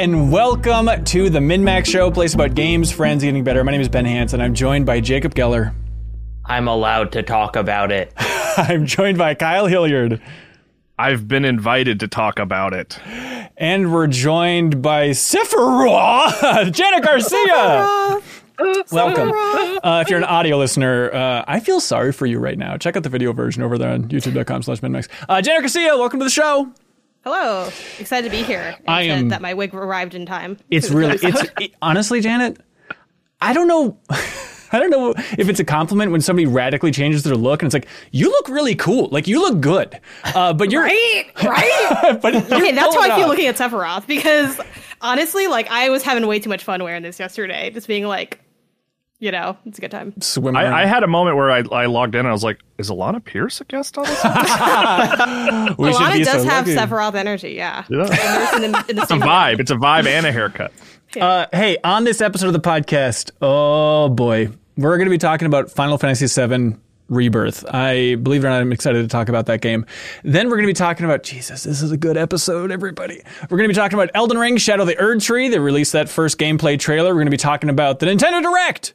and welcome to the MinnMax Show, a place about games, friends, getting better. My name is Ben Hanson. I'm joined by Jacob Geller. I'm allowed to talk about it. I'm joined by Kyle Hilliard. I've been invited to talk about it. And we're joined by Sephiroth, Janet Garcia. Welcome. Uh, if you're an audio listener, uh, I feel sorry for you right now. Check out the video version over there on youtube.com slash minnmax. Uh, Janet Garcia, welcome to the show. Hello, excited to be here. I to- am- that my wig arrived in time. It's really, it's it- honestly, Janet, I don't know. I don't know if it's a compliment when somebody radically changes their look and it's like, you look really cool. Like, you look good. Uh, but you're. right, right. but okay, that's how I feel looking at Sephiroth because honestly, like I was having way too much fun wearing this yesterday, just being like, you know, it's a good time. Swim. I, I had a moment where I, I logged in and I was like, is Alana Pierce a guest on this? We should Alana be does so have lucky. Sephiroth energy, yeah. Yeah. In the, in the It's a same vibe. It's a vibe and a haircut. Uh, hey, on this episode of the podcast, oh boy, we're going to be talking about Final Fantasy VII Rebirth. I believe it or not, I'm excited to talk about that game. Then we're going to be talking about Jesus. This is a good episode, everybody. We're going to be talking about Elden Ring: Shadow of the Erdtree. They released that first gameplay trailer. We're going to be talking about the Nintendo Direct.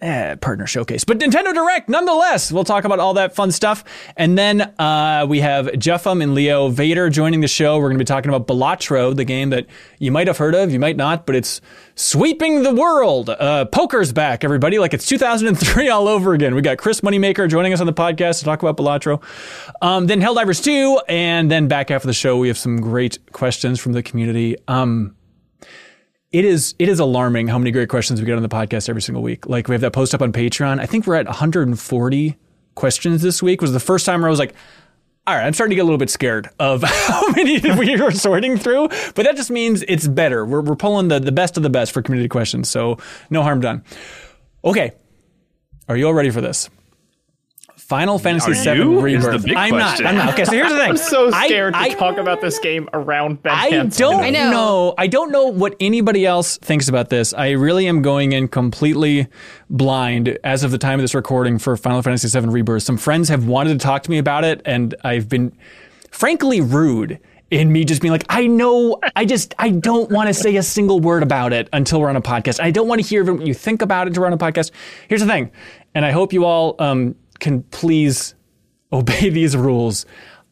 Eh, partner showcase, but Nintendo Direct nonetheless. We'll talk about all that fun stuff. And then uh, we have Jeffum and Leo Vader joining the show. We're going to be talking about Balatro, the game that you might have heard of, you might not, but it's sweeping the world. Uh, poker's back, everybody. Like it's 2003 all over again. We got Chris Moneymaker joining us on the podcast to talk about Balatro. Um, then Helldivers 2, and then back after the show, we have some great questions from the community. Um, it is it is alarming how many great questions we get on the podcast every single week. Like we have that post up on Patreon. I think we're at 140 questions this week. Was the first time where I was like, all right, I'm starting to get a little bit scared of how many we are sorting through. But that just means it's better. We're we're pulling the the best of the best for community questions. So no harm done. Okay, are you all ready for this? Final Fantasy Are VII you? Is Rebirth. the big I'm question. not. I'm not. Okay, so here's the thing. I'm so scared I- to talk about this game around Ben I Hanson. don't I know. know. I don't know what anybody else thinks about this. I really am going in completely blind as of the time of this recording for Final Fantasy VII Rebirth. Some friends have wanted to talk to me about it, and I've been frankly rude in me just being like, I know, I just, I don't want to say a single word about it until we're on a podcast. I don't want to hear what you think about it until we're on a podcast. Here's the thing, and I hope you all um, can please obey these rules.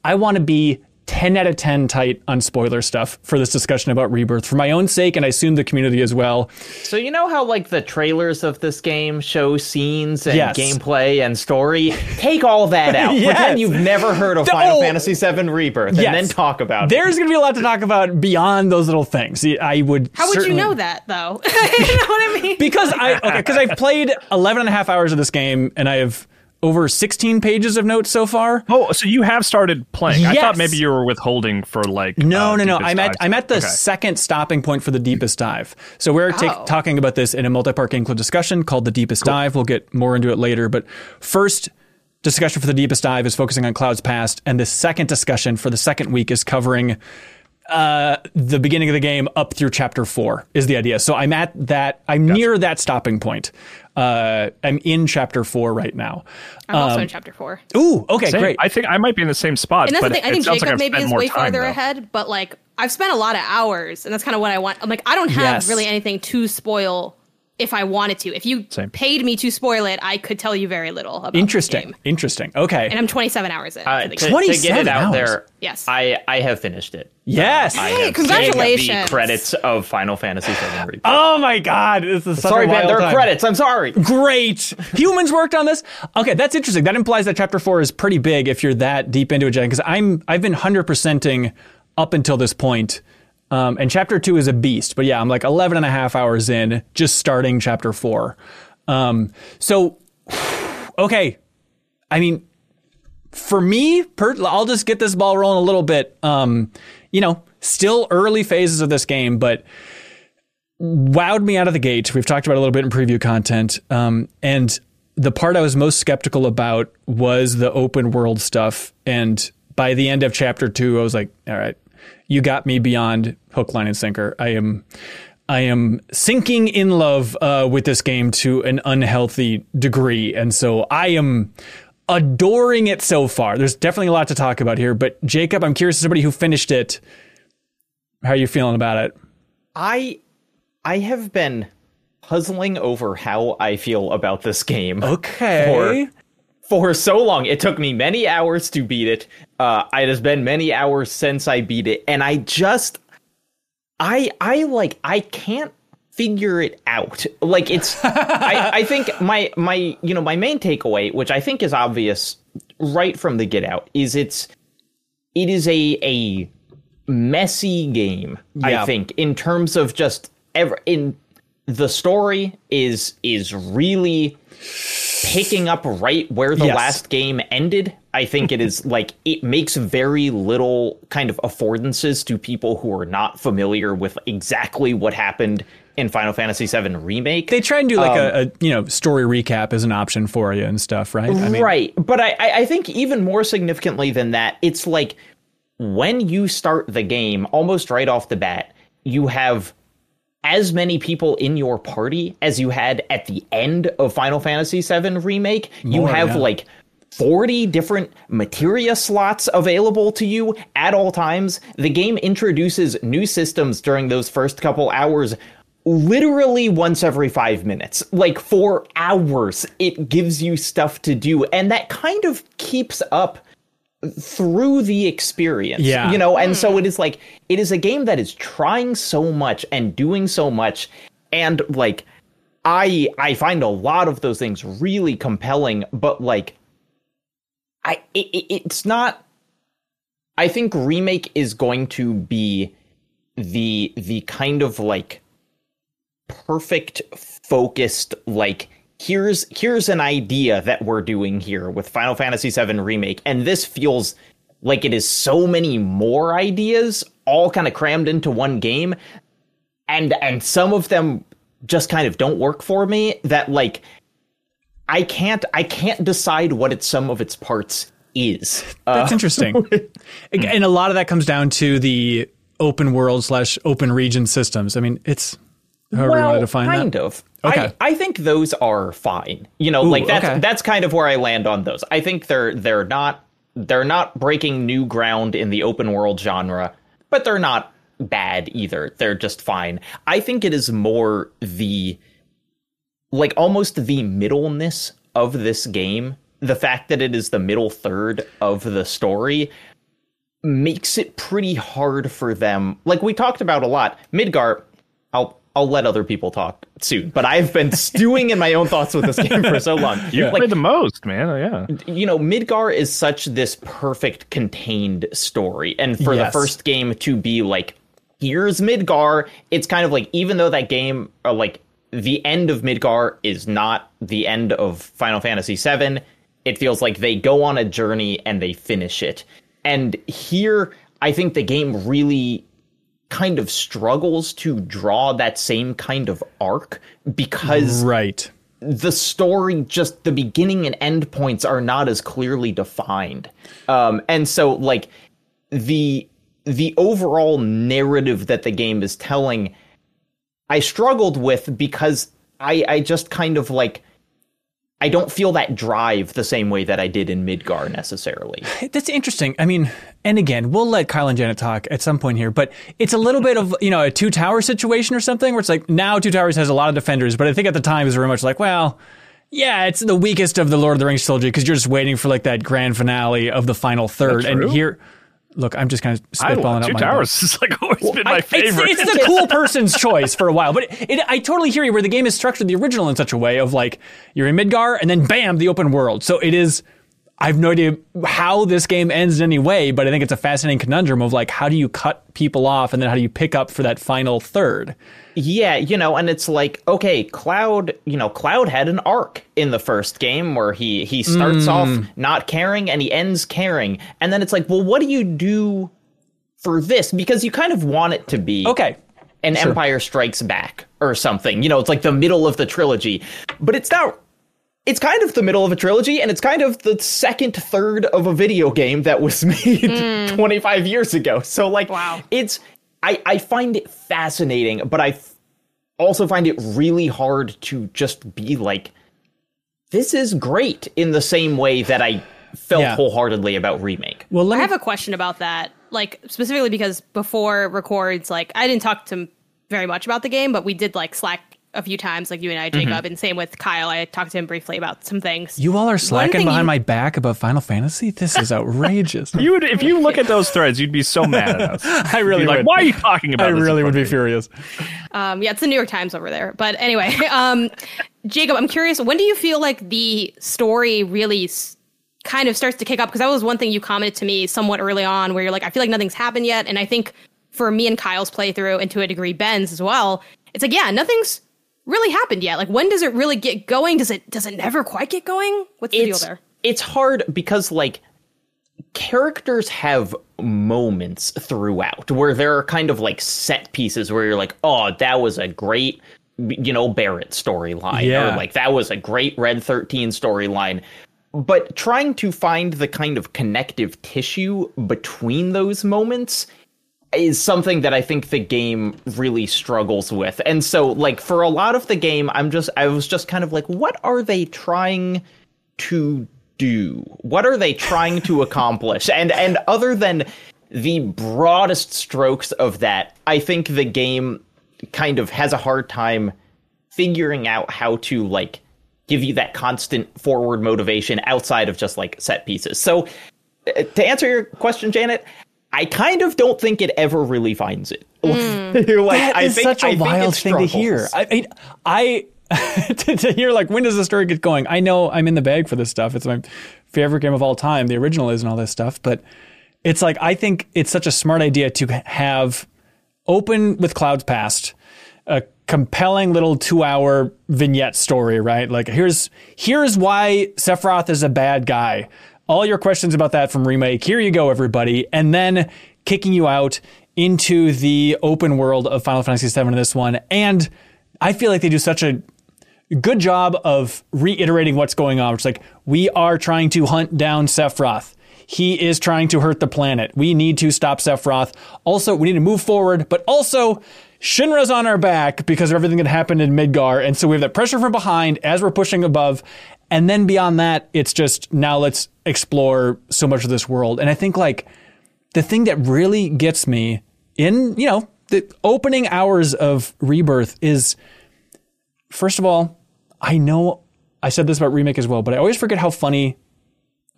I want to be 10 out of 10 tight on spoiler stuff for this discussion about Rebirth for my own sake, and I assume the community as well. So you know how like the trailers of this game show scenes and Yes. gameplay and story? Take all that out. Yes. Pretend you've never heard of Oh. Final Fantasy VII Rebirth, and Yes. then talk about it. There's going to be a lot to talk about beyond those little things. I would. How would you know that though? you know what I mean? Because I okay, because I've played 11 and a half hours of this game, and I have over 16 pages of notes so far. Oh, so you have started playing. I thought maybe you were withholding for like. No, uh, no, no. I'm at. I'm at the Okay. second stopping point for the deepest dive. So we're ta- Oh. talking about this in a multi-part game club discussion called the deepest dive. We'll get more into it later, but first discussion for the deepest dive is focusing on Clouds Past, and the second discussion for the second week is covering uh, the beginning of the game up through chapter four is the idea. So I'm at that. I'm near that stopping point. Uh, I'm in chapter four right now. I'm also in chapter four. Ooh, okay, Same. great. I think I might be in the same spot. And that's but the thing. I think Jacob like maybe is way time, farther though. ahead, but like I've spent a lot of hours, and that's kind of what I want. I'm like, I don't have Yes. really anything to spoil if I wanted to. If you Same. paid me to spoil it, I could tell you very little about Interesting. Game. Interesting. Okay. And I'm 27 hours in. Uh, to the to, get 27 it out hours. there, Yes. I I have finished it. yes. I Hey, have congratulations. the credits of Final Fantasy VII Rebirth. Oh my God! This is such Sorry, a Ben. wild There are time. credits. I'm sorry. Great. Humans worked on this. Okay, that's interesting. That implies that chapter four is pretty big if you're that deep into it, Jen. Because I'm I've been hundred percenting up until this point. Um, and chapter two is a beast, but yeah, I'm like 11 and a half hours in, just starting chapter four. Um, so, okay. I mean, for me, per, I'll just get this ball rolling a little bit. Um, you know, still early phases of this game, but wowed me out of the gate. We've talked about a little bit in preview content. Um, and the part I was most skeptical about was the open world stuff. And by the end of chapter two, I was like, all right, you got me beyond hook, line, and sinker. I am. I am sinking in love uh, with this game to an unhealthy degree, and so I am adoring it so far. There's definitely a lot to talk about here, but Jacob, I'm curious as somebody who finished it, how are you feeling about it? I I have been puzzling over how I feel about this game. Okay. For, for so long. It took me many hours to beat it. Uh, it has been many hours since I beat it, and I just I I like I can't figure it out. Like it's I, I think my my you know my main takeaway, which I think is obvious right from the get out, is it's it is a a messy game, Yeah. I think, in terms of just ever in the story is is really picking up right where the Yes. last game ended. I think it is like it makes very little kind of affordances to people who are not familiar with exactly what happened in Final Fantasy VII Remake. They try and do like a, um, a you know story recap as an option for you and stuff, right? I mean, right. But I, I think even more significantly than that, it's like when you start the game, almost right off the bat, you have as many people in your party as you had at the end of Final Fantasy VII Remake. you have yeah. like 40 different materia slots available to you at all times. The game introduces new systems during those first couple hours literally once every five minutes. Like for hours, it gives you stuff to do. And that kind of keeps up through the experience. Yeah. You know, and so hmm. it is like, it is a game that is trying so much and doing so much. And like, I I find a lot of those things really compelling, but like, I it, it- it's not. I think remake is going to be the the kind of like perfect focused like here's here's an idea that we're doing here with Final Fantasy VII remake and this feels like it is so many more ideas all kind of crammed into one game and and some of them just kind of don't work for me that like I can't I can't decide what its some of its parts is. Uh, That's interesting. and a lot of that comes down to the open world slash open region systems. I mean, it's however you want to define kind that. of. Okay. I, I think those are fine. You know, Ooh, like that's okay. that's kind of where I land on those. I think they're they're not they're not breaking new ground in the open world genre, but they're not bad either. They're just fine. I think it is more the like almost the middleness of this game. The fact that it is the middle third of the story makes it pretty hard for them. Like we talked about a lot, Midgar. I'll I'll let other people talk soon, but I've been stewing in my own thoughts with this game for so long. You Like, played the most, man. Yeah. you know, Midgar is such this perfect contained story. And for Yes. the first game to be like, here's Midgar, it's kind of like, even though that game, uh, like, the end of Midgar is not the end of Final Fantasy VII, it feels like they go on a journey and they finish it. And here, I think the game really kind of struggles to draw that same kind of arc because Right. the story just the beginning and end points are not as clearly defined um and so like the the overall narrative that the game is telling i struggled with because i i just kind of like i don't feel that drive the same way that i did in midgar necessarily That's interesting. I mean, and again, we'll let Kyle and Janet talk at some point here, but it's a little bit of, you know, a two tower situation or something where it's like now Two Towers has a lot of defenders, but I think at the time it was very much like, well, yeah, it's the weakest of the Lord of the Rings trilogy because you're just waiting for like that grand finale of the final third. And here, look, I'm just kind of I spitballing out Two my Towers has like always been my It's, favorite. it's the cool person's choice for a while, but it, I totally hear you. Where the game is structured, the original in such a way of like you're in Midgar and then bam, the open world. So it is. I have no idea how this game ends in any way, but I think it's a fascinating conundrum of like how do you cut people off and then how do you pick up for that final third? Yeah, you know, and it's like, okay, Cloud, you know, Cloud had an arc in the first game where he he starts off mm. not caring and he ends caring. And then it's like, well, what do you do for this? Because you kind of want it to be Okay, an Empire Strikes Back or something. You know, it's like the middle of the trilogy. But it's not it's kind of the middle of a trilogy and it's kind of the second third of a video game that was made mm. 25 years ago so like Wow. it's i i find it fascinating but i f- also find it really hard to just be like this is great in the same way that i felt Yeah. wholeheartedly about remake well let I have a question about that, like specifically because before records, like I didn't talk to very much about the game, but we did like Slack a few times, like you and I, Jacob, Mm-hmm. and same with Kyle. I talked to him briefly about some things. You all are slacking behind you- my back about Final Fantasy. This is outrageous. You would, if you look at those threads, you'd be so mad at us. I really You'd like, would. why are you talking about I this really would be furious. Um, yeah, it's the New York Times over there. But anyway, um, Jacob, I'm curious, when do you feel like the story really s- kind of starts to kick up? Because that was one thing you commented to me somewhat early on, where you're like, I feel like nothing's happened yet. And I think for me and Kyle's playthrough, and to a degree Ben's as well, it's like, yeah, nothing's really happened yet. Like, when does it really get going? Does it does it never quite get going? What's the deal it's there? it's hard because like characters have moments throughout where there are kind of like set pieces where you're like, oh, that was a great, you know, Barrett storyline, Yeah. or like that was a great Red Thirteen storyline. But trying to find the kind of connective tissue between those moments is something that I think the game really struggles with. And so like for a lot of the game I'm just I was just kind of like what are they trying to do? What are they trying to accomplish? And and other than the broadest strokes of that, I think the game kind of has a hard time figuring out how to like give you that constant forward motivation outside of just like set pieces. So uh, to answer your question, Janet, I kind of don't think it ever really finds it. You're like, mm. That I is think, such a I wild thing to hear. I, I, I to, to hear like when does the story get going? I know I'm in the bag for this stuff. It's my favorite game of all time. The original is and all this stuff, but it's like I think it's such a smart idea to have open with clouds past a compelling little two hour vignette story, right? Like here's here's why Sephiroth is a bad guy. All your questions about that from remake. Here you go, everybody, and then kicking you out into the open world of Final Fantasy VII in this one. And I feel like they do such a good job of reiterating what's going on. It's like we are trying to hunt down Sephiroth. He is trying to hurt the planet. We need to stop Sephiroth. Also, we need to move forward, but also Shinra's on our back because of everything that happened in Midgar. And so we have that pressure from behind as we're pushing above. And then beyond that, it's just now let's explore so much of this world. And I think like the thing that really gets me in, you know, the opening hours of Rebirth is first of all, I know I said this about remake as well, but I always forget how funny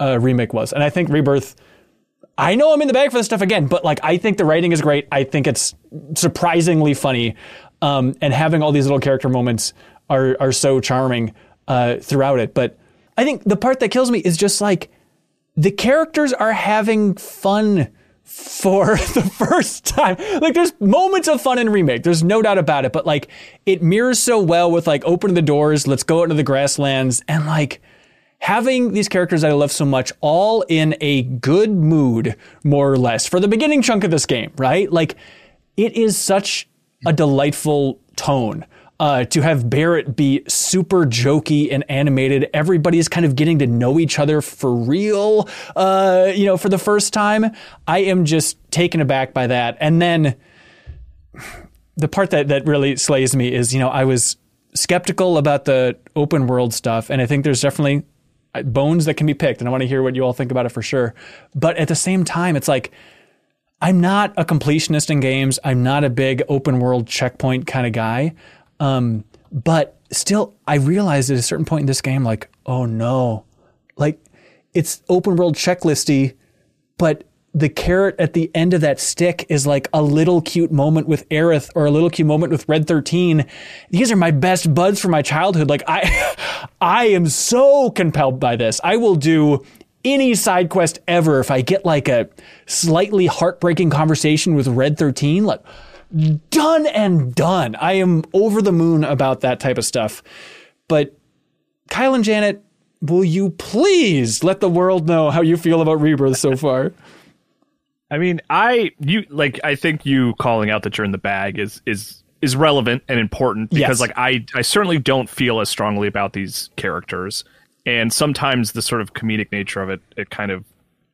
uh, remake was, and I think Rebirth. I know I'm in the bag for this stuff again, but like I think the writing is great. I think it's surprisingly funny, um, and having all these little character moments are are so charming uh, throughout it. But I think the part that kills me is just like the characters are having fun for the first time. Like there's moments of fun in remake. There's no doubt about it, but like it mirrors so well with like open the doors, let's go out into the grasslands and like having these characters that I love so much all in a good mood more or less for the beginning chunk of this game, right? Like it is such a delightful tone. Uh, to have Barrett be super jokey and animated, everybody is kind of getting to know each other for real. Uh, you know, for the first time, I am just taken aback by that. And then the part that that really slays me is, you know, I was skeptical about the open world stuff, and I think there's definitely uh, bones that can be picked, and I want to hear what you all think about it for sure. But at the same time, it's like I'm not a completionist in games. I'm not a big open world checkpoint kind of guy. Um, but still, I realized at a certain point in this game, like, oh no, like it's open world checklisty, but the carrot at the end of that stick is like a little cute moment with Aerith or a little cute moment with Red 13. These are my best buds from my childhood. Like I I am so compelled by this. I will do any side quest ever if I get like a slightly heartbreaking conversation with Red 13. Like done and done. I am over the moon about that type of stuff. But Kyle and Janet, will you please let the world know how you feel about Rebirth so far? I mean, I you like I think you calling out that you're in the bag is is is relevant and important because Yes. like I I certainly don't feel as strongly about these characters and sometimes the sort of comedic nature of it it kind of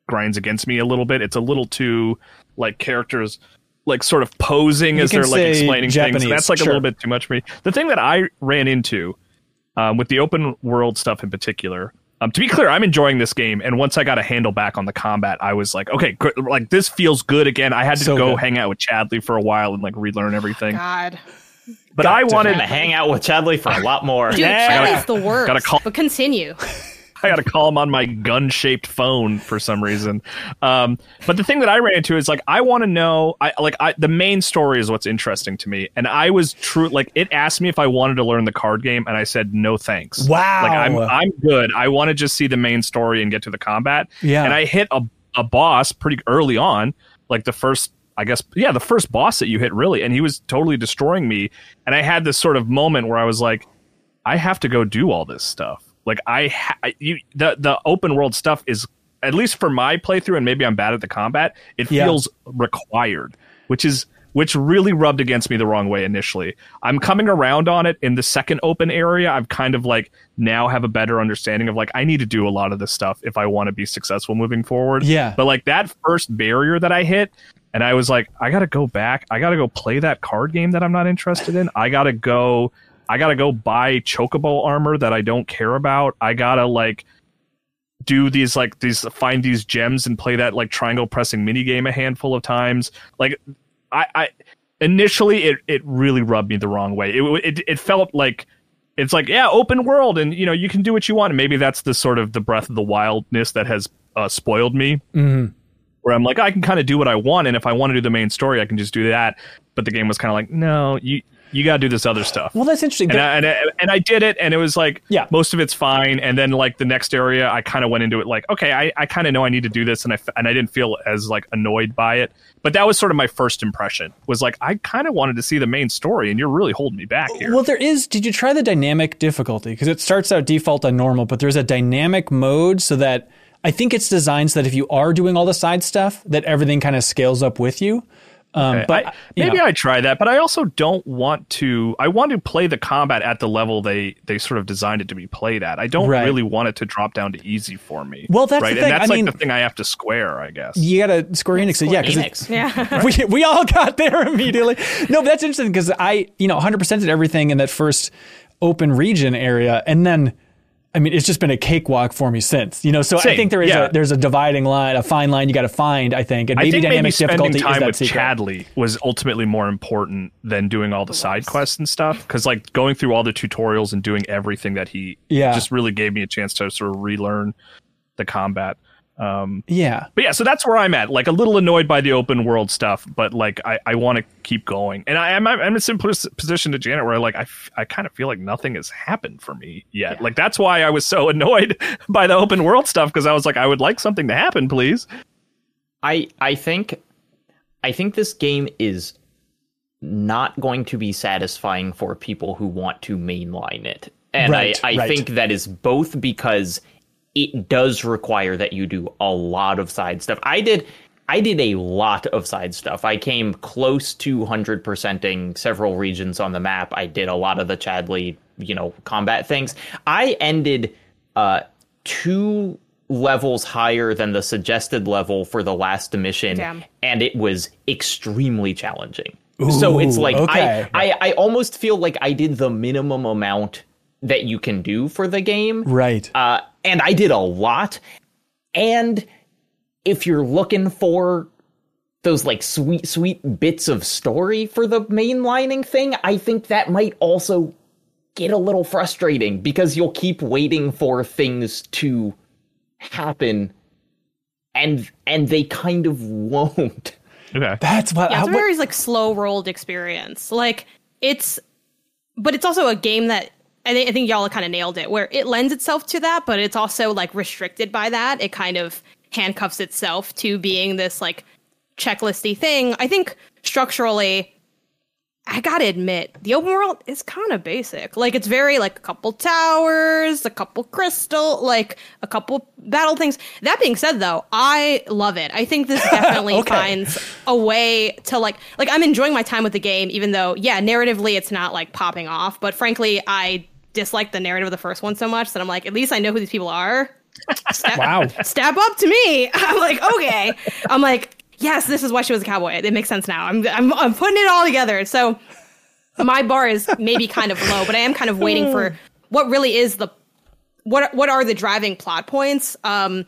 grinds against me a little bit. It's a little too like characters like sort of posing as they're like explaining Japanese, things. That's like sure. a little bit too much for me. The thing that I ran into um, with the open world stuff in particular Um, to be clear, I'm enjoying this game, and once I got a handle back on the combat, I was like, okay, good, like this feels good again. I had to So go good. hang out with Chadley for a while and like relearn everything. God. but I wanted, Gonna hang out with Chadley for a lot more. Dude, gotta- Chadley's the worst. gotta call- But continue. I got to call him on my gun shaped phone for some reason. Um, but the thing that I ran into is like I want to know. I like I, the main story is what's interesting to me, and I was true. Like it asked me if I wanted to learn the card game, and I said no thanks. Wow. Like I'm I'm good. I want to just see the main story and get to the combat. Yeah. And I hit a a boss pretty early on, like the first. I guess yeah, the first boss that you hit really, and he was totally destroying me. And I had this sort of moment where I was like, I have to go do all this stuff. Like I, ha- you, the the open world stuff is at least for my playthrough, and maybe I'm bad at the combat. It Yeah. feels required, which is which really rubbed against me the wrong way initially. I'm coming around on it in the second open area. I've kind of like now have a better understanding of like I need to do a lot of this stuff if I want to be successful moving forward. Yeah. But like that first barrier that I hit, and I was like, I gotta go back. I gotta go play that card game that I'm not interested in. I gotta go. I gotta go buy chocobo armor that I don't care about. I gotta like do these like these find these gems and play that like triangle pressing mini game a handful of times. Like I, I initially it it really rubbed me the wrong way. It it it felt like it's like yeah, open world and you know you can do what you want. And maybe that's the sort of the breath of the wildness that has uh, spoiled me. Mm-hmm. Where I'm like I can kind of do what I want, and if I want to do the main story, I can just do that. But the game was kind of like no, you you got to do this other stuff. Well, that's interesting. and I, and, I, and I did it, and it was like, Yeah. most of it's fine. And then like the next area, I kind of went into it like, okay, I, I kind of know I need to do this, and I and I didn't feel as like annoyed by it. But that was sort of my first impression. Was like I kind of wanted to see the main story, and you're really holding me back here. Well, there is. Did you try the dynamic difficulty? Because it starts out default on normal, but there's a dynamic mode so that I think it's designed so that if you are doing all the side stuff, that everything kind of scales up with you. Um, Okay, but I- maybe know. I try that, but I also don't want to. I want to play the combat at the level they they sort of designed it to be played at. I don't Right. really want it to drop down to easy for me. Well, that's the right, thing. and that's I like mean- the thing I have to square, I guess. you got to Square Enix. it, yeah, because Phoenix. Yeah. we, we all got there immediately. No, but that's interesting because I, you know, 100% did everything in that first open region area. And then, I mean, it's just been a cakewalk for me since, you know, so I think there is yeah. a, there's a dividing line, a fine line you got to find, I think. And I maybe think dynamic maybe spending difficulty time is that with secret. Chadley was ultimately more important than doing all the side quests and stuff. Because like going through all the tutorials and doing everything that he Yeah. just really gave me a chance to sort of relearn the combat. Um, Yeah. but yeah, so that's where I'm at. Like a little annoyed by the open world stuff, but like I, I want to keep going. And I, I'm I'm in a similar position to Janet where like I, f- I kind of feel like nothing has happened for me yet. Like that's why I was so annoyed by the open world stuff because I was like I would like something to happen, please. I I think I think this game is not going to be satisfying for people who want to mainline it. And Right, I, I right. think that is both because it does require that you do a lot of side stuff. I did I did a lot of side stuff. I came close to 100%ing several regions on the map. I did a lot of the Chadley, you know, combat things. I ended uh two levels higher than the suggested level for the last mission Damn. and it was extremely challenging. so it's like okay. I, I I almost feel like I did the minimum amount that you can do for the game. Right. Uh, and I did a lot. And if you're looking for those like sweet, sweet bits of story for the mainlining thing, I think that might also get a little frustrating because you'll keep waiting for things to happen and and they kind of won't. Okay. That's what, Yeah, it's a what- very like slow rolled experience. Like it's, but it's also a game that I think I think y'all kind of nailed it, where it lends itself to that, but it's also like restricted by that. It kind of handcuffs itself to being this like checklisty thing. I think structurally, I gotta admit, the open world is kind of basic. Like it's very like a couple towers, a couple crystal, like a couple battle things. That being said, though, I love it. I think this definitely Okay. finds a way to like like I'm enjoying my time with the game, even though yeah, narratively it's not like popping off. But frankly, I dislike the narrative of the first one so much that I'm like, at least I know who these people are. Step, Wow. step up to me. I'm like, okay. I'm like, yes, this is why she was a cowboy. It makes sense now. I'm I'm, I'm putting it all together. So my bar is maybe kind of low, but I am kind of waiting for what really is the what what are the driving plot points. Um,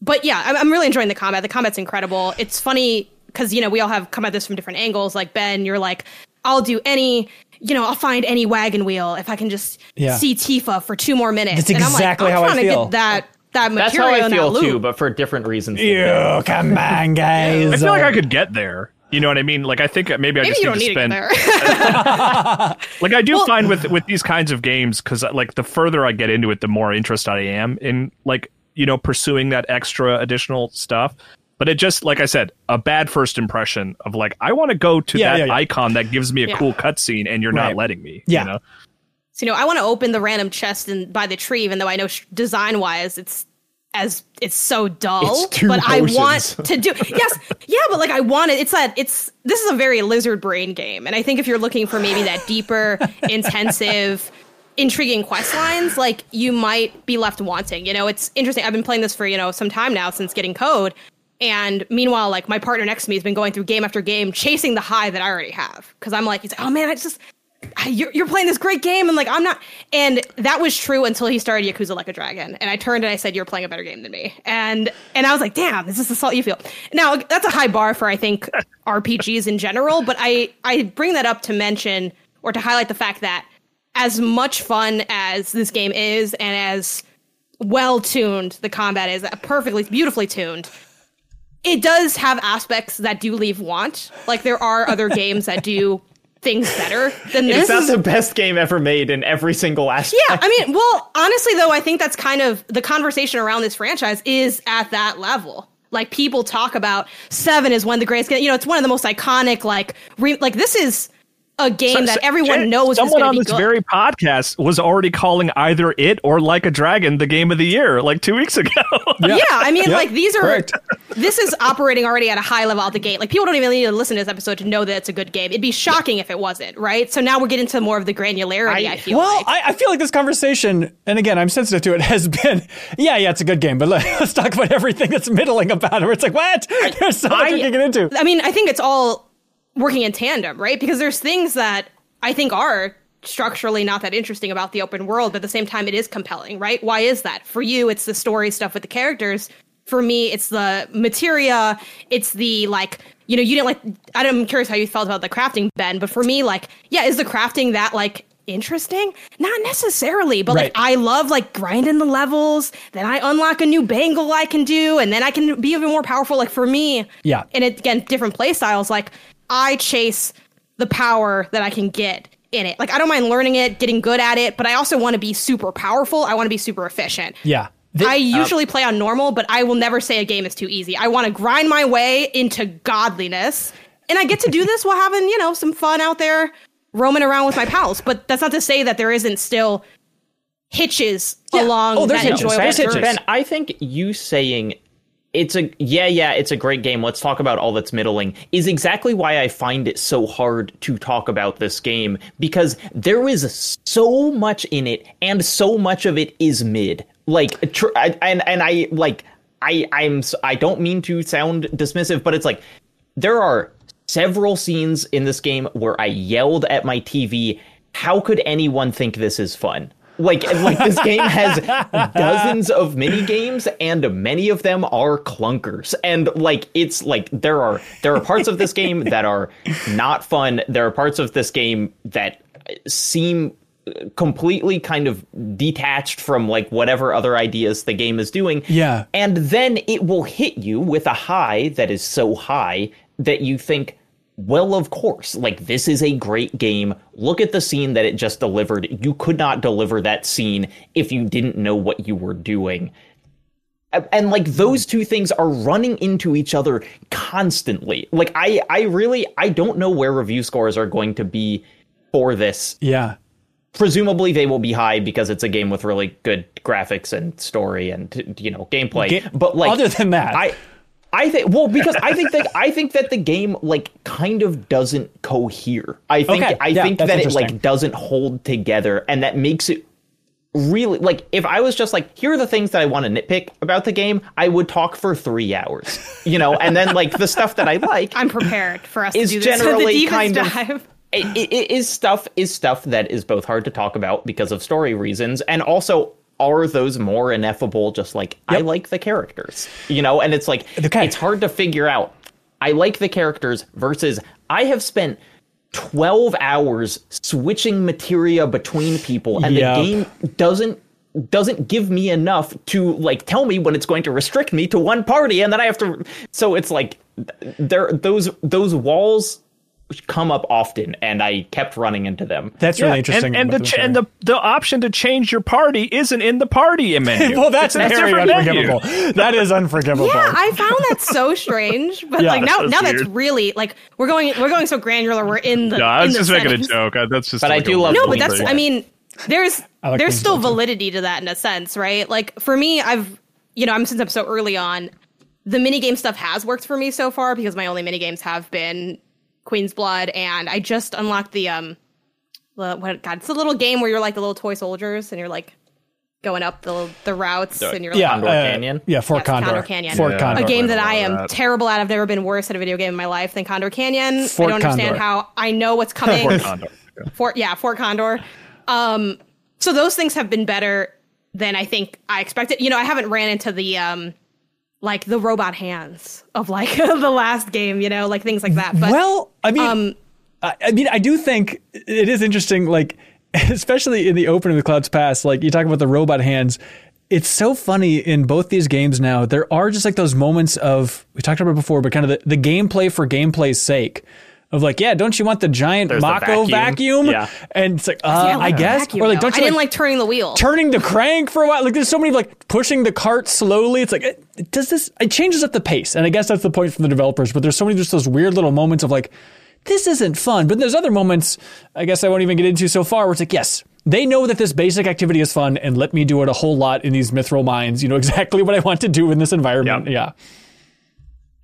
but yeah, I'm, I'm really enjoying the combat. The combat's incredible. It's funny because you know we all have come at this from different angles. Like Ben, you're like, I'll do any. You know, I'll find any wagon wheel if I can just Yeah. see Tifa for two more minutes. That's and I'm exactly like, I'm how I trying to feel. get that that That's how I in that feel loop. too, but for different reasons. You Ben. come on, guys. I feel like I could get there. You know what I mean? Like I think maybe I Maybe just you need don't to need to spend. get there. like I do Well- find with with these kinds of games because uh, like the further I get into it, the more interested I am in like you know pursuing that extra additional stuff. But it just like I said, a bad first impression of like I want to go to Yeah, that yeah, yeah. icon that gives me a Yeah. cool cutscene, and you're Right. not letting me. Yeah. You know? So, you know, I want to open the random chest and by the tree, even though I know sh- design wise it's as it's so dull. It's two but I want to do yes, yeah, but like I want it. It's that it's this is a very lizard brain game, and I think if you're looking for maybe that deeper, intensive, intriguing quest lines, like you might be left wanting. You know, it's interesting. I've been playing this for you know some time now since getting code. And meanwhile, like my partner next to me has been going through game after game, chasing the high that I already have. Because I'm like, he's like, oh man, I just you're, you're playing this great game. And like i'm not and that was true until he started yakuza like a dragon. And i turned and i said you're playing a better game than me. And and i was like damn this is this the salt you feel. Now that's a high bar for i think rpgs in general but i i bring that up to mention or to highlight the fact that as much fun as this game is and as well tuned the combat is perfectly beautifully tuned it does have aspects that do leave want like there are other games that do things better than this It's not the best game ever made in every single aspect. yeah, I mean, well, honestly, though, I think that's kind of the conversation around this franchise is at that level. Like people talk about Seven is one of the greatest. You know, it's one of the most iconic. Like, re- like this is a game that everyone Jen, knows Someone going on be this good. very podcast was already calling either it or Like a Dragon the game of the year like two weeks ago. yeah. I mean, Yep, like these are. correct. This is operating already at a high level out the gate. Like people don't even need to listen to this episode to know that it's a good game. It'd be shocking if it wasn't, right? So now we're getting to more of the granularity. I, I- feel Well, like. I, I feel like this conversation, and again, I'm sensitive to it, has been, yeah, yeah, it's a good game, but let, us talk about everything that's middling about it. Where it's like, what? There's so much I- we can get into. I mean, I think it's all working in tandem, right? Because there's things that I think are structurally not that interesting about the open world, but at the same time, it is compelling, right? Why is that? For you, it's the story stuff with the characters. For me, it's the materia. It's the like, you know, you didn't like. I'm curious how you felt about the crafting, Ben. But for me, like, yeah, is the crafting that like interesting? Not necessarily, but Right. like I love like grinding the levels. Then I unlock a new bangle I can do, and then I can be even more powerful. Like for me, Yeah. and it, again, different play styles. Like I chase the power that I can get in it. Like I don't mind learning it, getting good at it, but I also want to be super powerful. I want to be super efficient. Yeah. The- I uh, usually play on normal, but I will never say a game is too easy. I want to grind my way into godliness, and I get to do this while having you know some fun out there roaming around with my pals. But that's not to say that there isn't still hitches Yeah. along Oh, there's that hitches. enjoyable There's hitches. Ben, I think you saying it's a yeah, yeah, it's a great game. Let's talk about all that's middling is exactly why I find it so hard to talk about this game because there is so much in it and so much of it is mid. Like tr- I, and and I like I I'm i don't mean to sound dismissive, but it's like there are several scenes in this game where I yelled at my TV, "How could anyone think this is fun?" Like, like this game has dozens of mini games, and many of them are clunkers. And like, it's like there are there are parts of this game that are not fun. There are parts of this game that seem completely kind of detached from like whatever other ideas the game is doing. Yeah. And then it will hit you with a high that is so high that you think, well, of course, like this is a great game. Look at the scene that it just delivered. You could not deliver that scene if you didn't know what you were doing. And like those two things are running into each other constantly. Like I I really I don't know where review scores are going to be for this yeah. presumably they will be high because it's a game with really good graphics and story and you know gameplay. Ga- but like other than that. I I think well because I think that I think that the game like kind of doesn't cohere. I think Okay, I yeah, think that it like doesn't hold together and that makes it really like if I was just like here are the things that I want to nitpick about the game, I would talk for 3 hours. You know, and then like the stuff that I like I'm prepared for us is to do this. generally the deepest kind of dive. it, it, it is stuff is stuff that is both hard to talk about because of story reasons and also are those more ineffable just like I like the characters. You know, and it's like Okay. it's hard to figure out I like the characters versus I have spent 12 hours switching materia between people and Yep. the game doesn't doesn't give me enough to like tell me when it's going to restrict me to one party and then I have to so it's like there those those walls come up often and I kept running into them. That's really interesting. And, and the ch- and the the option to change your party isn't in the party menu. well, that's It's very unforgivable. That is unforgivable. Yeah, I found that so strange. But Yeah, like now, that's now that's really like we're going we're going so granular. We're in the. No, I in was the just making a joke. Uh, That's just. But I do love No, but that's. thing. I mean, there's I like there's still Blood, too. validity to that in a sense, right? Like for me, I've you know I'm since I'm so early on, the minigame stuff has worked for me so far because my only minigames have been Queen's Blood, and I just unlocked the um, the, what God, it's a little game where you're like the little toy soldiers and you're like going up the the routes and you're like, yeah, Condor uh, Canyon? Yeah, Fort Yes, Condor. Condor Canyon. Fort Yeah. Condor. a game that I am that. terrible at. I've never been worse at a video game in my life than Condor Canyon. Fort I don't understand Condor. how I know what's coming. Fort Condor. Yeah. Fort yeah, Fort Condor. Um, so those things have been better than I think I expected. You know, I haven't ran into the um, like the robot hands of like the last game. You know, like things like that. But well, I mean, um, I, I mean, I do think it is interesting, like especially in the opening of the Clouds Past, like you talk about the robot hands. It's so funny in both these games now. There are just like those moments of we talked about it before, but kind of the, the gameplay for gameplay's sake. Of like, yeah, don't you want the giant There's the Mako vacuum? vacuum. Yeah. And it's like, uh, yeah, I like a guess, vacuum, or like, don't you I you didn't like, like turning the wheel. turning the crank for a while. Like there's so many like pushing the cart slowly. It's like it, does this? It changes up the pace, and I guess that's the point from the developers. But there's so many just those weird little moments of like this isn't fun. But there's other moments I guess I won't even get into so far where it's like yes. They know that this basic activity is fun and let me do it a whole lot in these mithril mines. You know exactly what I want to do in this environment. Yep. Yeah.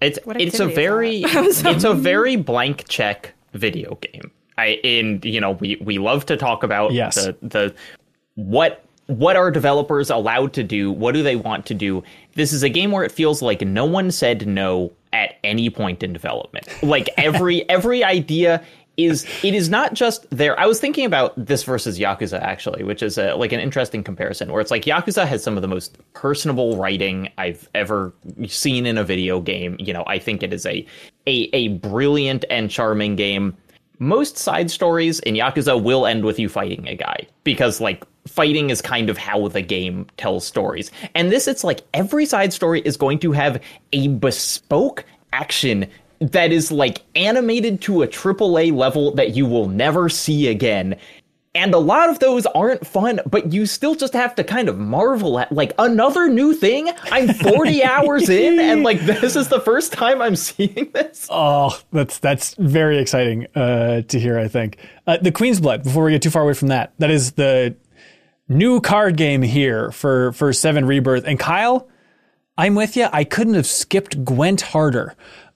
It's it's a very it's a very blank check video game. I in you know we we love to talk about Yes. the the what what are developers allowed to do? What do they want to do? This is a game where it feels like no one said no at any point in development. Like every every idea is it is not just there. I was thinking about this versus Yakuza actually, which is a, like an interesting comparison where it's like Yakuza has some of the most personable writing I've ever seen in a video game. You know, I think it is a a, a brilliant and charming game. Most side stories in Yakuza will end with you fighting a guy because like fighting is kind of how the game tells stories. And this it's like every side story is going to have a bespoke action that is like animated to a AAA level that you will never see again. And a lot of those aren't fun, but you still just have to kind of marvel at like another new thing. I'm 40 hours in and like this is the first time I'm seeing this. Oh, that's that's very exciting uh, to hear. I think uh, the Queen's Blood. Before we get too far away from that, that is the new card game here for for Seven Rebirth. And Kyle, I'm with you. I couldn't have skipped Gwent harder.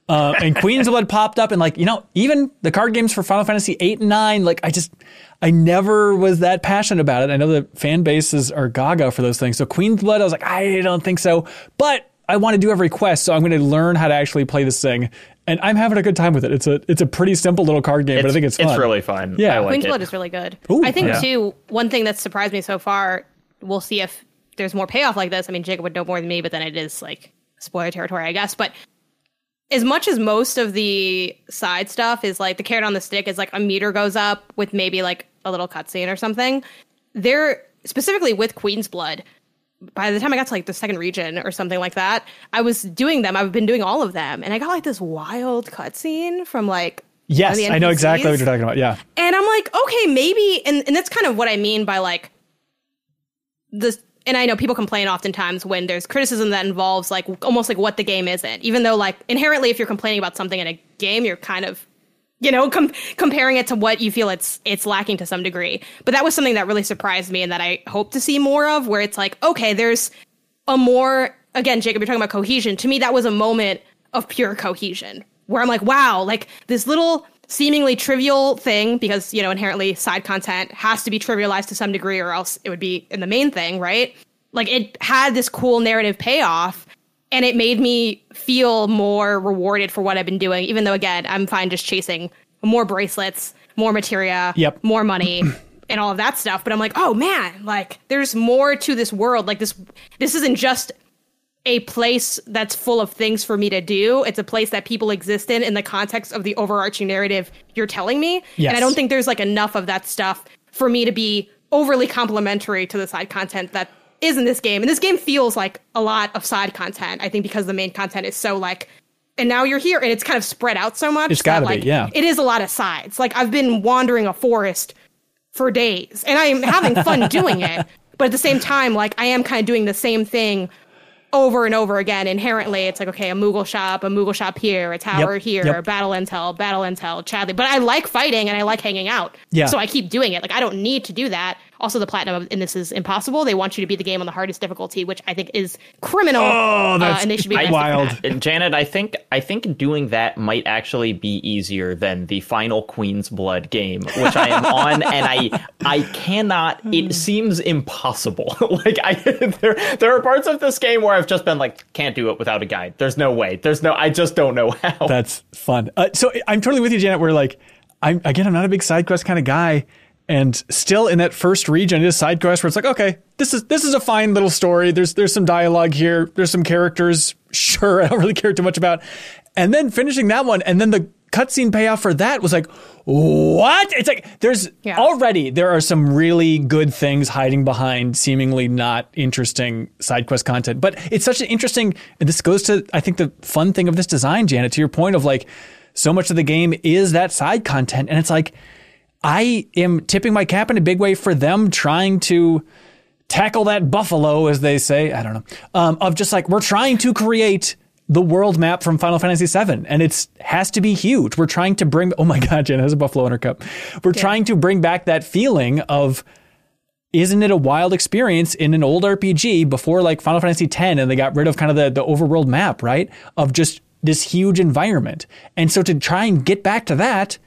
Uh, and Queen's Blood popped up, and like you know, even the card games for Final Fantasy eight and nine, like I just, I never was that passionate about it. I know the fan bases are gaga for those things. So Queen's Blood, I was like, I don't think so, but I want to do every quest, so I'm going to learn how to actually play this thing, and I'm having a good time with it. It's a it's a pretty simple little card game, but I think it's fun. it's really fun. Yeah. I like Queen's it. Blood is really good. Ooh, I think yeah. too. One thing that's surprised me so far. We'll see if there's more payoff like this. I mean, Jacob would know more than me, but then it is like spoiler territory, I guess. But as much as most of the side stuff is like the carrot on the stick is like a meter goes up with maybe like a little cutscene or something. There specifically with Queen's Blood. By the time I got to like the second region or something like that, I was doing them. I've been doing all of them, and I got like this wild cutscene from like Yes, the I know exactly what you're talking about. Yeah. And I'm like, okay, maybe, and, and that's kind of what I mean by like this. And I know people complain oftentimes when there's criticism that involves like almost like what the game isn't, even though like inherently, if you're complaining about something in a game, you're kind of, you know, com- comparing it to what you feel it's it's lacking to some degree. But that was something that really surprised me and that I hope to see more of, where it's like, okay, there's a more again, Jacob, you're talking about cohesion. To me, that was a moment of pure cohesion where I'm like, wow, like this little seemingly trivial thing, because you know, inherently side content has to be trivialized to some degree, or else it would be in the main thing, right? Like it had this cool narrative payoff. And it made me feel more rewarded for what I've been doing, even though again, I'm fine just chasing more bracelets, more materia, Yep. more money. and all of that stuff. But I'm like, oh man, like there's more to this world. Like this, this isn't just a place that's full of things for me to do. It's a place that people exist in in the context of the overarching narrative you're telling me. Yes. And I don't think there's like enough of that stuff for me to be overly complimentary to the side content that is in this game. And this game feels like a lot of side content. I think because the main content is so like and now you're here and it's kind of spread out so much. It's gotta that, be, like, yeah. It is a lot of sides. Like I've been wandering a forest for days and I am having fun doing it. But at the same time, like I am kind of doing the same thing over and over again. Inherently, it's like, okay, a Moogle shop, a Moogle shop here, a tower Yep, here, yep. battle intel, battle intel, Chadley. But I like fighting and I like hanging out. Yeah. So I keep doing it. Like I don't need to do that. Also, the platinum in this is impossible. They want you to beat the game on the hardest difficulty, which I think is criminal. Oh, that's uh, and they should be arrested for wild. that. And Janet, I think I think doing that might actually be easier than the final Queen's Blood game, which I am on, and I I cannot. It seems impossible. like I there there are parts of this game where I've just been like, can't do it without a guide. There's no way. There's no. I just don't know how. That's fun. Uh, so I'm totally with you, Janet. Where like, I'm again, I'm not a big side quest kind of guy, and still in that first region, it is side quest where it's like, okay, this is this is a fine little story. There's there's some dialogue here. There's some characters. Sure, I don't really care too much about. And then finishing that one, and then the cutscene payoff for that was like, what? It's like there's Yeah. already there are some really good things hiding behind seemingly not interesting side quest content. But it's such an interesting. And this goes to I think the fun thing of this design, Janet. To your point of like, so much of the game is that side content, and it's like I am tipping my cap in a big way for them trying to tackle that buffalo, as they say. I don't know. Um, of just like we're trying to create the world map from Final Fantasy VII, and it's has to be huge. We're trying to bring. Oh my God, Jen has a buffalo in her cup. We're trying to bring back that feeling of. Isn't it a wild experience in an old RPG before like Final Fantasy X and they got rid of kind of the, the overworld map, right? Of just this huge environment. And so to try and get back to that,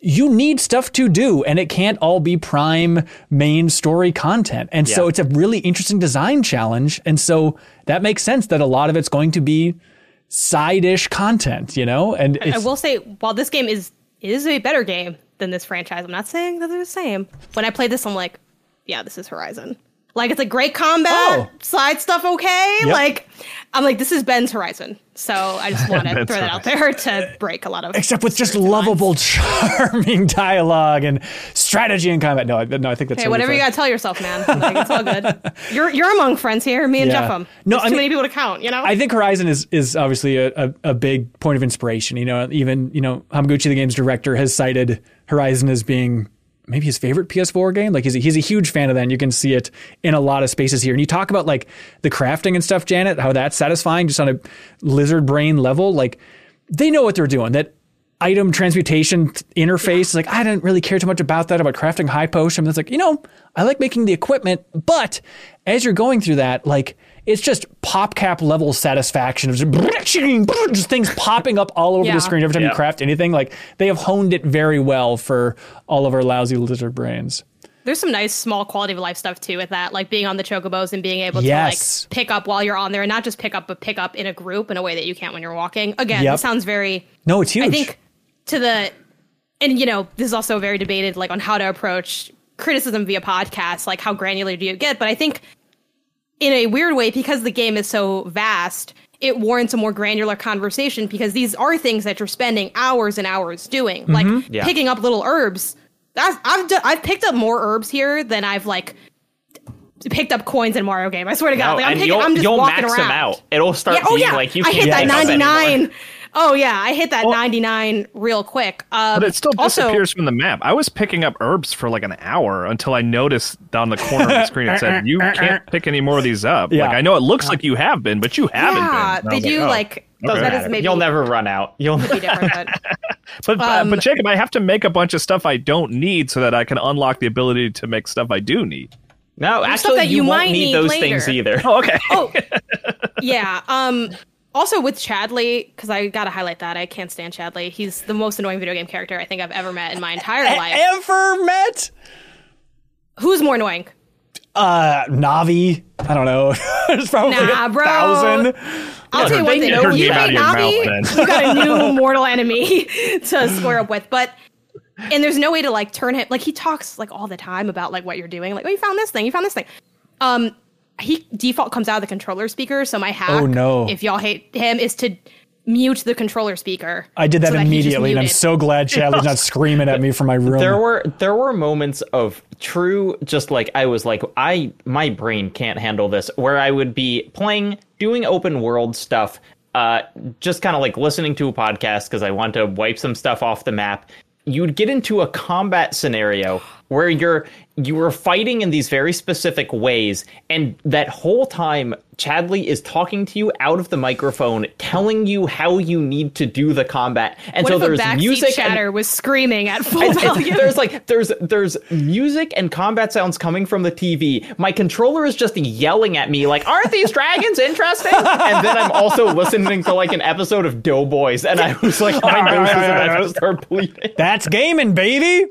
you need stuff to do and it can't all be prime main story content. And so it's a really interesting design challenge. And so that makes sense that a lot of it's going to be side-ish content, you know? And I it's, will say, while this game is is a better game than this franchise, I'm not saying that they're the same. When I played this, I'm like, yeah, this is Horizon. Like it's a great combat, Oh. side stuff okay. Yep. Like I'm like, this is Ben's Horizon. So I just want to throw that out there to break a lot of except with just spirits and minds. lovable, charming dialogue and strategy and combat. No, I, no, I think that's Hey, whatever you gotta tell yourself, man. Like, it's all good. You're you're among friends here. Me and Yeah. Jeff. Um, No, There's I too mean- many people to count. You know. I think Horizon is is obviously a, a, a big point of inspiration. You know, even you know Hamaguchi, the game's director, has cited Horizon as being maybe his favorite PS4 game. Like he's a, he's a huge fan of that. And you can see it in a lot of spaces here. And you talk about like the crafting and stuff, Janet, how that's satisfying just on a lizard brain level. Like they know what they're doing. That item transmutation interface is like I didn't really care too much about that about crafting high potion. It's like you know I like making the equipment, but as you're going through that, like it's just PopCap level satisfaction of just, just things popping up all over Yeah. the screen every time you craft anything. Like they have honed it very well for all of our lousy lizard brains. There's some nice small quality of life stuff too with that, like being on the chocobos and being able Yes. to like pick up while you're on there, and not just pick up, but pick up in a group in a way that you can't when you're walking. Again, Yep. this sounds very. No, it's huge. I think to the, and you know, this is also very debated, like on how to approach criticism via podcast, like how granular do you get? But I think in a weird way, because the game is so vast, it warrants a more granular conversation because these are things that you're spending hours and hours doing, like mm-hmm. Yeah. picking up little herbs. That's, I've d- I've picked up more herbs here than I've like picked up coins in Mario game. I swear to God, No, like, I'm, and taking, you'll, I'm just you'll walking max around. them out. It'll start Yeah, oh being yeah, like you I can't hit that pick up anymore. 99. Oh yeah, I hit that 99 real quick. Um, But it still also, disappears from the map. I was picking up herbs for like an hour until I noticed down the corner of the screen it said, "You can't pick any more of these up." Yeah. Like I know it looks like you have been, but you haven't Yeah, been. They was do oh, like Doesn't that is maybe You'll never run out. You'll be different, but But Um, but Jacob, I have to make a bunch of stuff I don't need so that I can unlock the ability to make stuff I do need. no. stuff Actually, that you, you won't might need need those later. things either. Oh, okay. oh yeah. Um. Also with Chadley, because I gotta highlight that I can't stand Chadley. He's the most annoying video game character I think I've ever met in my entire life. Ever met Who's more annoying? uh, Navi? I don't know. There's probably Nah, a bro. thousand. I'll tell you one thing. know When you you out beat of your mouth, Navi, you got a new mortal enemy to square up with. But and there's no way to like turn him like he talks like all the time about like what you're doing like oh you found this thing you found this thing um he default comes out of the controller speaker so my hack Oh, no. if y'all hate him is to mute the controller speaker I did that so he's just immediately, and I'm so glad Chadley's not screaming at me from my room. there were there were moments of true just like I was like I my brain can't handle this where I would be playing doing open world stuff uh just kind of like listening to a podcast because I want to wipe some stuff off the map you'd get into a combat scenario where you're you were fighting in these very specific ways and that whole time Chadley is talking to you out of the microphone telling you how you need to do the combat and what so if there's backseat music and- chatter was screaming at full it's- it's- volume there's like there's there's music and combat sounds coming from the TV. My controller is just yelling at me like, "Aren't these dragons interesting?" And then I'm also listening to like an episode of Doughboys, and I was like, my nose is about to start bleeding. That's gaming, baby.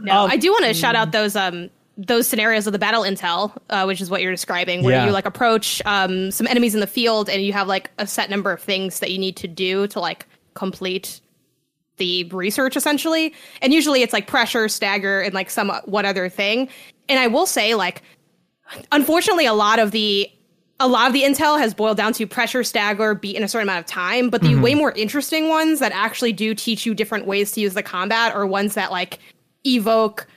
No, Um, I do want to shout out those um those scenarios of the battle intel, uh, which is what you're describing, where Yeah. you like approach um some enemies in the field and you have like a set number of things that you need to do to like complete the research essentially. And usually it's like pressure, stagger, and like some what other thing. And I will say, like, unfortunately, a lot of the a lot of the intel has boiled down to pressure, stagger, beat in a certain amount of time. But the way more interesting ones that actually do teach you different ways to use the combat are ones that like evoke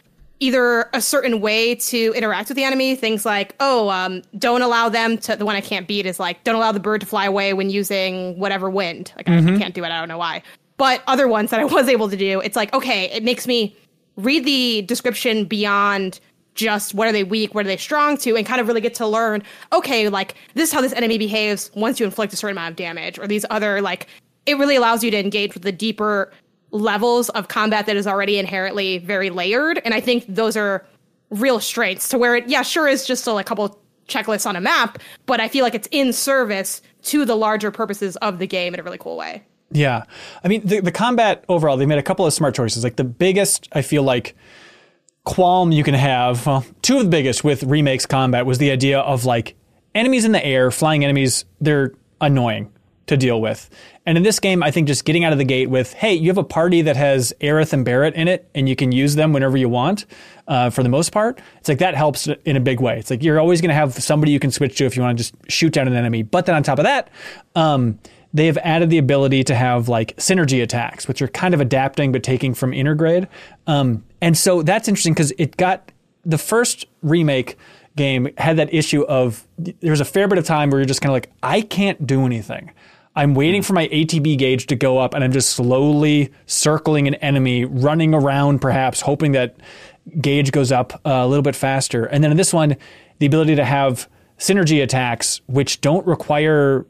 either a certain way to interact with the enemy. Things like, oh, um, don't allow them to. The one I can't beat is like, don't allow the bird to fly away when using whatever wind. Like I can't do it. I don't know why. But other ones that I was able to do, it's like, okay, it makes me read the description beyond just what are they weak, what are they strong to, and kind of really get to learn, okay, like this is how this enemy behaves once you inflict a certain amount of damage, or these other like it really allows you to engage with the deeper levels of combat that is already inherently very layered. And I think those are real strengths to where it, yeah, sure is just a couple checklists on a map, but I feel like it's in service to the larger purposes of the game in a really cool way. Yeah. I mean, the, the combat overall, they made a couple of smart choices. Like the biggest, I feel like, qualm you can have, well, two of the biggest with remakes combat was the idea of like enemies in the air, flying enemies, they're annoying to deal with. And in this game, I think just getting out of the gate with, hey, you have a party that has Aerith and Barrett in it, and you can use them whenever you want, uh, for the most part. It's like that helps in a big way. It's like you're always going to have somebody you can switch to if you want to just shoot down an enemy. But then on top of that, um, they have added the ability to have like synergy attacks, which are kind of adapting but taking from Intergrade. Um, and so that's interesting because it got the first remake game had that issue of there was a fair bit of time where you're just kind of like, I can't do anything. I'm waiting for my ATB gauge to go up and I'm just slowly circling an enemy, running around perhaps, hoping that gauge goes up uh, a little bit faster. And then in this one, the ability to have synergy attacks, which don't require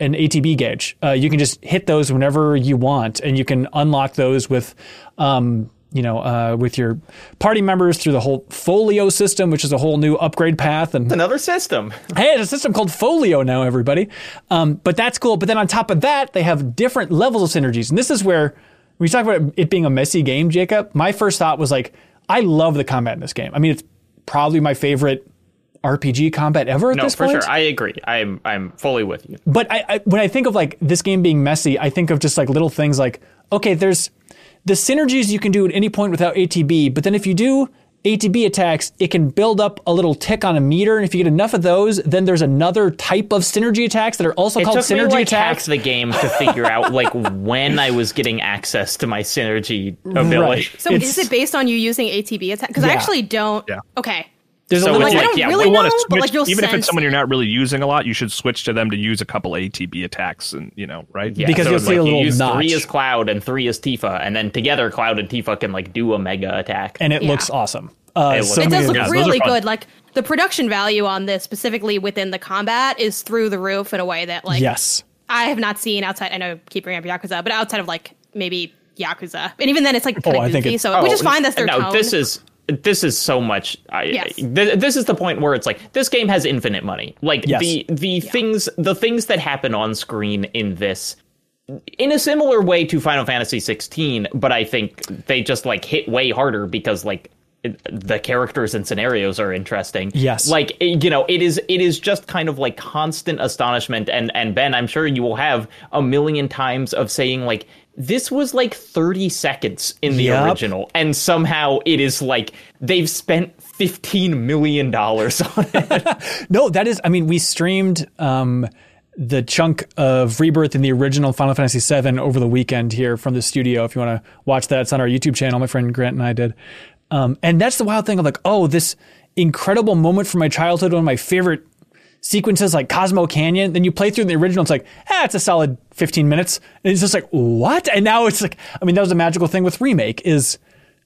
an ATB gauge. Uh, you can just hit those whenever you want, and you can unlock those with, um, you know, uh, with your party members through the whole Folio system, which is a whole new upgrade path. And Another system. hey, it's a system called Folio now, everybody. Um, but that's cool. But then on top of that, they have different levels of synergies, and this is where we you talk about it being a messy game, Jacob. My first thought was like, I love the combat in this game. I mean, it's probably my favorite RPG combat ever at No, for point. sure. I agree. I'm I'm fully with you. But I, I, when I think of like this game being messy, I think of just like little things like, okay, there's the synergies you can do at any point without ATB, but then if you do ATB attacks, it can build up a little tick on a meter, and if you get enough of those, then there's another type of synergy attacks that are also It called took me synergy like half attacks. the game to figure out like when I was getting access to my synergy ability. Right. So It's- is it based on you using ATB attack? Because I actually don't. Yeah. Okay. There's So a little it's Like, I like, don't yeah, really you know, want to but switch, like you'll even if it's someone you're not really using a lot, you should switch to them to use a couple ATB attacks, and you know, right? Yeah, Because so you'll it's see a like little you use notch. three is Cloud and three is Tifa, and then together Cloud and Tifa can like do a mega attack. and it Yeah. looks awesome. Uh, It so looks- it does look Yeah, those- those are really good. Like the production value on this, specifically within the combat, is through the roof in a way that like yes. I have not seen outside. I know I keep bringing up Yakuza, but outside of like maybe Yakuza, and even then it's like kind Oh, I of think goofy. it's- So which is Oh, fine. That's their no, tone. this is this is so much. I, Yes. th- this is the point where it's like this game has infinite money. Like Yes. the the things the things that happen on screen in this. In a similar way to Final Fantasy 16, but I think they just like hit way harder because like the characters and scenarios are interesting. Yes. Like you know, it is it is just kind of like constant astonishment and and Ben, I'm sure you will have a million times of saying like this was like 30 seconds in the Yep. original and somehow it is like they've spent 15 million dollars on it. No, that is. I mean, we streamed um, the chunk of Rebirth in the original Final Fantasy VII over the weekend here from the studio. If you want to watch that, it's on our YouTube channel. My friend Grant and I did. Um, and that's the wild thing of like, oh, this incredible moment from my childhood, one of my favorite sequences like Cosmo Canyon. Then you play through the original, it's like, ah, it's a solid 15 minutes. And it's just like, what? And now it's like, I mean, that was a magical thing with Remake is,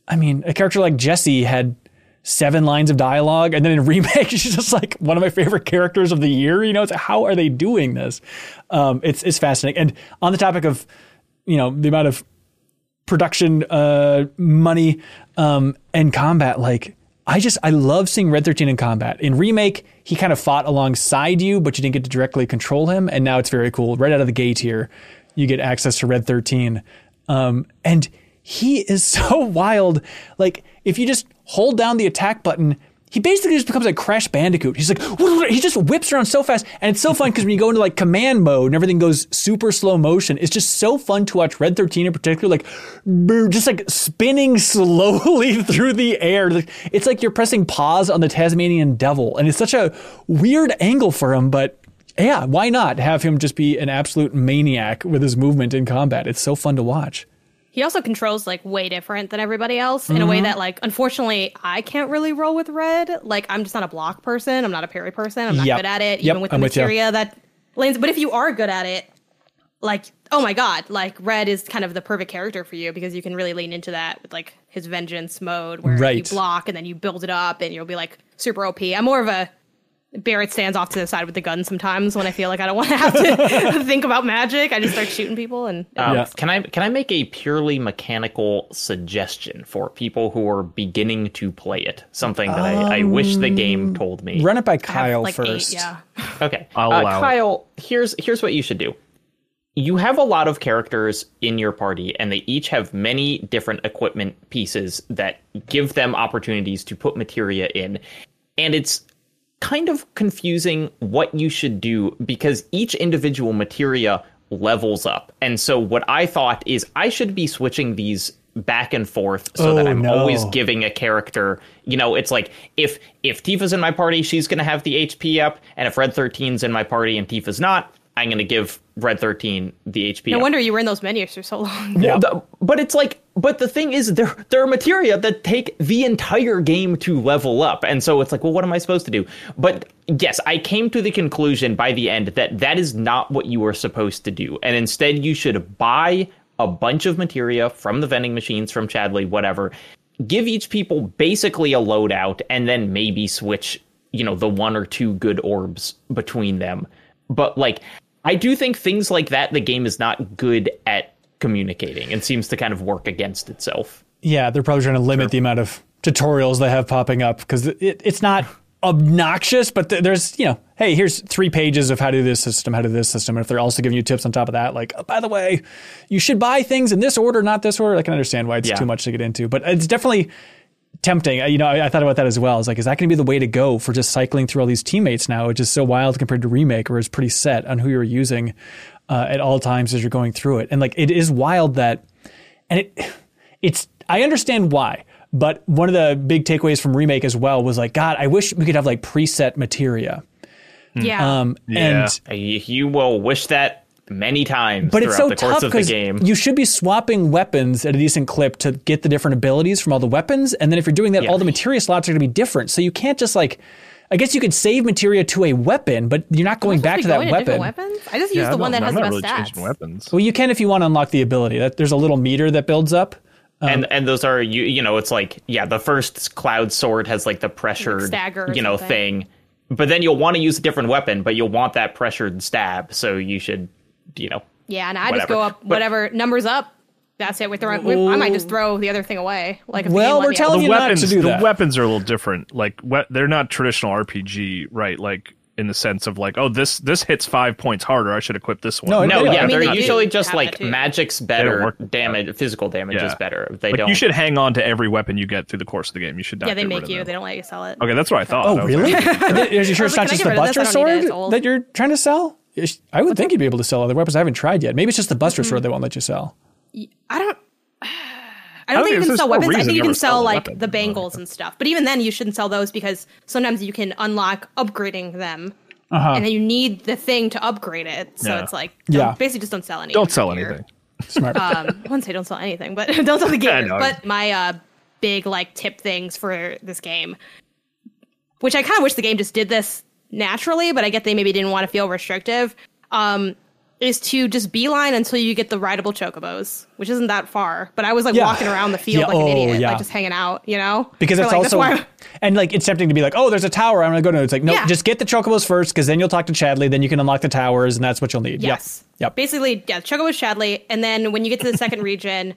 I mean, a character like Jesse had seven lines of dialogue, and then in Remake, she's just like one of my favorite characters of the year. You know, it's like, how are they doing this? Um, it's, it's fascinating. And on the topic of, you know, the amount of production uh, money um, and combat like i just i love seeing red 13 in combat. In remake he kind of fought alongside you but you didn't get to directly control him and now it's very cool. Right out of the gate here you get access to red 13 um, and he is so wild. Like if you just hold down the attack button he basically just becomes like Crash Bandicoot. He's like, he just whips around so fast. And it's so fun because when you go into like command mode and everything goes super slow motion, it's just so fun to watch Red 13 in particular, like just like spinning slowly through the air. It's like you're pressing pause on the Tasmanian devil. And it's such a weird angle for him, but yeah, why not have him just be an absolute maniac with his movement in combat? It's so fun to watch. He also controls like way different than everybody else in a way mm-hmm. that like unfortunately I can't really roll with red. Like I'm just not a block person. I'm not a parry person. I'm not Yep. good at it. Yep, Even with the I'm with ya. materia that lanes. But if you are good at it, like oh my god, like red is kind of the perfect character for you because you can really lean into that with like his vengeance mode where you block and then you build it up and you'll be like super OP. I'm more of a Barrett stands off to the side with the gun sometimes when I feel like I don't want to have to think about magic. I just start shooting people and Um, Yeah. Can I can I make a purely mechanical suggestion for people who are beginning to play it? Something that I, I wish the game told me. Run it by Kyle like first. eight. Yeah. Okay, I'll uh, allow it. Kyle. Here's here's what you should do. You have a lot of characters in your party, and they each have many different equipment pieces that give them opportunities to put materia in, and it's kind of confusing what you should do because each individual materia levels up. And so what I thought is I should be switching these back and forth so that Oh, I'm no. always giving a character, you know, it's like if if Tifa's in my party, she's going to have the HP up, and if Red 13's in my party and Tifa's not, I'm going to give Red 13 the HP No up. wonder you were in those menus for so long. Yeah. The- but it's like, but the thing is, there there are materia that take the entire game to level up, and so it's like, well, what am I supposed to do? But yes, I came to the conclusion by the end that that is not what you are supposed to do, and instead you should buy a bunch of materia from the vending machines, from Chadley, whatever. Give each people basically a loadout, and then maybe switch, you know, the one or two good orbs between them. But like, I do think things like that, the game is not good at communicating and seems to kind of work against itself. Yeah, they're probably trying to limit the amount of tutorials they have popping up because it, it's not obnoxious, but th- there's, you know, hey, here's three pages of how to do this system, how to do this system. And if they're also giving you tips on top of that, like, oh, by the way, you should buy things in this order, not this order, I can understand why it's Yeah. too much to get into. But it's definitely tempting. Uh, You know, I, I thought about that as well. It's like, is that going to be the way to go for just cycling through all these teammates now, which is so wild compared to Remake, where it's pretty set on who you're using uh, at all times as you're going through it. And like, it is wild that, and it, it's, I understand why. But one of the big takeaways from remake as well was like, God, I wish we could have like preset materia. Yeah. Um, Yeah. and You you will wish that many times but throughout it's so the course tough of the because game. you should be swapping weapons at a decent clip to get the different abilities from all the weapons. And then if you're doing that, Yeah. all the materia slots are going to be different. So you can't just like, I guess you could save materia to a weapon, but you're not going back to that Going weapon. different weapons? I just use the I'm one not- that has I'm the not best really stats. weapons. Well, you can if you want to unlock the ability. That there's a little meter that builds up. and um, and those are you you know it's like yeah the first cloud sword has like the pressured stagger you know something. thing but then you'll want to use a different weapon but you'll want that pressured stab so you should you know Yeah, and I just go up But- whatever numbers up. That's it. We throw. We, I might just throw the other thing away. Like if Well, we're telling out. the you not weapons to do that. the weapons are a little different like we- they're not traditional rpg right like in the sense of like, oh, this this hits five points harder. I should equip this one. No, No, Yeah, yeah, I mean, they're they usually just like magic's better, work like damage, physical damage is Yeah. better. They like don't. you should hang on to every weapon you get through the course of the game. You should not Yeah, they get rid make of you. them. They don't let you sell it. Okay, that's what I thought. Oh, really? like, And then- Are you sure it's not just the I get rid of Buster this? I don't need it. Sword that you're trying to sell? It's- I would think you'd be able to sell other weapons. I haven't tried yet. Maybe it's just the Buster Sword they won't let you sell. I don't. I don't don't think you can sell no weapons. I think you you can sell sell like weapon. the bangles and stuff. But even then, you shouldn't sell those because sometimes you can unlock upgrading them, Uh-huh. and then you need the thing to upgrade it. So Yeah. it's like, don't, Yeah. basically just don't sell anything. don't sell here. anything. Smart. Um, I wouldn't say don't sell anything, but don't sell the Yeah, game. But my uh, big like tip things for this game, which I kind of wish the game just did this naturally, but I get they maybe didn't want to feel restrictive. Um, is to just beeline until you get the rideable chocobos, which isn't that far. But I was like Yeah. walking around the field Yeah, like an oh, idiot, yeah. like just hanging out, you know? because So, it's like, also and like it's tempting to be like, oh, there's a tower. I'm gonna go to. it. It's like no, just get the chocobos first, because then you'll talk to Chadley. Then you can unlock the towers, and that's what you'll need. Yes. Yep. Yep. Basically, yeah, Chocobo Chadley, and then when you get to the second region,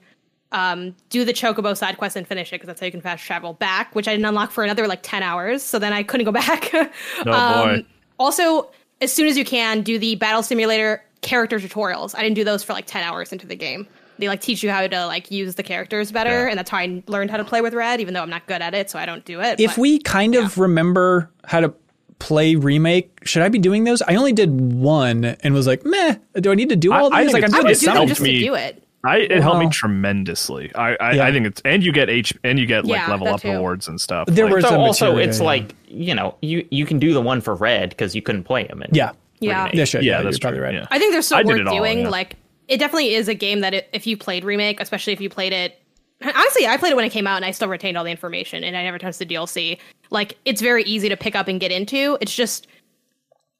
um, do the Chocobo side quest and finish it because that's how you can fast travel back, which I didn't unlock for another like ten hours. So then I couldn't go back. Oh Um, boy. Also, as soon as you can, do the battle simulator character tutorials. I didn't do those for like ten hours into the game. They like teach you how to like use the characters better, Yeah. and that's how I learned how to play with Red. Even though I'm not good at it, so I don't do it. If but- we kind of remember how to play remake, should I be doing those? I only did one and was like, meh. Do I need to do all I these? think like I'm doing would it do helped just me- to do it. I, it helped me tremendously. I I, Yeah. I think it's and you get H and you get like Yeah, level up too. rewards and stuff. There Like, were so some also, material, it's yeah. like you know, you you can do the one for red because you couldn't play him. In yeah, Yeah. yeah, sure, yeah, yeah, that's probably right. yeah. I think they're so I worth it all, doing. yeah. Like, it definitely is a game that it, if you played remake, especially if you played it. Honestly, I played it when it came out, and I still retained all the information, and I never touched the DLC. Like, it's very easy to pick up and get into. It's just,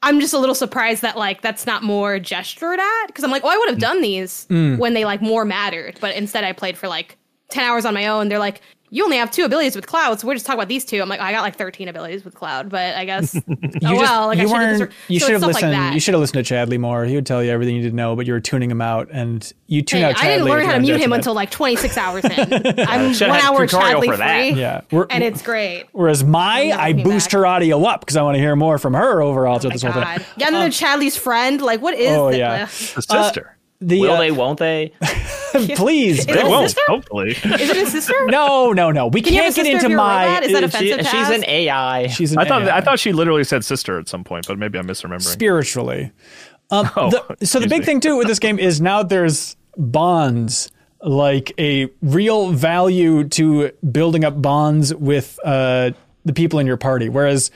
I'm just a little surprised that like that's not more gestured at because I'm like, oh, I would have done these Mm. when they like more mattered, but instead I played for like ten hours on my own. They're like, you only have two abilities with Cloud, so we're just talking about these two. I'm like, I got like 13 abilities with Cloud, but I guess oh You just- well, like you I should have. weren't. You so should have listened. Like you should have listened to Chadley more. He would tell you everything you didn't know, but you were tuning him out, and you tune Hey, out. Chadley I didn't learn how to mute him detriment. until like 26 hours in. I'm Should've one hour Chadley for that. free, Yeah, we're, and it's great. whereas my, I boost back. her audio up because I want to hear more from her overall throughout oh this whole thing. Yeah, and then Chadley's friend. Like, what is? Oh, the, yeah. the uh, sister. The Will uh, they? Won't they? please? They won't. sister? Hopefully. Is it his sister? No, no, no. We Can can't get into if you're a my. robot? Is that offensive to she's an AI. she's an I thought AI. I thought she literally said sister at some point, but maybe I'm misremembering. spiritually. Um, Oh, the- so the big me. thing too with this game is now there's bonds, like a real value to building up bonds with uh, the people in your party. Whereas,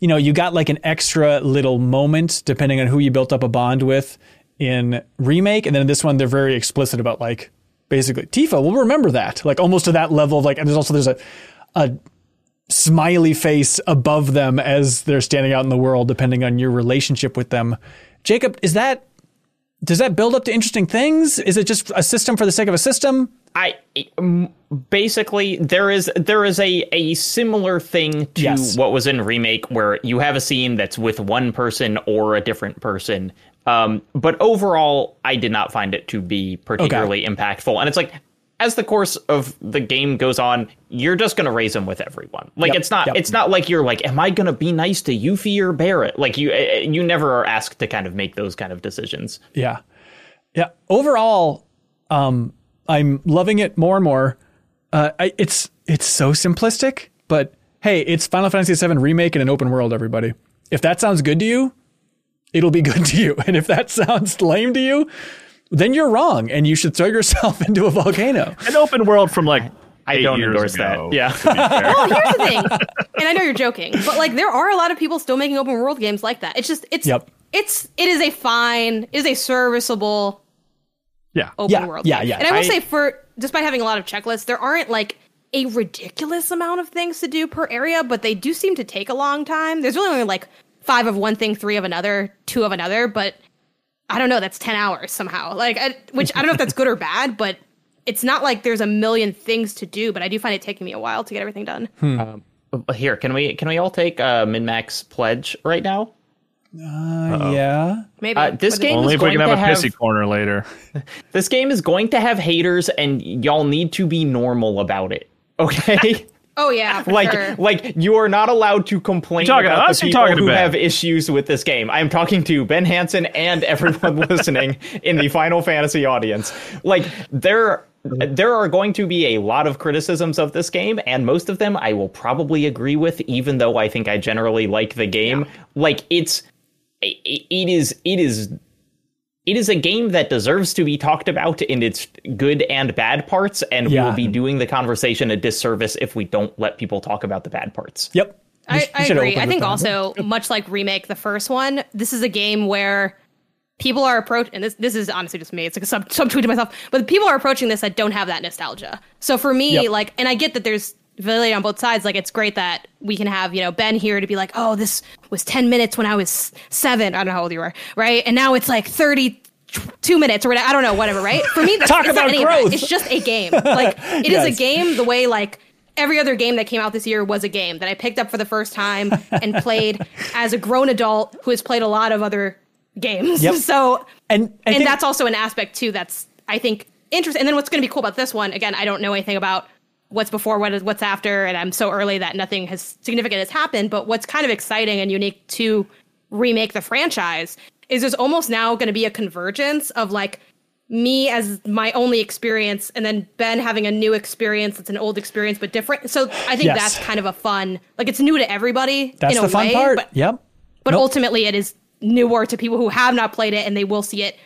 you know, you got like an extra little moment depending on who you built up a bond with in remake, and then in this one they're very explicit about like basically Tifa will remember that, like almost to that level of like. And there's also there's a a smiley face above them as they're standing out in the world, depending on your relationship with them. Jacob, is that does that build up to interesting things? Is it just a system for the sake of a system? I basically there is there is a a similar thing to Yes. what was in remake where you have a scene that's with one person or a different person. Um, but overall, I did not find it to be particularly impactful. And it's like as the course of the game goes on, you're just gonna raise them with everyone. Like Yep, it's not yep. it's not like you're like, am I gonna be nice to Yuffie or Barrett? Like you uh, you never are asked to kind of make those kind of decisions. Yeah, yeah. Overall, um, I'm loving it more and more. Uh, I, it's it's so simplistic, but hey, it's Final Fantasy VII remake in an open world. Everybody, if that sounds good to you, it'll be good to you. And if that sounds lame to you, then you're wrong, and you should throw yourself into a volcano. An open world from like I eight don't years endorse that. ago, Yeah. to be fair. Well, here's the thing, and I know you're joking, but like there are a lot of people still making open world games like that. It's just it's Yep. it's it is a fine, it is a serviceable yeah. open Yeah, world. yeah, game. yeah. And I will I- say, for despite having a lot of checklists, there aren't like a ridiculous amount of things to do per area, but they do seem to take a long time. There's really only like five of one thing, three of another, two of another, but I don't know. That's ten hours somehow. Like, I, which I don't know if that's good or bad, but it's not like there's a million things to do. But I do find it taking me a while to get everything done. Here, can we can we all take uh, MinnMax pledge right now? Yeah. Maybe Uh, this What is it? game Only is if we can have a have pissy corner later. this game is going to have haters, and y'all need to be normal about it. Okay. Oh yeah, for like sure. like you are not allowed to complain You talking to about us the people talking to who Ben? have issues with this game. I am talking to Ben Hanson and everyone listening in the Final Fantasy audience. Like there there are going to be a lot of criticisms of this game and most of them I will probably agree with even though I think I generally like the game. Like it's it, it is it is it is a game that deserves to be talked about in its good and bad parts, and Yeah. we will be doing the conversation a disservice if we don't let people talk about the bad parts. Yep. We I, I agree. I think also, much like remake the first one, this is a game where people are approaching. And this this is honestly just me. It's like a sub subtweet to myself, but people are approaching this that don't have that nostalgia. So for me, Yep. like, and I get that there's validity on both sides. Like, it's great that we can have you know Ben here to be like, oh, this was ten minutes when I was seven. I don't know how old you were, right? And now it's like thirty. Two minutes or whatever. I don't know, whatever, right? For me, that's, Talk it's not about any of that. growth. It's just a game. Like it is a game the way like every other game that came out this year was a game that I picked up for the first time and played as a grown adult who has played a lot of other games. Yep. So And I and think- that's also an aspect too that's I think interesting. And then what's going to be cool about this one again, I don't know anything about what's before, what is what's after, and I'm so early that nothing has significant has happened. But what's kind of exciting and unique to remake the franchise is there's almost now going to be a convergence of like me as my only experience and then Ben having a new experience it's an old experience but different. So I think Yes. that's kind of a fun like it's new to everybody That's in the a fun way, part. but yep. but Nope. ultimately it is newer to people who have not played it and they will see it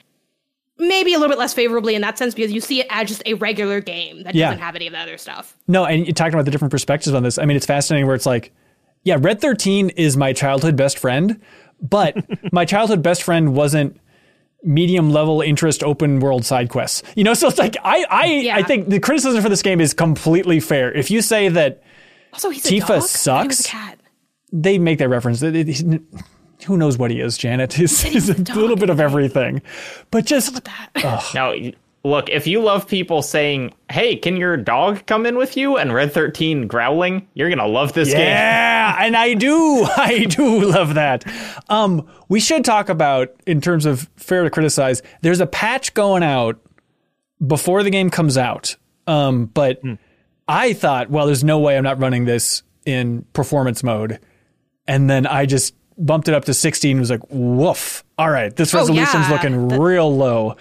maybe a little bit less favorably in that sense because you see it as just a regular game that Yeah. doesn't have any of the other stuff. No, and you're talking about the different perspectives on this. I mean, it's fascinating where it's like, yeah, Red 13 is my childhood best friend, but my childhood best friend wasn't medium level interest open world side quests. You know, so it's like I I Yeah. I think the criticism for this game is completely fair. If you say that Also, he's Tifa a dog? I he was sucks. a cat. they make that reference, that it- he's- who knows what he is, Janet? He's, he's a little bit of everything. But just Now, look, if you love people saying, "Hey, can your dog come in with you?" and Red Thirteen growling, you're gonna love this game. Yeah, and I do. I do love that. Um, we should talk about, in terms of fair to criticize, there's a patch going out before the game comes out. Um, but I thought, well, there's no way I'm not running this in performance mode. And then I just bumped it up to 16 and was like, woof. All right, this Oh, resolution's yeah. looking The- real low.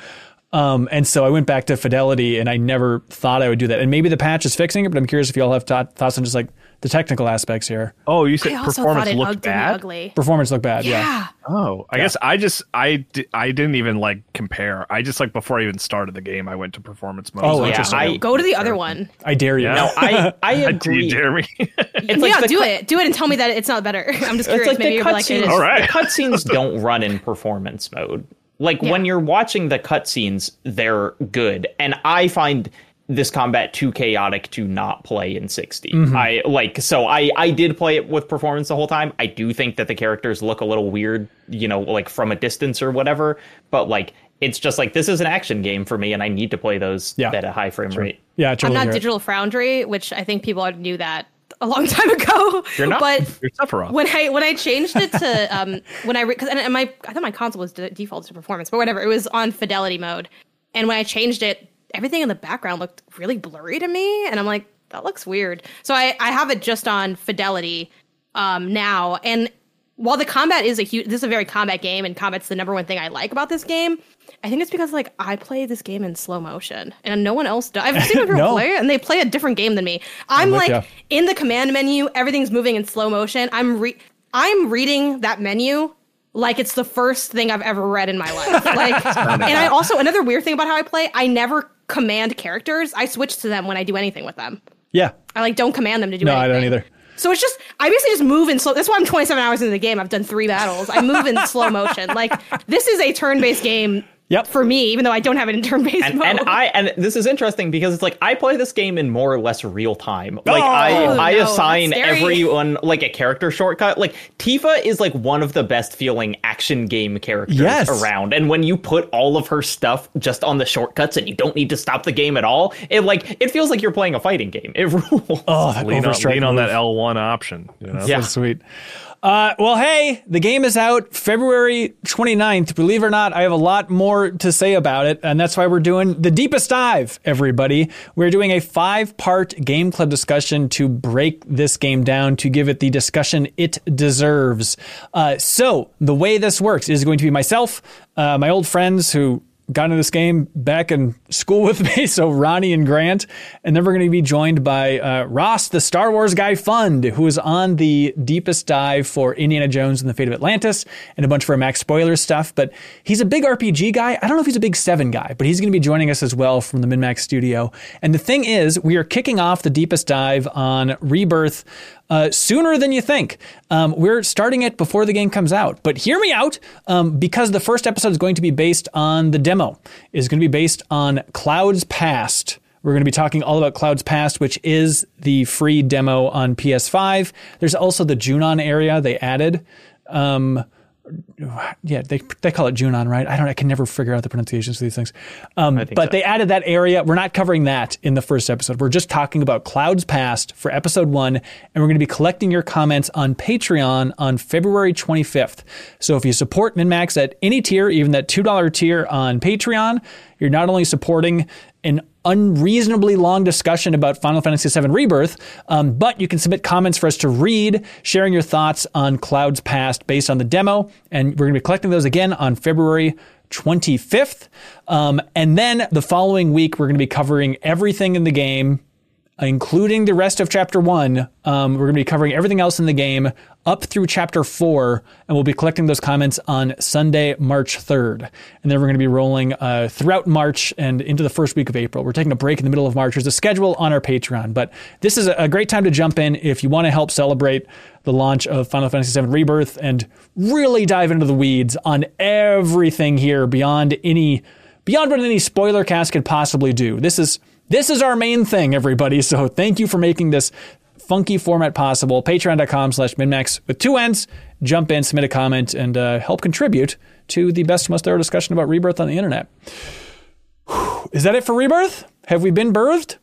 Um, and so I went back to fidelity, and I never thought I would do that. And maybe the patch is fixing it, but I'm curious if you all have thought, thoughts on just like the technical aspects here. Oh, you said also performance thought it looked ugly, bad. ugly. Performance looked bad. Yeah. Yeah. Oh, I guess I just I di- I didn't even like compare. I just like before I even started the game, I went to performance mode. Oh, So Yeah. I, Go to the other one. I dare you. Yeah. no, I, I Do agree. you dare me? It's like yeah, the do cut- it. Do it and tell me that it's not better. I'm just It's curious. like Maybe the you'll like, it cutscenes. is. All right. The cutscenes don't run in performance mode. Like Yeah. when you're watching the cutscenes, they're good, and I find this combat too chaotic to not play in 60. Mm-hmm. I like so I I did play it with performance the whole time. I do think that the characters look a little weird, you know, like from a distance or whatever, but like it's just like this is an action game for me and I need to play those Yeah. at a high frame rate. Yeah, I I'm not hear. Digital Foundry, which I think people knew that a long time ago. You're not? But You're Sephiroth. when I when I changed it to um when I because and, and my I thought my console was de- default to performance, but whatever. It was on fidelity mode, and when I changed it, everything in the background looked really blurry to me, and I'm like, that looks weird. So I I have it just on fidelity um now, and while the combat is a huge, this is a very combat game, and combat's the number one thing I like about this game. I think it's because like I play this game in slow motion, and no one else does. I've seen people No. play it, and they play a different game than me. I'm, with like ya. in the command menu, everything's moving in slow motion. I'm re- I'm reading that menu like it's the first thing I've ever read in my life. Like, and I also another weird thing about how I play, I never command characters. I switch to them when I do anything with them. Yeah. I like don't command them to do anything. No, I don't either. So it's just I basically just move in slow. That's why I'm 27 hours into the game. I've done three battles. I move in slow motion. Like this is a turn-based game Yep. for me, even though I don't have it in turn-based and, mode. and I and this is interesting because it's like I play this game in more or less real time. Like Oh, I I no, assign everyone like a character shortcut. Like Tifa is like one of the best feeling action game characters Yes. around. And when you put all of her stuff just on the shortcuts and you don't need to stop the game at all, it like it feels like you're playing a fighting game. It rules. Oh, that lean on, lean on that L1 option. You know? Yeah. So sweet. Uh, well, hey, the game is out February 29th. Believe it or not, I have a lot more to say about it, and that's why we're doing the deepest dive, everybody. We're doing a five part game club discussion to break this game down to give it the discussion it deserves. Uh, so, the way this works is going to be myself, uh, my old friends who got into this game back in school with me. So Ronnie and Grant, and then we're going to be joined by uh, Ross, the Star Wars guy fund, who is on the deepest dive for Indiana Jones and the Fate of Atlantis and a bunch of our Max spoiler stuff. But he's a big RPG guy. I don't know if he's a big seven guy, but he's going to be joining us as well from the MinnMax studio. And the thing is, we are kicking off the deepest dive on Rebirth uh, sooner than you think. Um, we're starting it before the game comes out. But hear me out, um, because the first episode is going to be based on the demo, is going to be based on Clouds Past. We're going to be talking all about Clouds Past, which is the free demo on PS5. There's also the Junon area they added. Um, yeah, they they call it Junon, right? I don't. I can never figure out the pronunciations of these things. Um, but so. they added that area. We're not covering that in the first episode. We're just talking about Clouds Past for episode one, and we're going to be collecting your comments on Patreon on February 25th. So if you support MinnMax at any tier, even that two dollar tier on Patreon, you're not only supporting an unreasonably long discussion about Final Fantasy VII Rebirth, um, but you can submit comments for us to read, sharing your thoughts on Clouds Past based on the demo. And we're going to be collecting those again on February 25th. Um, and then the following week, we're going to be covering everything in the game including the rest of chapter one. Um, we're going to be covering everything else in the game up through chapter four, and we'll be collecting those comments on Sunday, March 3rd. And then we're going to be rolling uh, throughout March and into the first week of April. We're taking a break in the middle of March. There's a schedule on our Patreon, but this is a great time to jump in if you want to help celebrate the launch of Final Fantasy VII Rebirth and really dive into the weeds on everything here beyond any beyond what any spoiler cast could possibly do. This is this is our main thing, everybody. So thank you for making this funky format possible. Patreon.com slash minnmax with two ends. Jump in, submit a comment, and uh, help contribute to the best, most thorough discussion about rebirth on the internet. Is that it for rebirth? Have we been birthed?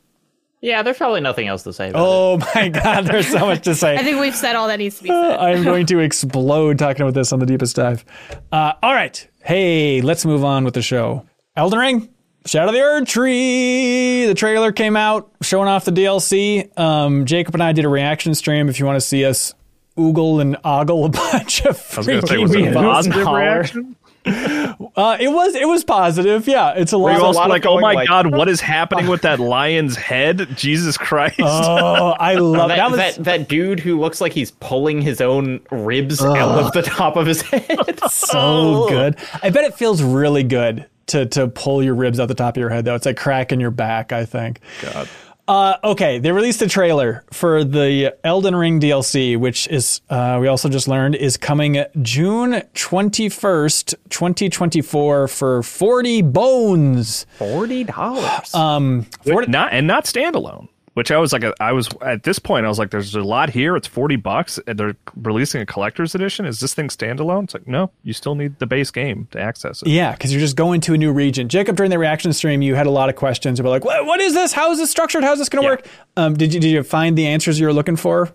Yeah, there's probably nothing else to say. oh it. my God, there's so much to say. I think we've said all that needs to be said. I'm going to explode talking about this on the deepest dive. Uh, all right. Hey, let's move on with the show. Elden Ring, Shadow of the Erdtree. The trailer came out showing off the DLC. Um, Jacob and I did a reaction stream. If you want to see us oogle and ogle a bunch of I was going to say, was it a positive reaction? Uh, it was it was positive. Yeah, it's a lot. Were you a also lot like, of oh my like- god, what is happening with that lion's head? Jesus Christ! Oh, I love that, that. was that that dude who looks like he's pulling his own ribs out of the top of his head. so good. I bet it feels really good to to pull your ribs out the top of your head though. It's like cracking your back. I think. God. Uh, okay, they released a trailer for the Elden Ring DLC, which is uh, we also just learned is coming June twenty first, twenty twenty four, for forty bones. Forty dollars. Um, Wait, not and not standalone. Which I was like, I was at this point, I was like, there's a lot here. It's forty bucks, and they're releasing a collector's edition. Is this thing standalone? It's like, no, you still need the base game to access it. Yeah, because you're just going to a new region. Jacob, during the reaction stream, you had a lot of questions about like, what, what is this? How is this structured? How is this going to Yeah. work? Um, did you did you find the answers you were looking for?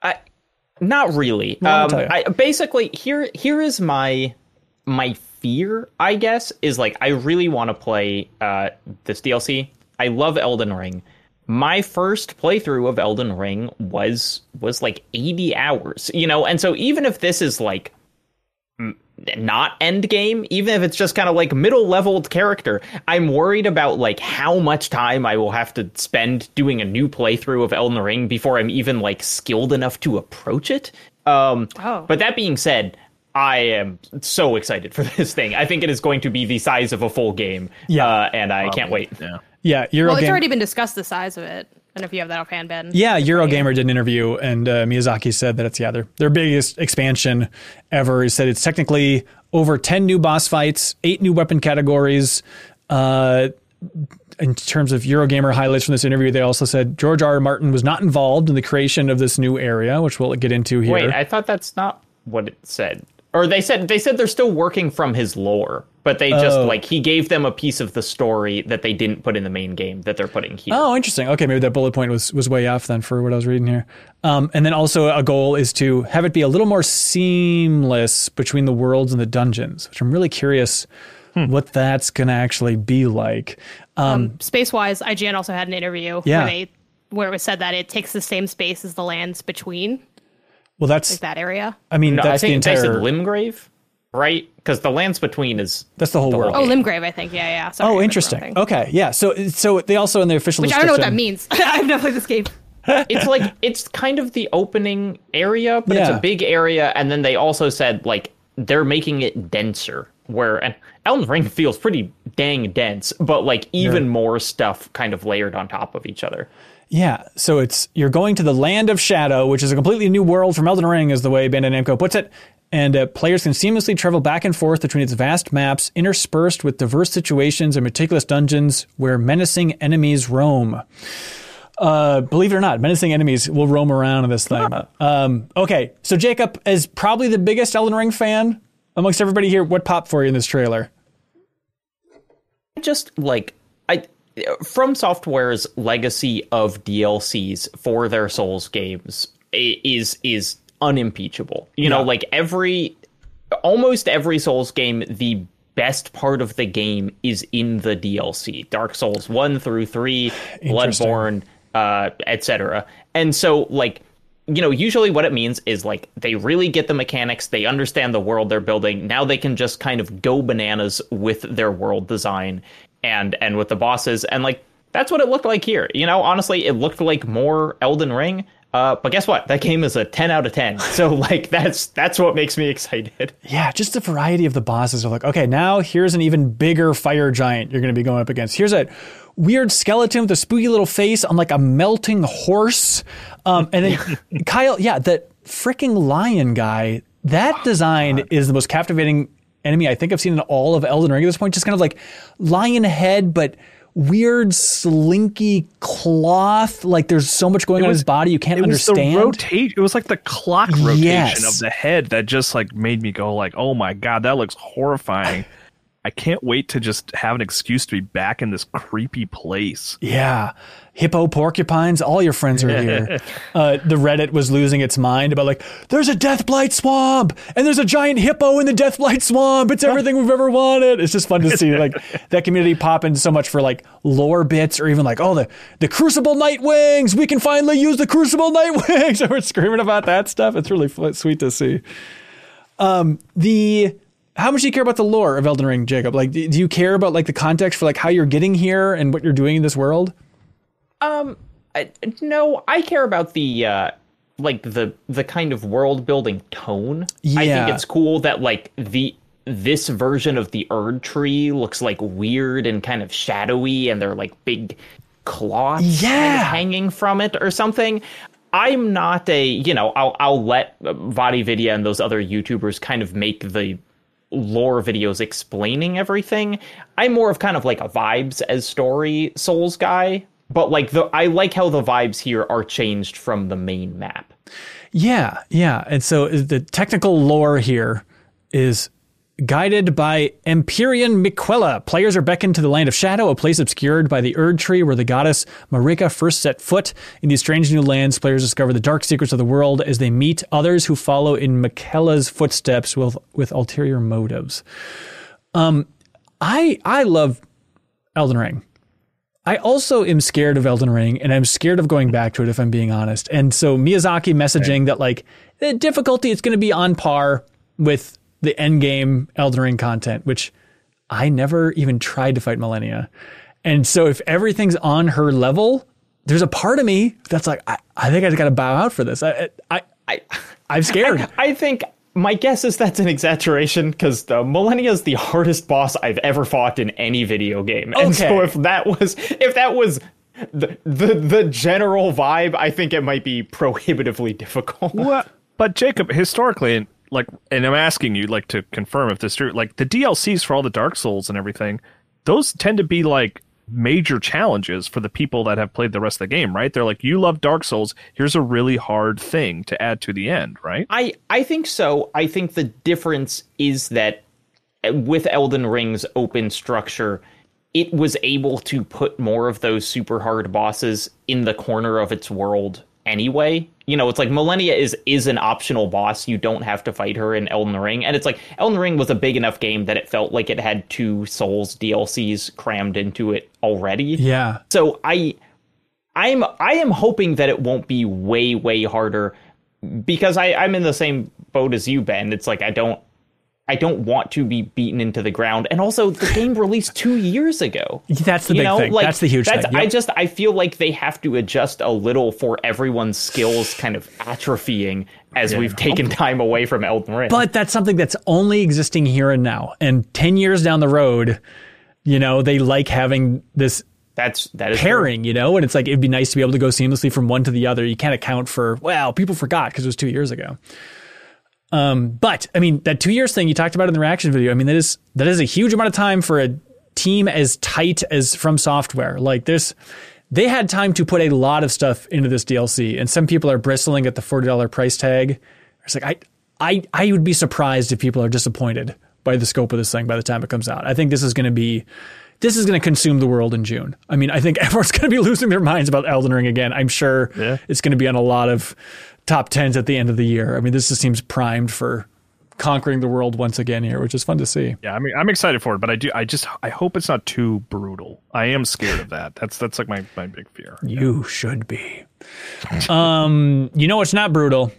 I, not really. I'll um. I, basically, here here is my my fear. I guess is like I really want to play uh, this DLC. I love Elden Ring. My first playthrough of Elden Ring was was like 80 hours, you know, and so even if this is like not end game, even if it's just kind of like middle leveled character, I'm worried about like how much time I will have to spend doing a new playthrough of Elden Ring before I'm even like skilled enough to approach it. Um, Oh. but that being said, I am so excited for this thing. I think it is going to be the size of a full game. Yeah. uh, and I can't wait. Yeah. Yeah, Eurogame. Well, it's already been discussed the size of it. I don't know if you have that offhand, Ben. Yeah, Eurogamer did an interview, and uh, Miyazaki said that it's yeah their their biggest expansion ever. He said it's technically over ten new boss fights, eight new weapon categories. Uh, in terms of Eurogamer highlights from this interview, they also said George R. R. Martin was not involved in the creation of this new area, which we'll get into here. Wait, I thought that's not what it said. Or they said they said they're still working from his lore. But they just Oh. like he gave them a piece of the story that they didn't put in the main game that they're putting here. Oh, interesting. Okay, maybe that bullet point was was way off then for what I was reading here. Um, and then also a goal is to have it be a little more seamless between the worlds and the dungeons, which I'm really curious what that's gonna actually be like. Um, Space wise, IGN also had an interview Yeah. where they where it was said that it takes the same space as the lands between well, that's that area. I mean no, I that's the think they said entire Limgrave, right? Because the lands between is that's the whole world. Oh, Limgrave, I think. Yeah, yeah. Sorry, Oh, interesting. Okay, yeah. So so they also in the official Which I don't know what that means. I've never played this game. it's like it's kind of the opening area, but it's a big area, and then they also said like they're making it denser. Where and Elden Ring feels pretty dang dense, but like even more stuff kind of layered on top of each other. Yeah, so it's you're going to the land of shadow, which is a completely new world from Elden Ring, is the way Bandai Namco puts it. And uh, players can seamlessly travel back and forth between its vast maps, interspersed with diverse situations and meticulous dungeons where menacing enemies roam. Uh, believe it or not, menacing enemies will roam around in this thing. Um, okay, so Jacob, is probably the biggest Elden Ring fan amongst everybody here, what popped for you in this trailer? just like I FromSoftware's legacy of DLCs for their Souls games is is unimpeachable. You know, like every almost every Souls game the best part of the game is in the DLC. Dark Souls 1 through 3, Interesting. Bloodborne, uh etc. And so like you know, usually what it means is like they really get the mechanics, they understand the world they're building. Now they can just kind of go bananas with their world design and and with the bosses and like that's what it looked like here. You know, honestly, it looked like more Elden Ring. Uh, but guess what? That game is a 10 out of 10. So like that's that's what makes me excited. Yeah, just the variety of the bosses are like, okay, now here's an even bigger fire giant you're going to be going up against. Here's a weird skeleton with a spooky little face on like a melting horse. Um, and then Kyle, yeah, that freaking lion guy, that design is the most captivating enemy I think I've seen in all of Elden Ring at this point. Just kind of like lion head, but weird slinky cloth. Like there's so much going on in his body you can't It was understand. the rotate. It was like the clock rotation Yes. of the head that just like made me go like, "Oh my god, that looks horrifying." I can't wait to just have an excuse to be back in this creepy place. Yeah. Hippo porcupines, all your friends are here. uh, the Reddit was losing its mind about like, there's a death blight swamp and there's a giant hippo in the death blight swamp. It's everything we've ever wanted. It's just fun to see like that community pop in so much for like lore bits or even like, oh, the, the Crucible Night Wings. We can finally use the Crucible Night Wings. And we're screaming about that stuff. It's really fu- sweet to see. Um, the how much do you care about the lore of Elden Ring, Jacob? Like, do you care about like the context for like how you're getting here and what you're doing in this world? Um, I, no, I care about the uh, like the the kind of world building tone. Yeah. I think it's cool that like the this version of the Erdtree looks like weird and kind of shadowy, and they're like big cloths kind of hanging from it or something. I'm not a you know I'll I'll let uh, VaatiVidya and those other YouTubers kind of make the lore videos explaining everything. I'm more of kind of like a vibes as story Souls guy, but like the I like how the vibes here are changed from the main map. Yeah, yeah. And so the technical lore here is guided by Empyrean Miquella. Players are beckoned to the land of shadow, a place obscured by the Erdtree where the goddess Marika first set foot. In these strange new lands, players discover the dark secrets of the world as they meet others who follow in Miquella's footsteps with, with ulterior motives. Um, I I love Elden Ring. I also am scared of Elden Ring and I'm scared of going back to it if I'm being honest. And so Miyazaki messaging that like the difficulty is going to be on par with the end game Elden Ring content, which I never even tried to fight Malenia. And so if everything's on her level, there's a part of me that's like, I, I think I just got to bow out for this. I, I, I I'm scared. I think my guess is that's an exaggeration because the Malenia is the hardest boss I've ever fought in any video game. And so if that was if that was the, the the general vibe, I think it might be prohibitively difficult. Well, but Jacob, historically, and like, and I'm asking you, like, to confirm if this is true. Like, the DLCs for all the Dark Souls and everything, those tend to be like major challenges for the people that have played the rest of the game, right? They're like, you love Dark Souls. Here's a really hard thing to add to the end, right? I I think so. I think the difference is that uh, with Elden Ring's open structure, it was able to put more of those super hard bosses in the corner of its world anyway. You know, it's like Malenia is is an optional boss. You don't have to fight her in Elden Ring. And it's like Elden Ring was a big enough game that it felt like it had two Souls DLCs crammed into it already. Yeah. So I I'm I am hoping that it won't be way, way harder because I, I'm in the same boat as you, Ben. It's like I don't I don't want to be beaten into the ground. And also, the game released two years ago. That's the You big know, thing. like, that's the huge that's, thing. I just I feel like they have to adjust a little for everyone's skills kind of atrophying as we've taken oh. time away from Elden Ring. But that's something that's only existing here and now. And 10 years down the road, you know, they like having this that's that is true. pairing, you know, and it's like it'd be nice to be able to go seamlessly from one to the other. You can't account for, well, people forgot because it was two years ago. Um, but I mean, that two years thing you talked about in the reaction video, I mean, that is that is a huge amount of time for a team as tight as FromSoftware. Like there's they had time to put a lot of stuff into this DLC, and some people are bristling at the forty dollar price tag. It's like I I I would be surprised if people are disappointed by the scope of this thing by the time it comes out. I think this is going to be this is going to consume the world in June. I mean, I think everyone's going to be losing their minds about Elden Ring again. I'm sure Yeah. it's going to be on a lot of top tens at the end of the year. I mean, this just seems primed for conquering the world once again here, which is fun to see. Yeah, I mean, I'm excited for it, but I do. I just, I hope it's not too brutal. I am scared of that. That's that's like my my big fear. You should be. Um, you know what's not brutal?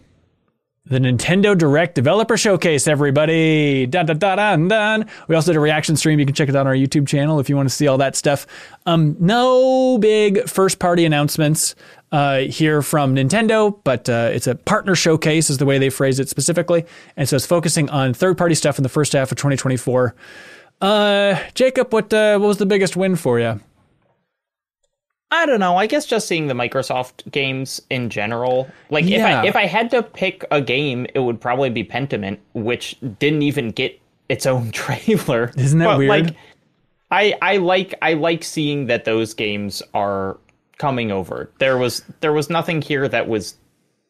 The Nintendo Direct Developer Showcase, everybody. Dun, dun, dun, dun, dun. We also did a reaction stream. You can check it out on our YouTube channel if you want to see all that stuff. Um, no big first party announcements uh, here from Nintendo, but uh, it's a partner showcase, is the way they phrase it specifically. And so it's focusing on third party stuff in the first half of 2024. Uh, Jacob, what, uh, what was the biggest win for you? I don't know. I guess just seeing the Microsoft games in general. Like Yeah. if I if I had to pick a game, it would probably be Pentiment, which didn't even get its own trailer. Isn't that But, weird? Like I I like I like seeing that those games are coming over. There was there was nothing here that was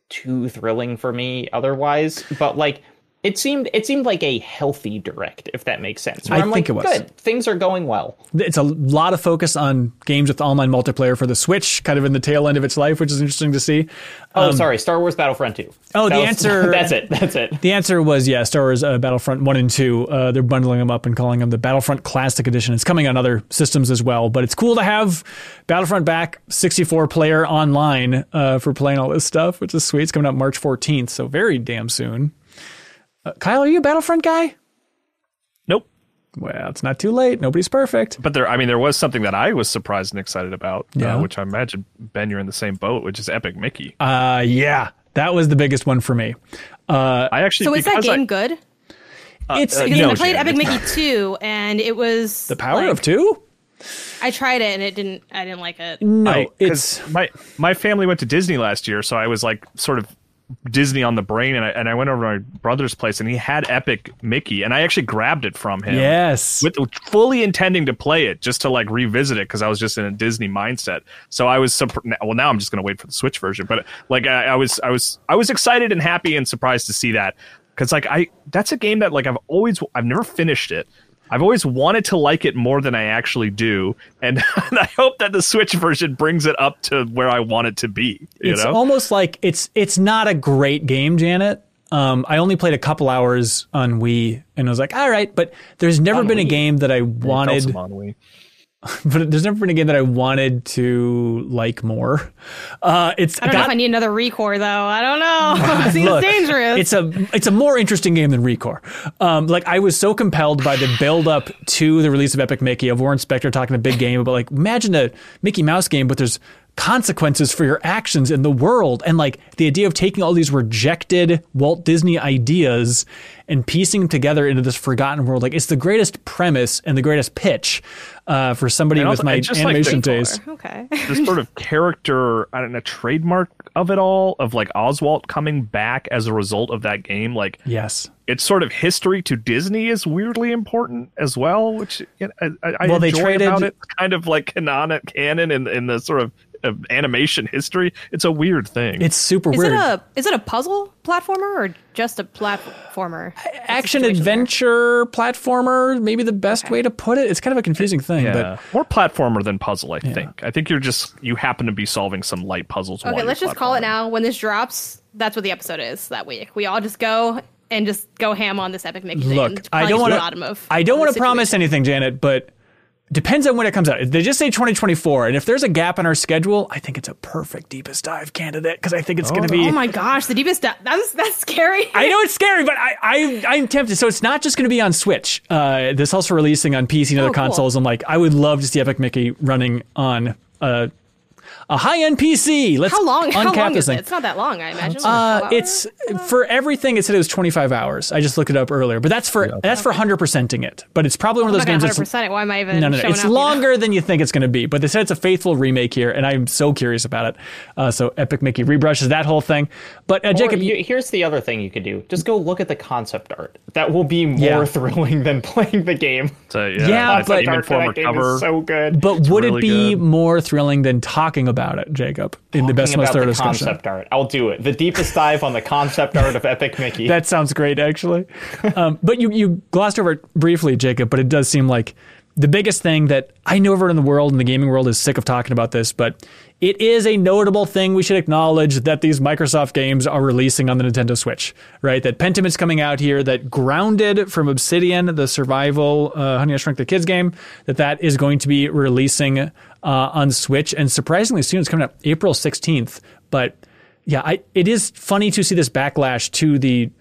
too thrilling for me otherwise, but like it seemed it seemed like a healthy direct, if that makes sense. Where I I'm think like, it was. good, things are going well. it's a lot of focus on games with online multiplayer for the Switch, kind of in the tail end of its life, which is interesting to see. Oh, sorry, Star Wars Battlefront 2. Um, Oh, That the was- answer- That's it. That's it. The answer was yeah, Star Wars uh, Battlefront 1 and 2. Uh, they're bundling them up and calling them the Battlefront Classic Edition. It's coming on other systems as well, but it's cool to have Battlefront back 64 player online uh, for playing all this stuff, which is sweet. It's coming out March 14th, so very damn soon. Uh, Kyle, are you a Battlefront guy? Nope. Well, it's not too late. Nobody's perfect. But there, I mean, there was something that I was surprised and excited about, Yeah. uh, which I imagine Ben, you're in the same boat, which is Epic Mickey. Uh, yeah, that was the biggest one for me. Uh, I actually So is that because I- game good? It's uh, Because no, I played Epic Mickey 2 and it was the power like, of two? I tried it and it didn't I didn't like it. No, I- 'cause it's my my family went to Disney last year, so I was like sort of Disney on the brain, and I and I went over to my brother's place, and he had Epic Mickey, and I actually grabbed it from him. yes. With fully intending to play it, just to like revisit it, because I was just in a Disney mindset. So I was well. Now I'm just gonna wait for the Switch version, but like I, I was, I was, I was excited and happy and surprised to see that, because like I, that's a game that like I've always, I've never finished it. I've always wanted to like it more than I actually do, and, and I hope that the Switch version brings it up to where I want it to be. You it's know, almost like it's it's not a great game, Janet. Um, I only played a couple hours on Wii, and I was like, all right. But there's never On been a game that I wanted. But there's never been a game that I wanted to like more. Uh, it's I don't know if I need another Recore though. I don't know. it seems Look, dangerous. It's a it's a more interesting game than Recore. Um, like I was so compelled by the build up to the release of Epic Mickey of Warren Spector talking a big game about like imagine a Mickey Mouse game, but there's consequences for your actions in the world, and like the idea of taking all these rejected Walt Disney ideas and piecing them together into this forgotten world. Like it's the greatest premise and the greatest pitch uh, for somebody And with my and just like animation the- taste. okay. the sort of character, I don't know, trademark of it all, of like Oswald coming back as a result of that game, like Yes. its sort of history to Disney is weirdly important as well, which you know, I, I Well, they enjoy traded- about it. Kind of like canon, canon in, in the sort of, of animation history. It's a weird thing. It's super Is weird. it a is it a puzzle platformer or just a platformer? Action situation there? adventure platformer, maybe the best way to put it. It's kind of a confusing thing, yeah. more platformer than puzzle. I think. I think you're just you happen to be solving some light puzzles. Okay, let's just call it now. When this drops, that's what the episode is that week. We all just go and just go ham on this epic Mickey. Look, and I don't want to. I don't want to promise anything, Janet, but depends on when it comes out. They just say 2024, and if there's a gap in our schedule, I think it's a perfect deepest dive candidate because I think it's going to be. Oh my gosh, the deepest dive. That's that's scary. I know it's scary, but I, I I'm tempted. So it's not just going to be on Switch. Uh, this also releasing on PC and other Oh, cool. consoles. I'm like, I would love to see Epic Mickey running on uh, a high end PC. Let's how long? How uncap long this is thing. it? It's not that long, I imagine. Uh, it's for everything. It said it was 25 hours. I just looked it up earlier, but that's for that's for 100 percenting it. But it's probably one of those games 100% Why am I even no, no, no. It's up, you know? longer than you think it's going to be. But they said it's a faithful remake here, and I'm so curious about it. Uh, so Epic Mickey rebrushes that whole thing. But uh, Jacob, you, you, here's the other thing you could do: just go look at the concept art. That will be more Yeah. thrilling than playing the game. So, yeah, Yeah, it's but- an art Informer that game cover. is so good. but would really it be good. more thrilling than talking about it, Jacob? In the best, Talking most about thorough discussion. concept art. I'll do it. The deepest dive on the concept art of Epic Mickey. That sounds great, actually. um, but you, you glossed over it briefly, Jacob, but it does seem like the biggest thing that I know everyone in the world, in the gaming world, is sick of talking about this, but it is a notable thing we should acknowledge that these Microsoft games are releasing on the Nintendo Switch, right? That Pentiment's coming out here, that Grounded from Obsidian, the survival uh, Honey I Shrunk the Kids game, that that is going to be releasing uh, on Switch, and surprisingly soon, it's coming out April 16th, but yeah, I, it is funny to see this backlash to the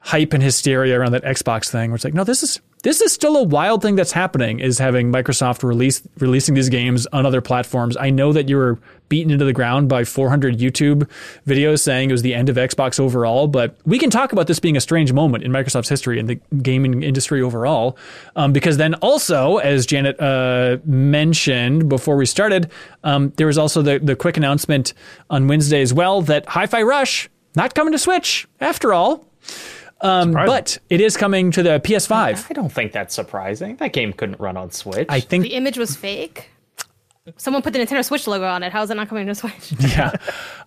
hype and hysteria around that Xbox thing. Where it's like, no, this is this is still a wild thing that's happening. Is having Microsoft release releasing these games on other platforms. I know that you were beaten into the ground by 400 YouTube videos saying it was the end of Xbox overall, but we can talk about this being a strange moment in Microsoft's history and the gaming industry overall. Um, because then also, as Janet uh, mentioned before we started, um, there was also the the quick announcement on Wednesday as well that Hi-Fi Rush not coming to Switch after all. Um, but it is coming to the PS5. I don't think that's surprising. That game couldn't run on Switch. I think, the image was fake. Someone put the Nintendo Switch logo on it. How is it not coming to Switch? yeah,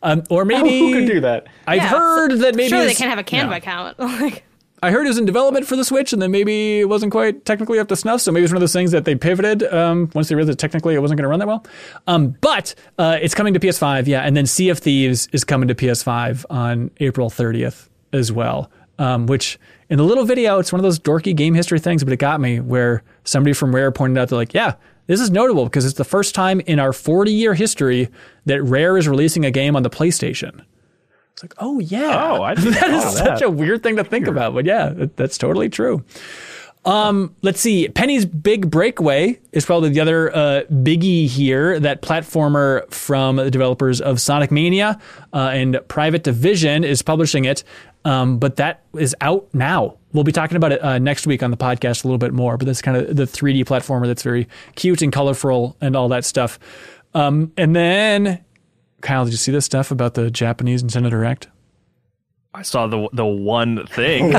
um, or maybe Who could do that? I've Yeah, heard that maybe Surely they it's- can't have a Canva no. account. like, I heard it was in development for the Switch, and then maybe it wasn't quite technically up to snuff. So maybe it's one of those things that they pivoted um, once they realized that technically it wasn't going to run that well. Um, but uh, it's coming to PS5, yeah, and then Sea of Thieves is coming to PS5 on April 30th as well. Um, which in the little video, it's one of those dorky game history things, but it got me where somebody from Rare pointed out they're like, yeah. This is notable because it's the first time in our 40 year history that Rare is releasing a game on the PlayStation. It's like, oh yeah, Oh, I didn't that that. such a weird thing to think about, but yeah, that, that's totally true. Um, let's see. Penny's Big Breakaway is probably the other uh, biggie here. That platformer from the developers of Sonic Mania uh, and Private Division is publishing it, um, but that is out now. We'll be talking about it uh, next week on the podcast a little bit more. But that's kind of the 3D platformer that's very cute and colorful and all that stuff. Um, and then, Kyle, did you see this stuff about the Japanese Nintendo Direct? I saw the the one thing.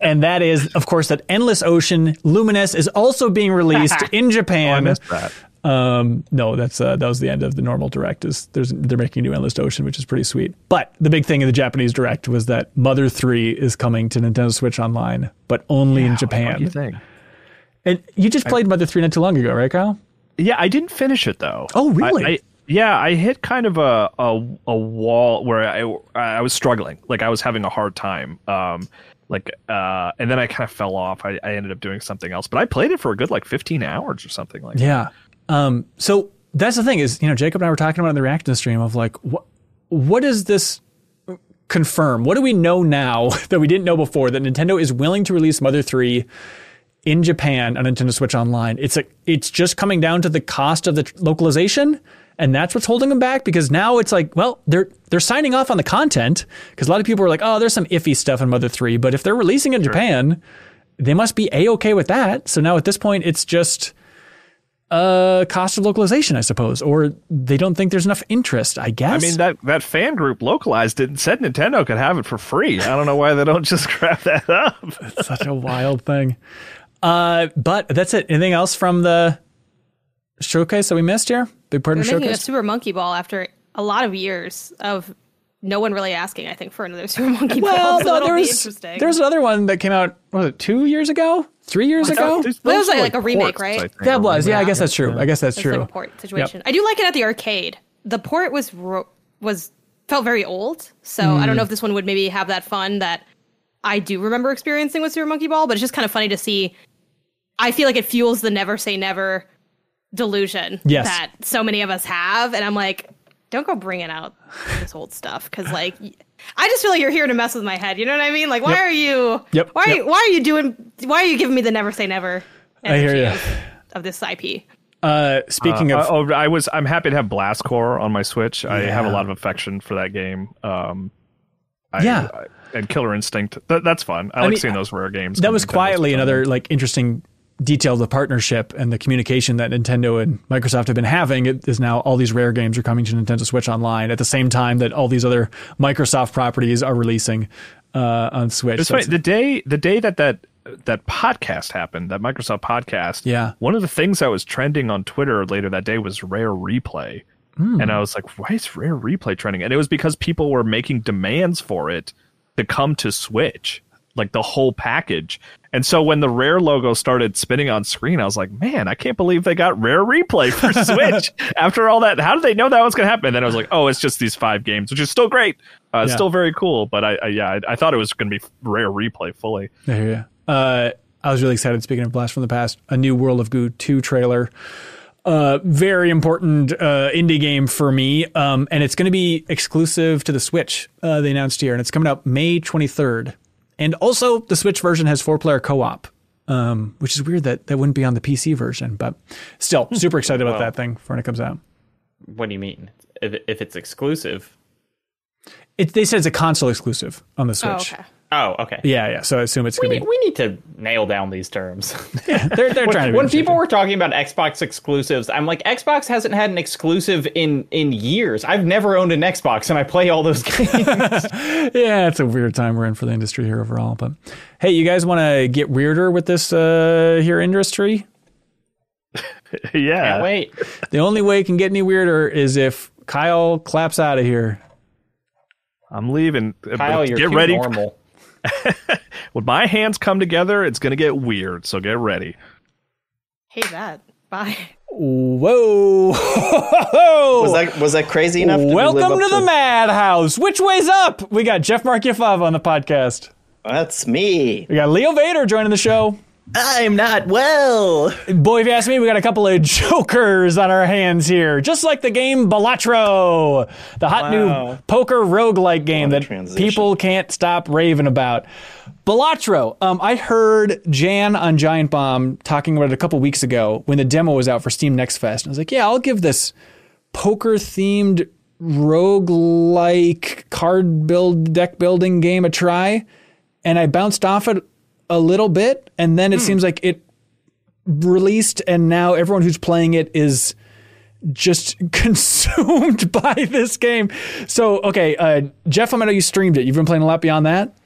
and that is, of course, that Endless Ocean Luminous is also being released in Japan. missed that. Um, no, that's uh, that was the end of the normal direct. Is there's they're making a new Endless Ocean, which is pretty sweet. But the big thing in the Japanese direct was that Mother Three is coming to Nintendo Switch Online, but only in What do you Japan. think? And you just played Mother Three not too long ago, right, Kyle? Yeah, I didn't finish it though. Oh, really? I, I, yeah, I hit kind of a a, a wall where I I was struggling. Like I was having a hard time. Um, like uh, and then I kind of fell off. I, I ended up doing something else, but I played it for a good like 15 hours or something like. that. Um, so that's the thing is, you know, Jacob and I were talking about in the reaction stream of like, what, what does this confirm? What do we know now that we didn't know before that Nintendo is willing to release Mother 3 in Japan on Nintendo Switch Online? It's a, it's just coming down to the cost of the tr- localization. And that's what's holding them back because now it's like, well, they're they're signing off on the content because a lot of people are like, oh, there's some iffy stuff in Mother 3, but if they're releasing it in Japan, they must be a okay with that. So now at this point, it's just uh, cost of localization, I suppose, or they don't think there's enough interest. I guess. I mean that that fan group localized it and said Nintendo could have it for free. I don't know why they don't just grab that up. It's such a wild thing. Uh, but that's it. Anything else from the showcase that we missed here? Big part We're of the a showcase. Super Monkey Ball after a lot of years of no one really asking. I think for another Super Monkey Well, Ball, so no, it'll there was there was another one that came out. Was it two years ago? Three years ago? Those- That was those are like a remake, ports, right? Think, That was. Yeah, I guess that's true. I guess that's It's true. like a port situation. I do like it at the arcade. The port was ro- was felt very old, so I Hmm. don't know if this one would maybe have that fun that I do remember experiencing with Super Monkey Ball. But it's just kind of funny to see. I feel like it fuels the never say never delusion Yes. that so many of us have, and I'm like, don't go bringing out this old stuff because like. i just feel like you're here to mess with my head. You know what I mean? Like, why Yep. are you? Yep, Why? Are yep. you, why are you doing? Why are you giving me the never say never? I hear energy ya. Of, of this IP. Uh, speaking Uh, of, oh, I was. I'm happy to have Blast Corps on my Switch. I have a lot of affection for that game. Um, I, Yeah. I- and Killer Instinct. Th- that's fun. I, like mean, seeing those rare games. that was to quietly Switch. another like interesting detail the partnership and the communication that Nintendo and Microsoft have been having. It is now all these rare games are coming to Nintendo Switch Online at the same time that all these other Microsoft properties are releasing uh, on Switch. It's So funny. The day the day that that that podcast happened, that Microsoft podcast. Yeah. One of the things that was trending on Twitter later that day was Rare Replay, Hmm. and I was like, why is Rare Replay trending? And it was because people were making demands for it to come to Switch, like the whole package. And so when the Rare logo started spinning on screen, I was like, man, I can't believe they got Rare Replay for Switch after all that. How did they know that was going to happen? And then I was like, oh, it's just these five games, which is still great. Uh, Yeah. still very cool, but I, I yeah, I, I thought it was going to be Rare Replay fully. I hear. Uh, I was really excited. Speaking of Blast from the Past, a new World of Goo 2 trailer. Uh, very important uh, indie game for me. Um, and it's going to be exclusive to the Switch, uh, they announced here. And it's coming out May 23rd. And also, the Switch version has four player co op, um, which is weird that that wouldn't be on the PC version. But still, super excited about that thing for when it comes out. What do you mean? If, if it's exclusive? It, they said it's a console exclusive on the Oh, Switch. okay. Oh, okay. Yeah, yeah. So I assume it's We, going to need- be. we need to nail down these terms. They're, they're trying to when people were talking about Xbox exclusives, I'm like, Xbox hasn't had an exclusive in in years. I've never owned an Xbox, and I play all those games. Yeah, it's a weird time we're in for the industry here overall. But hey, you guys want to get weirder with this uh, here industry? yeah. Can't wait. The only way it can get any weirder is if Kyle claps out of here. I'm leaving. Kyle, But you're get ready. normal. When my hands come together, it's going to get weird. So get ready. Hey, that. Bye. Whoa! Was that was that crazy enough? Did we live Welcome up to the Madhouse. Which way's up? We got Jeff Marchiafava on the podcast. That's me. We got Leo Vader joining the show. I'm not well. Boy, if you ask me, we got a couple of jokers on our hands here. Just like the game Balatro, the hot new Wow. poker roguelike game that transition. people can't stop raving about. Balatro, um, I heard Jan on Giant Bomb talking about it a couple weeks ago when the demo was out for Steam Next Fest. And I was like, yeah, I'll give this poker themed roguelike card build deck building game a try. And I bounced off it a little bit, and then it seems like it released and now everyone who's playing it is just consumed by this game. So, okay, uh, Jeff, I know you streamed it. You've been playing a lot beyond that.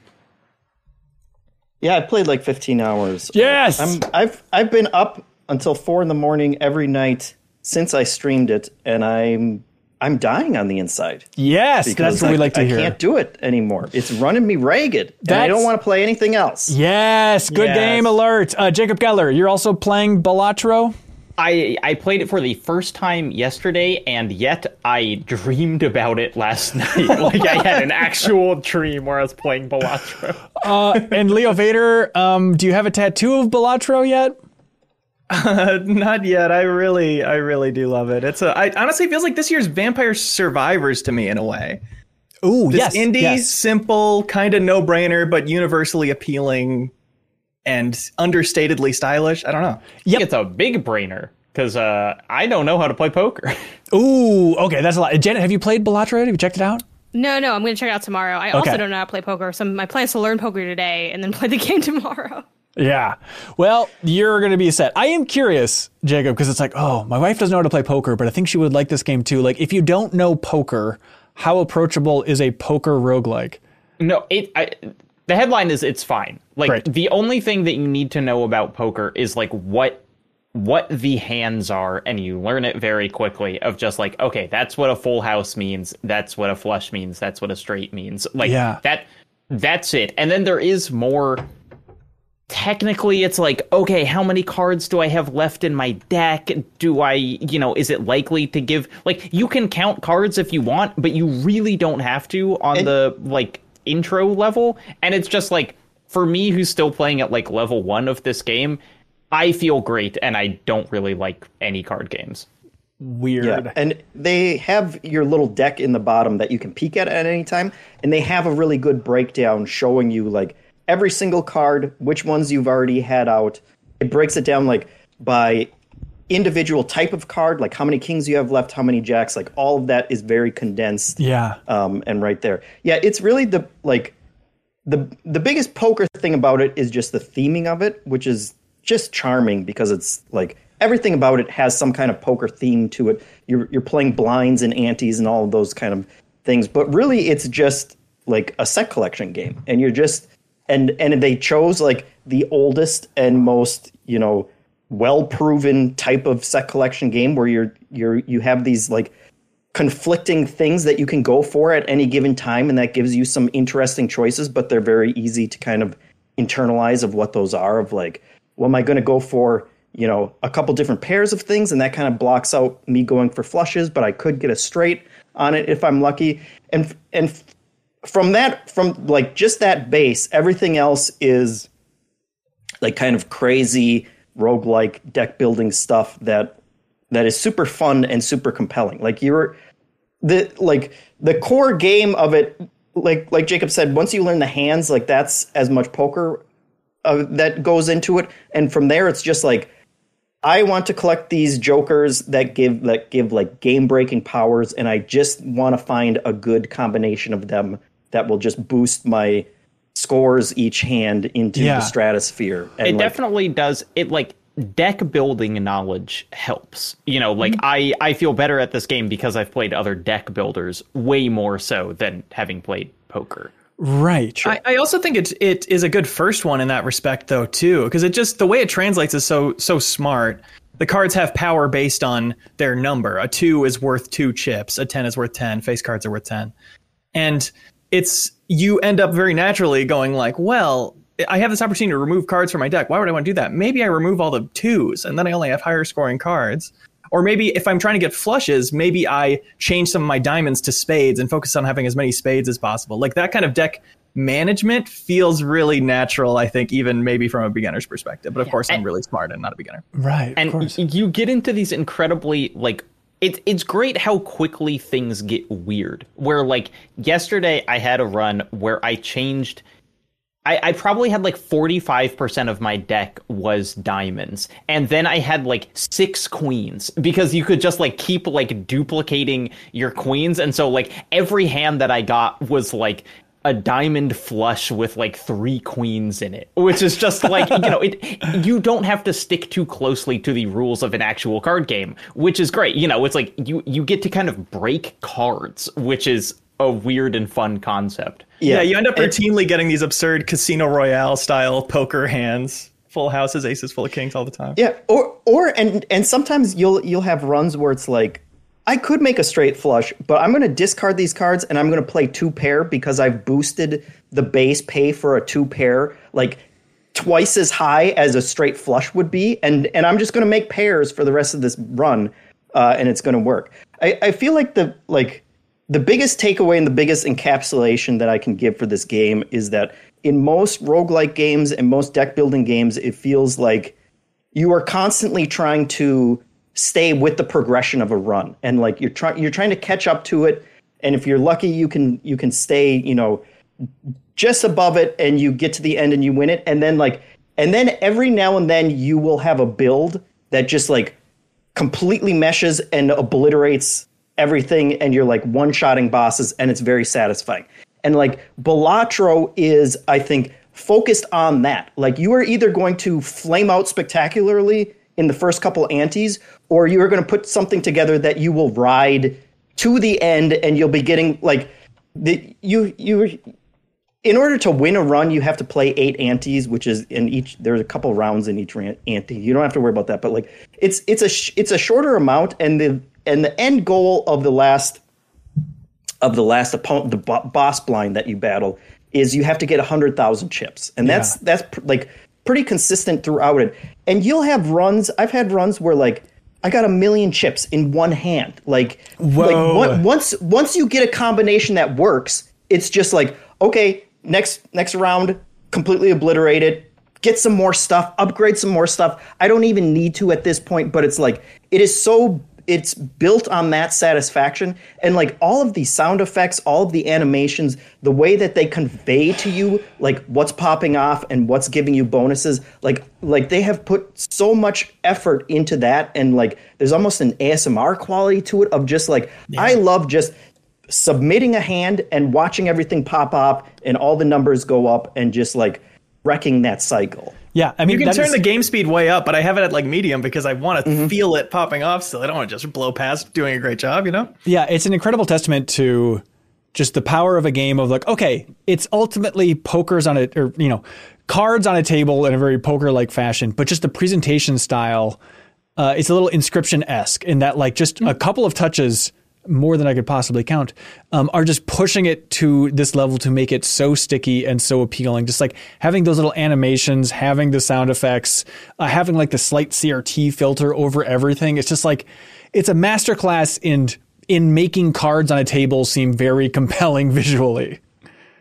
Yeah, I played like 15 hours. Yes! I'm, I've I've been up until four in the morning every night since I streamed it, and I'm I'm dying on the inside. Yes, that's Because what I, we like to I hear. can't do it anymore. It's running me ragged, and I don't want to play anything else. Yes, good Yes. game alert. Uh, Jacob Geller, you're also playing Balatro. I I played it for the first time yesterday, and yet I dreamed about it last night. like I had an actual dream where I was playing Balatro. Uh, and Leo Vader, um, do you have a tattoo of Balatro yet? Not yet. I really, I really do love it. It's a. I honestly feels like this year's Vampire Survivors to me in a way. Ooh, This yes. indie, yes. simple, kind of no brainer, but universally appealing and understatedly stylish. I don't know. I think it's a big brainer because uh, I don't know how to play poker. Ooh, okay, that's a lot. Janet, have you played Balatro? yet? Have you checked it out? No, no, I'm going to check it out tomorrow. I Okay. also don't know how to play poker, so my plan is to learn poker today and then play the game tomorrow. Yeah. Well, you're going to be set. I am curious, Jacob, because it's like, oh, my wife doesn't know how to play poker, but I think she would like this game too. Like, if you don't know poker, how approachable is a poker roguelike? No, it. I, the headline is it's fine. Like Right. the only thing that you need to know about poker is like what what the hands are, and you learn it very quickly. Of just like, okay, that's what a full house means. That's what a flush means. That's what a straight means. Like Yeah. that. That's it. And then there is more. Technically, it's like, okay, how many cards do I have left in my deck? Do I, you know, is it likely to give? Like, you can count cards if you want, but you really don't have to on And- the like intro level. And it's just like, for me, who's still playing at like level one of this game, I feel great, and I don't really like any card games. Weird. Yeah, and they have your little deck in the bottom that you can peek at at any time, and they have a really good breakdown showing you like every single card, which ones you've already had out. It breaks it down like by individual type of card, like how many kings you have left, how many jacks, like all of that is very condensed. Yeah. Um, and right there, yeah, it's really the like the the biggest poker thing about it is just the theming of it, which is just charming because it's like everything about it has some kind of poker theme to it. You're you're playing blinds and antes and all of those kind of things, but really it's just like a set collection game, and you're just and and they chose like the oldest and most you know well proven type of set collection game where you're you're you have these like conflicting things that you can go for at any given time and that gives you some interesting choices but they're very easy to kind of internalize of what those are of like well am i going to go for you know a couple different pairs of things? And that kind of blocks out me going for flushes but i could get a straight on it if i'm lucky. And and from that from like just that base everything else is like kind of crazy roguelike deck building stuff that that is super fun and super compelling. Like you're the like the core game of it like like Jacob said once you learn the hands like that's as much poker uh, that goes into it and from there it's just like I want to collect these jokers that give that give like game breaking powers and I just want to find a good combination of them that will just boost my scores each hand into Yeah. the stratosphere and it like, definitely does it like deck building knowledge helps you know like mm-hmm. i i feel better at this game because i've played other deck builders way more so than having played poker Right. I, I also think it it is a good first one in that respect though too because it just the way it translates is so so smart. The cards have power based on their number. A two is worth two chips. A ten is worth ten. Face cards are worth ten, and it's you end up very naturally going like, well, I have this opportunity to remove cards from my deck. Why would I want to do that? Maybe I remove all the twos and then I only have higher scoring cards. Or maybe if I'm trying to get flushes, maybe I change some of my diamonds to spades and focus on having as many spades as possible. Like that kind of deck management feels really natural, I think, even maybe from a beginner's perspective. But of course, I'm really smart and not a beginner. Right. Of and course. you get into these incredibly like it, it's great how quickly things get weird where like yesterday i had a run where i changed I, I probably had like 45% of my deck was diamonds. And then I had like six queens because you could just like keep like duplicating your queens. And so like every hand that I got was like a diamond flush with like three queens in it, which is just like, you know, it, you don't have to stick too closely to the rules of an actual card game, which is great. You know, it's like you, you get to kind of break cards, which is a weird and fun concept. Yeah, you end up routinely getting these absurd Casino Royale style poker hands, full houses, aces, full of kings all the time. Yeah, or or and and sometimes you'll you'll have runs where it's like I could make a straight flush, but I'm going to discard these cards and I'm going to play two pair because I've boosted the base pay for a two pair like twice as high as a straight flush would be, and and I'm just going to make pairs for the rest of this run, uh, and it's going to work. I, I feel like the like the biggest takeaway and the biggest encapsulation that I can give for this game is that in most roguelike games and most deck building games, it feels like you are constantly trying to stay with the progression of a run. And like you're trying you're trying to catch up to it. And if you're lucky you can you can stay you know just above it and you get to the end and you win it. And then like and then every now and then you will have a build that just like completely meshes and obliterates everything. And you're like one-shotting bosses and it's very satisfying. And like Balatro is i think focused on that. Like you are either going to flame out spectacularly in the first couple antes, or you are going to put something together that you will ride to the end, and you'll be getting like the you you. In order to win a run, you have to play eight antes, which is in each. There's a couple rounds in each ante. You don't have to worry about that, but like it's it's a sh- it's a shorter amount, and the and the end goal of the last of the last opponent, the bo- boss blind that you battle, is you have to get hundred thousand chips, and that's that's pr- like pretty consistent throughout it. And you'll have runs. I've had runs where like I got a million chips in one hand. Like, like Whoa. on- once once you get a combination that works, it's just like okay, next next round, completely obliterate it. Get some more stuff, upgrade some more stuff. I don't even need to at this point, but it's like it is so it's built on that satisfaction. And like all of the sound effects all of the animations the way that they convey to you like what's popping off and what's giving you bonuses like like they have put so much effort into that. And like there's almost an asmr quality to it of just like i love just submitting a hand and watching everything pop up and all the numbers go up and just like wrecking that cycle Yeah, I mean, You can turn is- the game speed way up, but I have it at like medium because I want to Mm-hmm. feel it popping off still. I don't want to just blow past doing a great job, you know? Yeah, it's an incredible testament to just the power of a game of like, okay, it's ultimately pokers on a or you know, cards on a table in a very poker like fashion, but just the presentation style, uh, it's a little Inscryption esque in that like just a couple of touches more than I could possibly count, um, are just pushing it to this level to make it so sticky and so appealing. Just like having those little animations, having the sound effects, uh, having like the slight CRT filter over everything. It's just like it's a masterclass in in making cards on a table seem very compelling visually.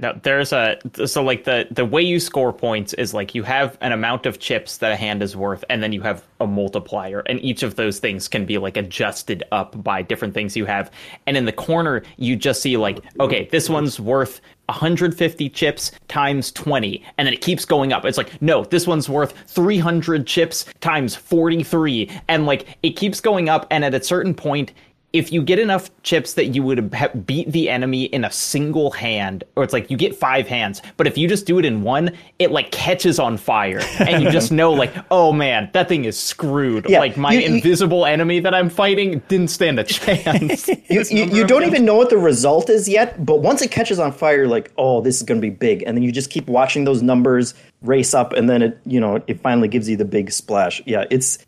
No, there's a so like the the way you score points is like you have an amount of chips that a hand is worth, and then you have a multiplier, and each of those things can be like adjusted up by different things you have. And in the corner, you just see like, okay, this one's worth 150 chips times 20, and then it keeps going up. It's like, no, this one's worth 300 chips times 43, and like it keeps going up, and at a certain point if you get enough chips that you would have beat the enemy in a single hand, or it's like you get five hands, but if you just do it in one, it like catches on fire, and you just know like, oh man, that thing is screwed. Yeah, like my you- you- invisible enemy that I'm fighting didn't stand a chance. you, you, you don't even know what the result is yet, but once it catches on fire, like, oh, this is going to be big, and then you just keep watching those numbers race up, and then it, you know, it finally gives you the big splash. Yeah, it's,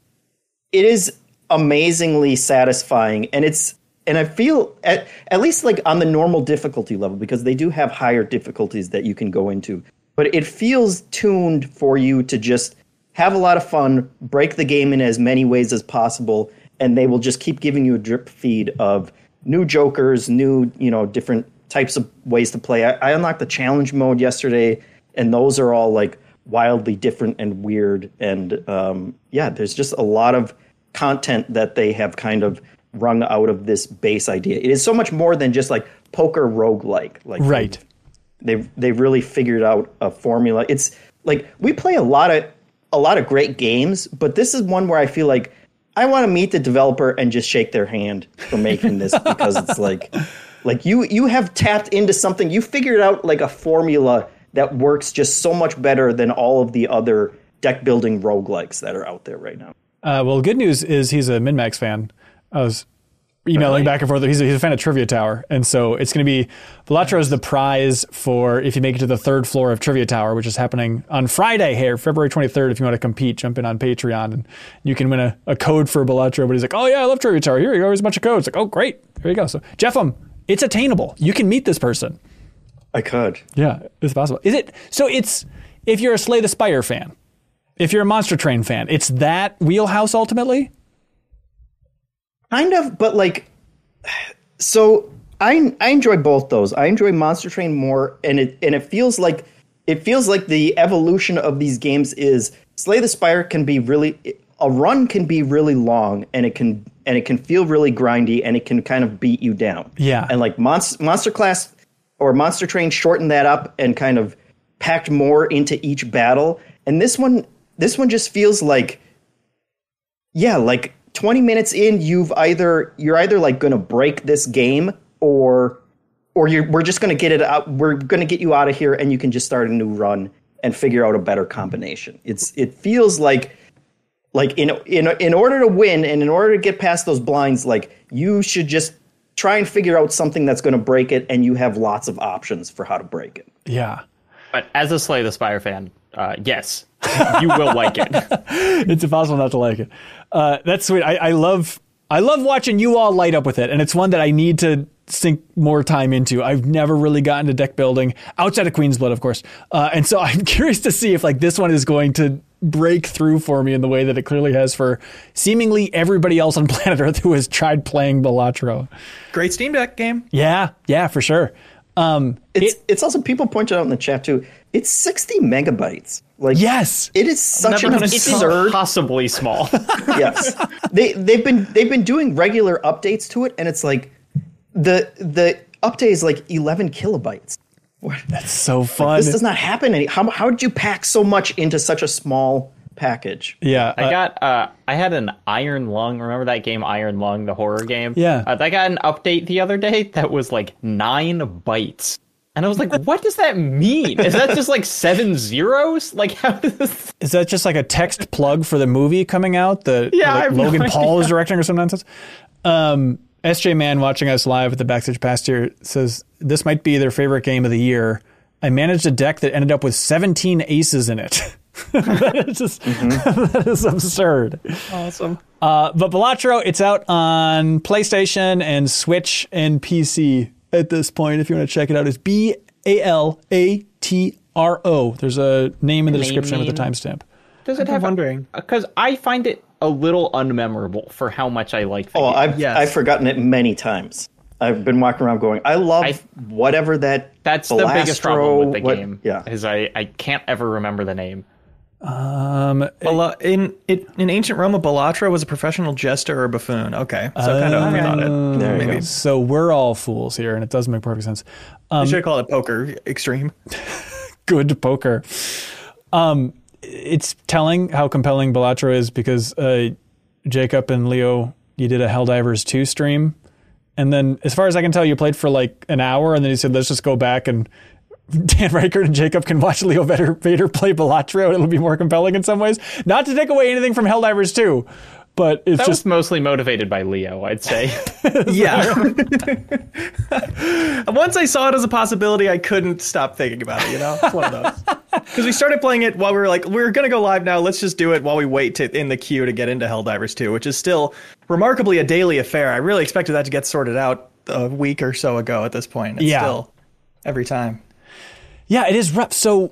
it is amazingly satisfying, and it's, and I feel at at least like on the normal difficulty level because they do have higher difficulties that you can go into, but it feels tuned for you to just have a lot of fun, break the game in as many ways as possible, and they will just keep giving you a drip feed of new jokers, new, you know, different types of ways to play. I, I unlocked the challenge mode yesterday, and those are all like wildly different and weird. And um, yeah, there's just a lot of content that they have kind of wrung out of this base idea. It is so much more than just like poker roguelike. Like Right. they've they've really figured out a formula. It's like we play a lot of a lot of great games, but this is one where I feel like I want to meet the developer and just shake their hand for making this because it's like like you you have tapped into something. You figured out like a formula that works just so much better than all of the other deck building roguelikes that are out there right now. Uh, well, good news is he's a MinnMax fan. I was emailing back and forth. He's a, he's a fan of Trivia Tower, and so it's going to be Balatro is the prize for if you make it to the third floor of Trivia Tower, which is happening on Friday here, February 23rd. If you want to compete, jump in on Patreon and you can win a, a code for Balatro. But he's like, oh yeah, I love Trivia Tower. Here you go. Here's a bunch of codes. Like, oh great, here you go. So Jeffem, it's attainable. You can meet this person. I could. Yeah, it's possible. Is it? So it's if you're a Slay the Spire fan, if you're a Monster Train fan, it's that wheelhouse ultimately. Kind of, but like, so I I enjoy both those. I enjoy Monster Train more, and it and it feels like it feels like the evolution of these games is Slay the Spire can be really a run can be really long, and it can and it can feel really grindy, and it can kind of beat you down. Yeah. and like Monster Monster Class or Monster Train shortened that up and kind of packed more into each battle, and this one this one just feels like yeah, like 20 minutes in, you've either you're either like going to break this game or or you're we're just going to get it out we're going to get you out of here and you can just start a new run and figure out a better combination. It's it feels like like in in in order to win and in order to get past those blinds, like you should just try and figure out something that's going to break it, and you have lots of options for how to break it. Yeah. But as a Slay the Spire fan, uh, yes, you will like it. it's impossible not to like it. Uh, that's sweet. I, I love I love watching you all light up with it, and it's one that I need to sink more time into. I've never really gotten to deck building outside of Queen's Blood, of course, uh, and so I'm curious to see if like this one is going to break through for me in the way that it clearly has for seemingly everybody else on planet Earth who has tried playing Balatro. Great Steam Deck game. Yeah, yeah, for sure. Um, It's it- it's also people pointed out in the chat too. It's 60 megabytes. Like yes, it is such an It is absurd. impossibly small. yes, they they've been they've been doing regular updates to it, and it's like the the update is like 11 kilobytes. What? that's so fun. This does not happen. Any how how did you pack so much into such a small package? yeah, I uh, got uh I had an Iron Lung. Remember that game Iron Lung, the horror game? Yeah. Uh, I got an update the other day that was like nine bytes. And I was like, what does that mean? Is that just like seven zeros? Like how does this Is that just like a text plug for the movie coming out? The Yeah, like have no Logan. Paul is directing or some nonsense. Um, SJ Man watching us live at the backstage past year says this might be their favorite game of the year. I managed a deck that ended up with 17 aces in it. that is just that is absurd. Awesome. Uh, but Balatro, it's out on PlayStation and Switch and PC at this point. If you want to check it out, it's B A L A T R O. There's a name in the Name description with a timestamp. does it have wondering. Because I find it a little unmemorable for how much I like the Oh, game. I've Yes. I've forgotten it many times. I've been walking around going, I love I- whatever that. That's the biggest problem with the what- game. yeah, Is I, I can't ever remember the name. Bala- in it, in ancient Rome, a Balatro was a professional jester or buffoon. Okay, so kind of got it. there you go. So we're all fools here, and it does make perfect sense. I should called it poker extreme. Good poker. Um, it's telling how compelling Balatro is because uh, Jacob and Leo, you did a Helldivers 2 stream. And then, as far as I can tell, you played for like an hour, and then you said, let's just go back and Dan Ryckert and Jacob can watch Leo Vader, Vader play Balatro, and it'll be more compelling in some ways. Not to take away anything from Helldivers 2, but it's That just was mostly motivated by Leo, I'd say. Yeah. Once I saw it as a possibility, I couldn't stop thinking about it. You know, it's one of those. Because we started playing it while we were like, we're gonna go live now. Let's just do it while we wait to in the queue to get into Helldivers 2, which is still remarkably a daily affair. I really expected that to get sorted out a week or so ago. At this point, it's Yeah. still every time. Yeah, it is rough. So, uh,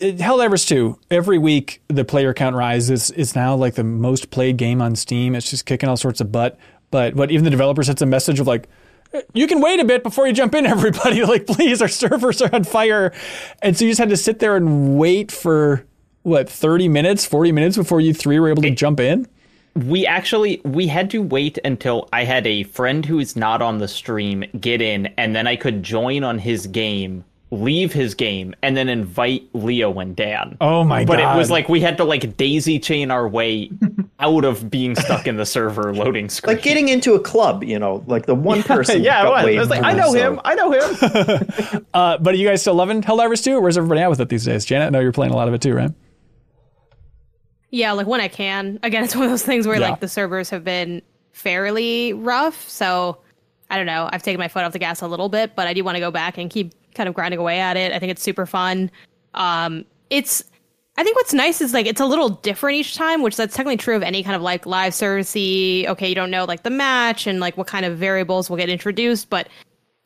it, Helldivers 2, every week the player count rises. It's now like the most played game on Steam. It's just kicking all sorts of butt. But what even the developers sends a message of like, uh, you can wait a bit before you jump in, everybody. Like, please, our servers are on fire. And so you just had to sit there and wait for what, 30 minutes, 40 minutes before you three were able to jump in? we actually we had to wait until I had a friend who is not on the stream get in, and then I could join on his game, leave his game, and then invite Leo and Dan. Oh my but God. But it was like we had to like daisy chain our way out of being stuck in the server loading screen. like getting into a club, you know, like the one person. yeah, it was. I was like, through, I know so- him. I know him. Uh, but are you guys still loving Helldivers 2? Where's everybody at with it these days? Janet, I know you're playing a lot of it too, right? Yeah, like when I can. Again, it's one of those things where Yeah. like the servers have been fairly rough, so I don't know. I've taken my foot off the gas a little bit, but I do want to go back and keep kind of grinding away at it. I think it's super fun. Um, it's I think what's nice is like it's a little different each time, which that's technically true of any kind of like live servicey. Okay, you don't know like the match and like what kind of variables will get introduced, but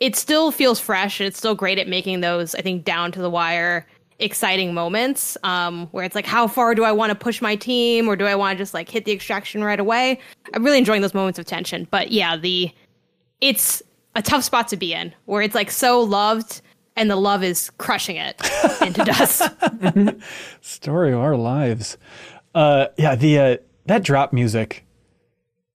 it still feels fresh and it's still great at making those I think down to the wire exciting moments um, where it's like how far do I want to push my team or do I want to just like hit the extraction right away? I'm really enjoying those moments of tension. But yeah, the it's a tough spot to be in where it's like so loved and the love is crushing it into dust. Story of our lives. Uh, yeah, the uh, that drop music,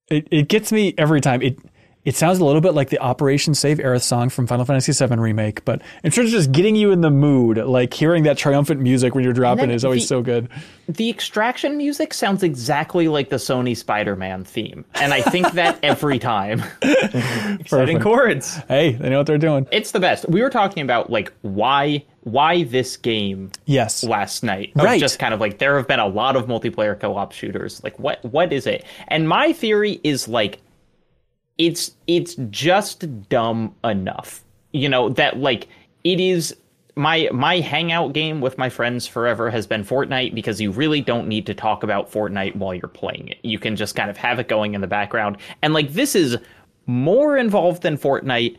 it, it gets me every time. It It sounds a little bit like the Operation Save Aerith song from Final Fantasy VII Remake, but in terms of just getting you in the mood, like hearing that triumphant music when you're dropping is always the- so good. The extraction music sounds exactly like the Sony Spider-Man theme, and I think that every time. Exciting chords. Hey, they know what they're doing. It's the best. We were talking about like why why this game Yes. last night. Of Right. Just kind of like there have been a lot of multiplayer co-op shooters. Like what what is it? And my theory is like it's it's just dumb enough. You know, that like it is my my hangout game with my friends forever has been Fortnite because you really don't need to talk about Fortnite while you're playing it. You can just kind of have it going in the background. And like this is more involved than Fortnite,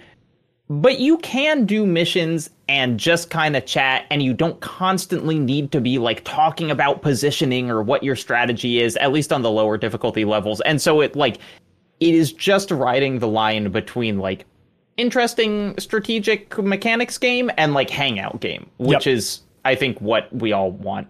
but you can do missions and just kind of chat and you don't constantly need to be like talking about positioning or what your strategy is at least on the lower difficulty levels and so it like it is just riding the line between like interesting strategic mechanics game and like hangout game which Yep. is i think what we all want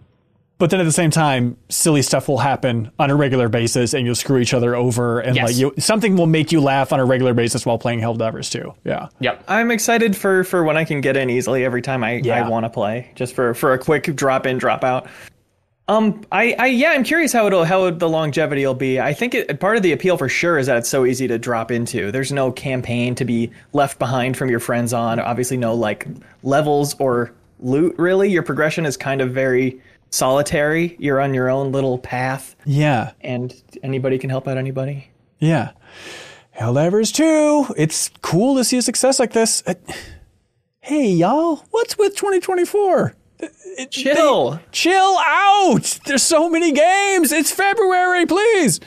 But then at the same time, silly stuff will happen on a regular basis, and you'll screw each other over, and Yes. like you, something will make you laugh on a regular basis while playing Helldivers 2. Yeah. yep I'm excited for for when I can get in easily every time I, Yeah. I want to play, just for for a quick drop in, drop out. Um, I, I yeah, I'm curious how it'll how the longevity will be. I think it, part of the appeal for sure is that it's so easy to drop into. There's no campaign to be left behind from your friends on. Obviously, no like levels or loot. Really, your progression is kind of very solitary. You're on your own little path, Yeah. and anybody can help out anybody. Yeah. hell Helldivers 2. It's cool to see a success like this. Uh, Hey, y'all, what's with 2024? It- Chill. they- chill out. There's so many games. It's February, please.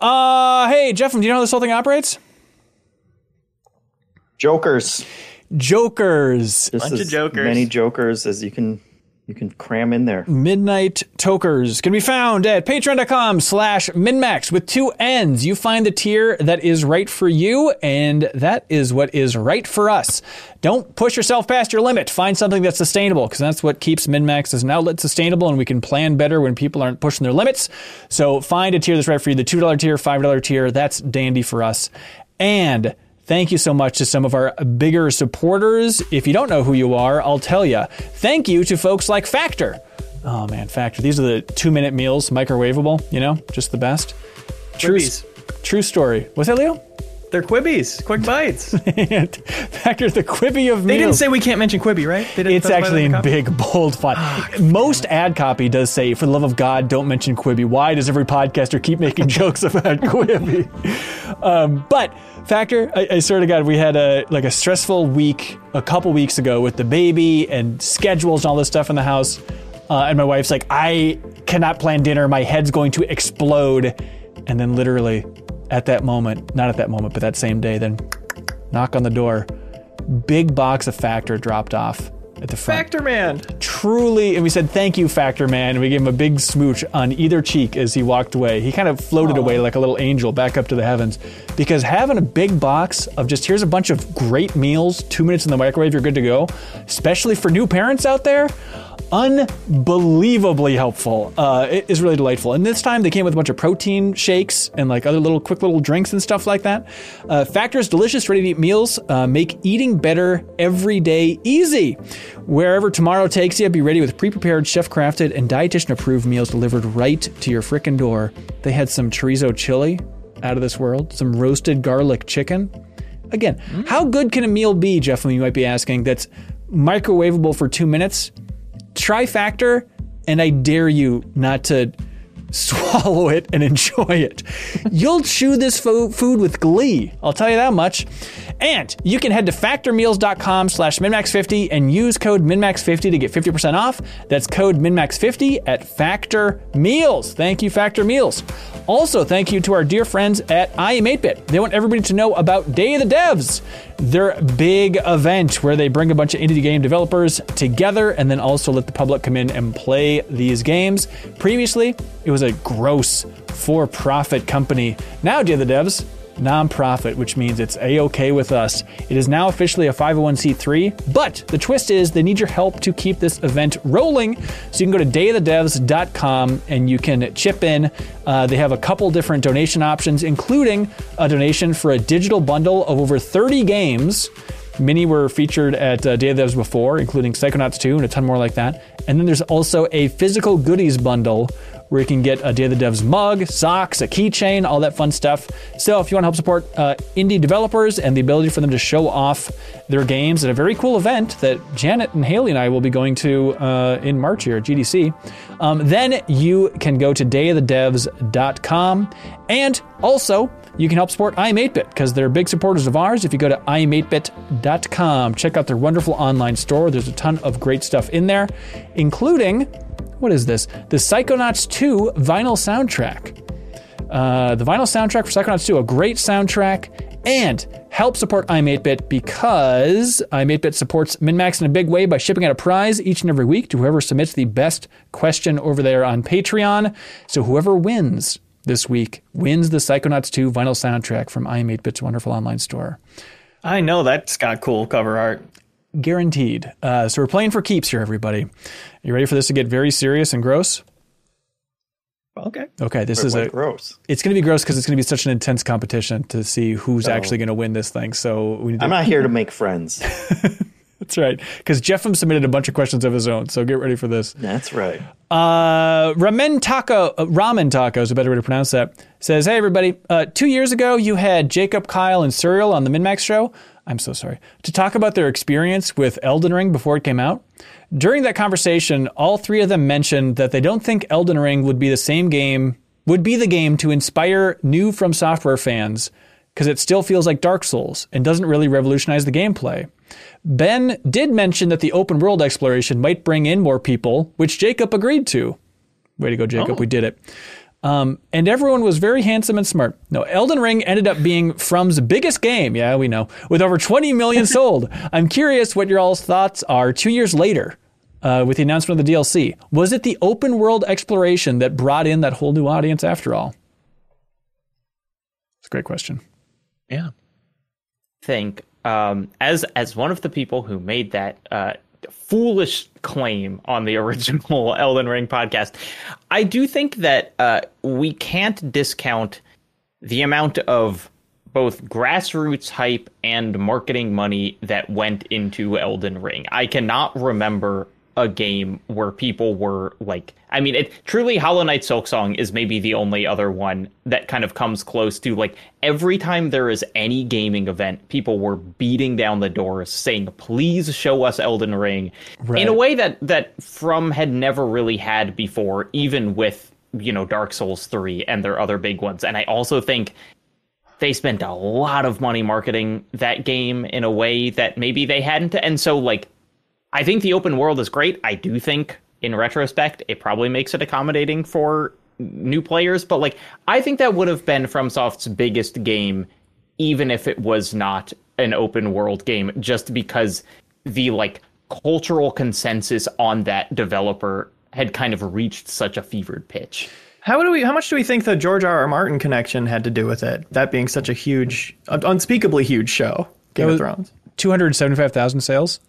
Uh, hey, Jeff, do you know how this whole thing operates? Jokers. Jokers. Just Bunch of as jokers. many jokers as you can you can cram in there. Midnight Tokers can be found at patreon.com slash minnmax with two N's. You find the tier that is right for you, and that is what is right for us. Don't push yourself past your limit. Find something that's sustainable, because that's what keeps MinnMax as an outlet sustainable, and we can plan better when people aren't pushing their limits. So find a tier that's right for you. The $2 tier, $5 tier, that's dandy for us. And Thank you so much to some of our bigger supporters. If you don't know who you are, I'll tell you. Thank you to folks like Factor. Oh man, Factor. These are the two minute meals, microwavable, you know, just the best. True, true story. What's that, Leo? They're Quibis, quick bites. Factor's the Quibi of meals. They didn't say we can't mention Quibi, right? They didn't It's actually in copy? big, bold font. Ah, Most ad copy does say, for the love of God, don't mention Quibi." Why does every podcaster keep making jokes about Quibi? Um, but, Factor, I, I swear to God, we had a like a stressful week a couple weeks ago with the baby and schedules and all this stuff in the house. Uh, and my wife's like, I cannot plan dinner. My head's going to explode. And then literally at that moment, not at that moment, but that same day, then knock on the door. Big box of Factor dropped off at the front Factor Man. truly, and we said thank you, Factor Man, and we gave him a big smooch on either cheek as he walked away. He kind of floated away like a little angel back up to the heavens, because having a big box of just here's a bunch of great meals, two minutes in the microwave, you're good to go, especially for new parents out there. Unbelievably helpful. Uh, it is really delightful. And this time they came with a bunch of protein shakes and like other little quick little drinks and stuff like that. Uh, Factor's delicious, ready to eat meals uh, make eating better every day easy. Wherever tomorrow takes you, be ready with pre prepared, chef crafted, and dietitian approved meals delivered right to your frickin' door. They had some chorizo chili out of this world, some roasted garlic chicken. Again, how good can a meal be, Jeff? When you might be asking, that's microwavable for two minutes? Try Factor, and I dare you not to swallow it and enjoy it. You'll chew this fo- food with glee. I'll tell you that much. And you can head to factormeals.com slash minnmax50 and use code minnmax50 to get 50% off. That's code minnmax50 at Factor Meals. Thank you, Factor Meals. Also, thank you to our dear friends at I Am 8-Bit. They want everybody to know about Day of the Devs, their big event where they bring a bunch of indie game developers together and then also let the public come in and play these games. Previously, it was a gross for-profit company. Now, Day of the Devs, nonprofit, which means it's a okay with us. It is now officially a 501c3, but the twist is they need your help to keep this event rolling. So you can go to dayofthedevs.com and you can chip in. Uh, they have a couple different donation options, including a donation for a digital bundle of over 30 games. Many were featured at uh, Day of the Devs before, including Psychonauts 2 and a ton more like that. And then there's also a physical goodies bundle where you can get a Day of the Devs mug, socks, a keychain, all that fun stuff. So if you want to help support uh, indie developers and the ability for them to show off their games at a very cool event that Janet and Haley and I will be going to uh, in March here at GDC, um, then you can go to dayofthedevs.com. And also, you can help support I'm8bit because they're big supporters of ours. If you go to I'm8bit.com, check out their wonderful online store. There's a ton of great stuff in there, including what is this? The Psychonauts 2 vinyl soundtrack. Uh, the vinyl soundtrack for Psychonauts 2, a great soundtrack, and help support I'm8bit because I'm8bit supports MinnMax in a big way by shipping out a prize each and every week to whoever submits the best question over there on Patreon. So whoever wins this week wins the Psychonauts 2 vinyl soundtrack from I'm8bit's wonderful online store. I know that's got cool cover art. Guaranteed. Uh, so we're playing for keeps here, everybody. You ready for this to get very serious and gross? Okay. Okay, this is a gross. it's going to be gross because it's going to be such an intense competition to see who's Oh. actually going to win this thing. So we need to, I'm not here to make friends. that's right because Jeffem submitted a bunch of questions of his own. So get ready for this. That's right. Uh, ramen taco, uh, ramen taco is a better way to pronounce that. Says, hey everybody, uh, two years ago you had Jacob, Kyle, and Serial on the MinnMax show. I'm so sorry to talk about their experience with Elden Ring before it came out. During that conversation, all three of them mentioned that they don't think Elden Ring would be the same game, would be the game to inspire new FromSoftware fans because it still feels like Dark Souls and doesn't really revolutionize the gameplay. Ben did mention that the open world exploration might bring in more people, which Jacob agreed to. Way to go, Jacob. Oh. We did it. Um, and everyone was very handsome and smart. No, Elden Ring ended up being From's biggest game. Yeah, we know. With over 20 million sold. I'm curious what your all's thoughts are two years later uh, with the announcement of the DLC. Was it the open world exploration that brought in that whole new audience after all? It's a great question. Yeah. think um, as as one of the people who made that uh, foolish claim on the original Elden Ring podcast, I do think that uh, we can't discount the amount of both grassroots hype and marketing money that went into Elden Ring. I cannot remember a game where people were like I mean it truly Hollow Knight Silksong is maybe the only other one that kind of comes close to like every time there is any gaming event people were beating down the doors saying please show us Elden Ring in a way that that From had never really had before even with you know Dark Souls 3 and their other big ones. And I also think they spent a lot of money marketing that game in a way that maybe they hadn't. And so like I think the open world is great. I do think in retrospect it probably makes it accommodating for new players, but like I think that would have been FromSoft's biggest game even if it was not an open world game just because the like cultural consensus on that developer had kind of reached such a fevered pitch. How do we? How much do we think the George R. R. Martin connection had to do with it? That being such a huge, unspeakably huge show, Game of Thrones. 275,000 sales?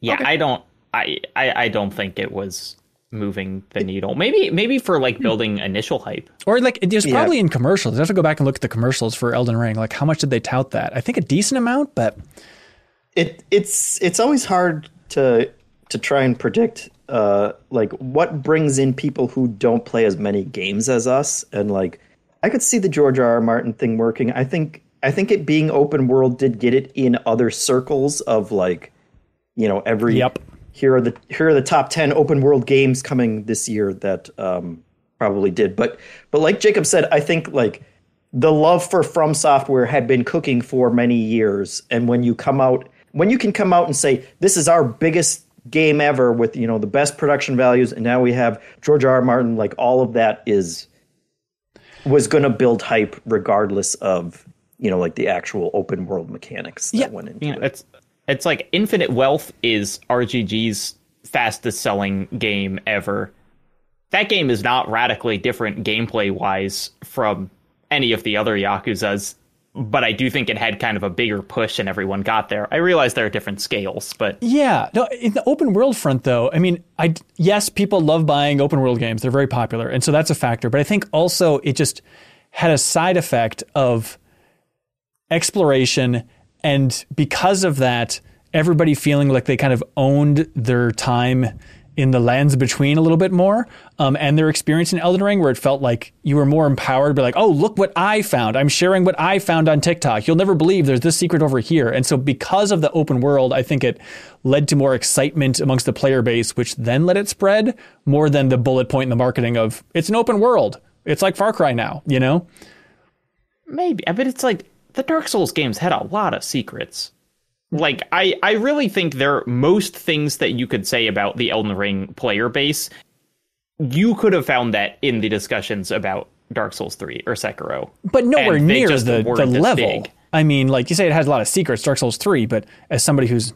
Yeah, I don't I, I I don't think it was moving the needle. Maybe maybe for like building initial hype. Or like it was probably in commercials. I have to go back and look at the commercials for Elden Ring. Like how much did they tout that? I think a decent amount, but it it's it's always hard to to try and predict uh like what brings in people who don't play as many games as us and like I could see the George R. R. Martin thing working. I think I think it being open world did get it in other circles of like you know every Yep. here are the here are the top 10 open world games coming this year that um probably did but but like Jacob said I think like the love for FromSoftware had been cooking for many years and when you come out when you can come out and say this is our biggest game ever with you know the best production values and now we have george r. R. martin like all of that is was going to build hype regardless of you know like the actual open world mechanics that Yeah. went into You know, it it's it's like Infinite Wealth is RGG's fastest selling game ever. That game is not radically different gameplay wise from any of the other Yakuza's, but I do think it had kind of a bigger push and everyone got there. I realize there are different scales, but Yeah, no. In the open world front, though, I mean, I yes, people love buying open world games; they're very popular, and so that's a factor. But I think also it just had a side effect of exploration, and because of that, everybody feeling like they kind of owned their time in the lands between a little bit more, um, and their experience in Elden Ring, where it felt like you were more empowered, be like, "Oh, look what I found! I'm sharing what I found on TikTok. You'll never believe there's this secret over here." And so, because of the open world, I think it led to more excitement amongst the player base, which then let it spread more than the bullet point in the marketing of "It's an open world. It's like Far Cry now," you know. maybe. But it's like the Dark Souls games had a lot of secrets. Like I, I really think there most things that you could say about the Elden Ring player base, you could have found that in the discussions about Dark Souls 3 or Sekiro. but nowhere And near the, the level. big. I mean, like you say, it has a lot of secrets, Dark Souls 3, but as somebody who's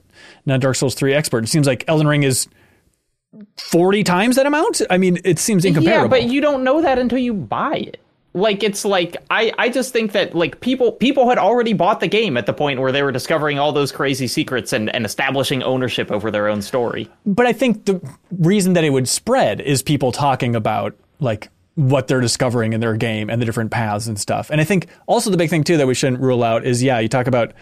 not a Dark Souls 3 expert, it seems like Elden Ring is 40 times that amount. I mean, it seems incomparable. Yeah, but you don't know that until you buy it. Like it's like I, I just think that like people people had already bought the game at the point where they were discovering all those crazy secrets and, and establishing ownership over their own story. but I think the reason that it would spread is people talking about like what they're discovering in their game and the different paths and stuff. And I think also the big thing too that we shouldn't rule out is yeah, you talk about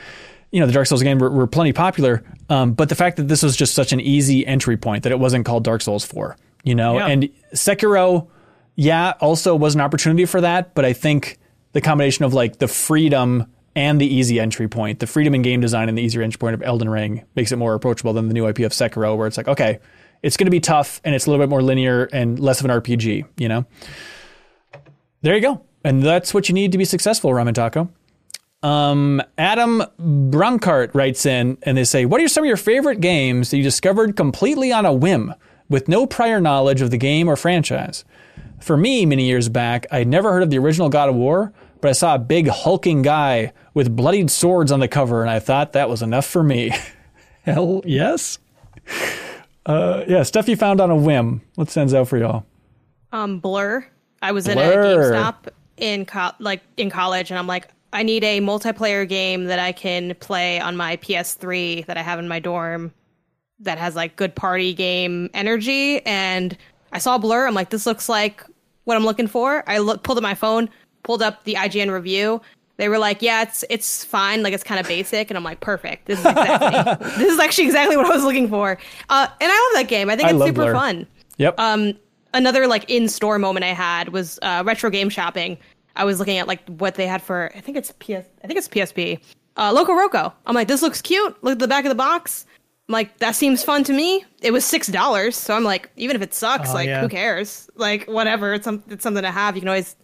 you know the Dark Souls game were, were plenty popular, um, but the fact that this was just such an easy entry point that it wasn't called Dark Souls Four, you know, Yeah. and Sekiro, yeah, also was an opportunity for that, but I think the combination of like the freedom and the easy entry point, the freedom in game design and the easier entry point of Elden Ring makes it more approachable than the new IP of Sekiro, where it's like, okay, it's going to be tough and it's a little bit more linear and less of an RPG, you know? There you go. And that's what you need to be successful, Ramen Taco. Um, Adam Brunkart writes in and they say, What are some of your favorite games that you discovered completely on a whim with no prior knowledge of the game or franchise? For me, many years back, I'd never heard of the original God of War, but I saw a big hulking guy with bloodied swords on the cover, and I thought that was enough for me. Hell yes. Uh, yeah, stuff you found on a whim. What stands out for y'all? um, Blur. I was in a GameStop in co- like in college, and I'm like, I need a multiplayer game that I can play on my PS3 that I have in my dorm that has like good party game energy. And I saw Blur. I'm like, this looks like what I'm looking for. I look, pulled up my phone, pulled up the IGN review. They were like, yeah, it's it's fine. Like it's kind of basic, and I'm like, perfect. This is exactly this is actually exactly what I was looking for. Uh, and I love that game. I think it's love super Blur. fun Yep. um another like in store moment I had was uh, retro game shopping. I was looking at like what they had for I think it's PS I think it's PSP. Uh, Loco Roco. I'm like, this looks cute. Look at the back of the box. I'm like, that seems fun to me. It was six dollars, so I'm like, even if it sucks, Oh, like yeah. who cares? Like whatever. It's, some, it's something to have. You can always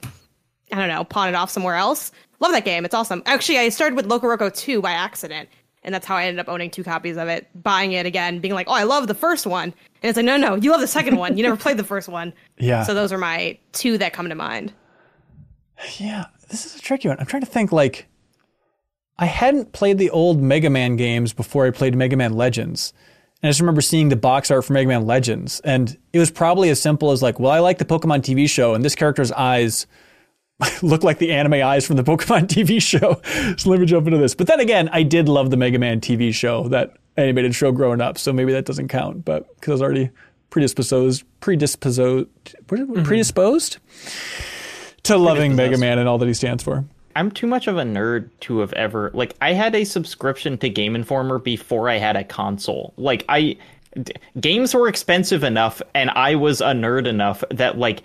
I don't know, pawn it off somewhere else. Love that game. It's awesome. Actually, I started with Loco Roco 2 by accident. And that's how I ended up owning two copies of it, buying it again, being like, oh, I love the first one. And it's like, no, no, you love the second one. You never played the first one. Yeah. So those are my two that come to mind. Yeah, this is a tricky one. I'm trying to think like I hadn't played the old Mega Man games before I played Mega Man Legends. And I just remember seeing the box art for Mega Man Legends. And it was probably as simple as like, well, I like the Pokemon TV show, and this character's eyes look like the anime eyes from the Pokemon TV show. so let me jump into this. But then again, I did love the Mega Man TV show, that animated show growing up. So maybe that doesn't count. But because I was already predisposed, predisposed, it? Mm-hmm. predisposed to loving Mega Man and all that he stands for. I'm too much of a nerd to have ever like I had a subscription to Game Informer before I had a console. Like I d- games were expensive enough and I was a nerd enough that like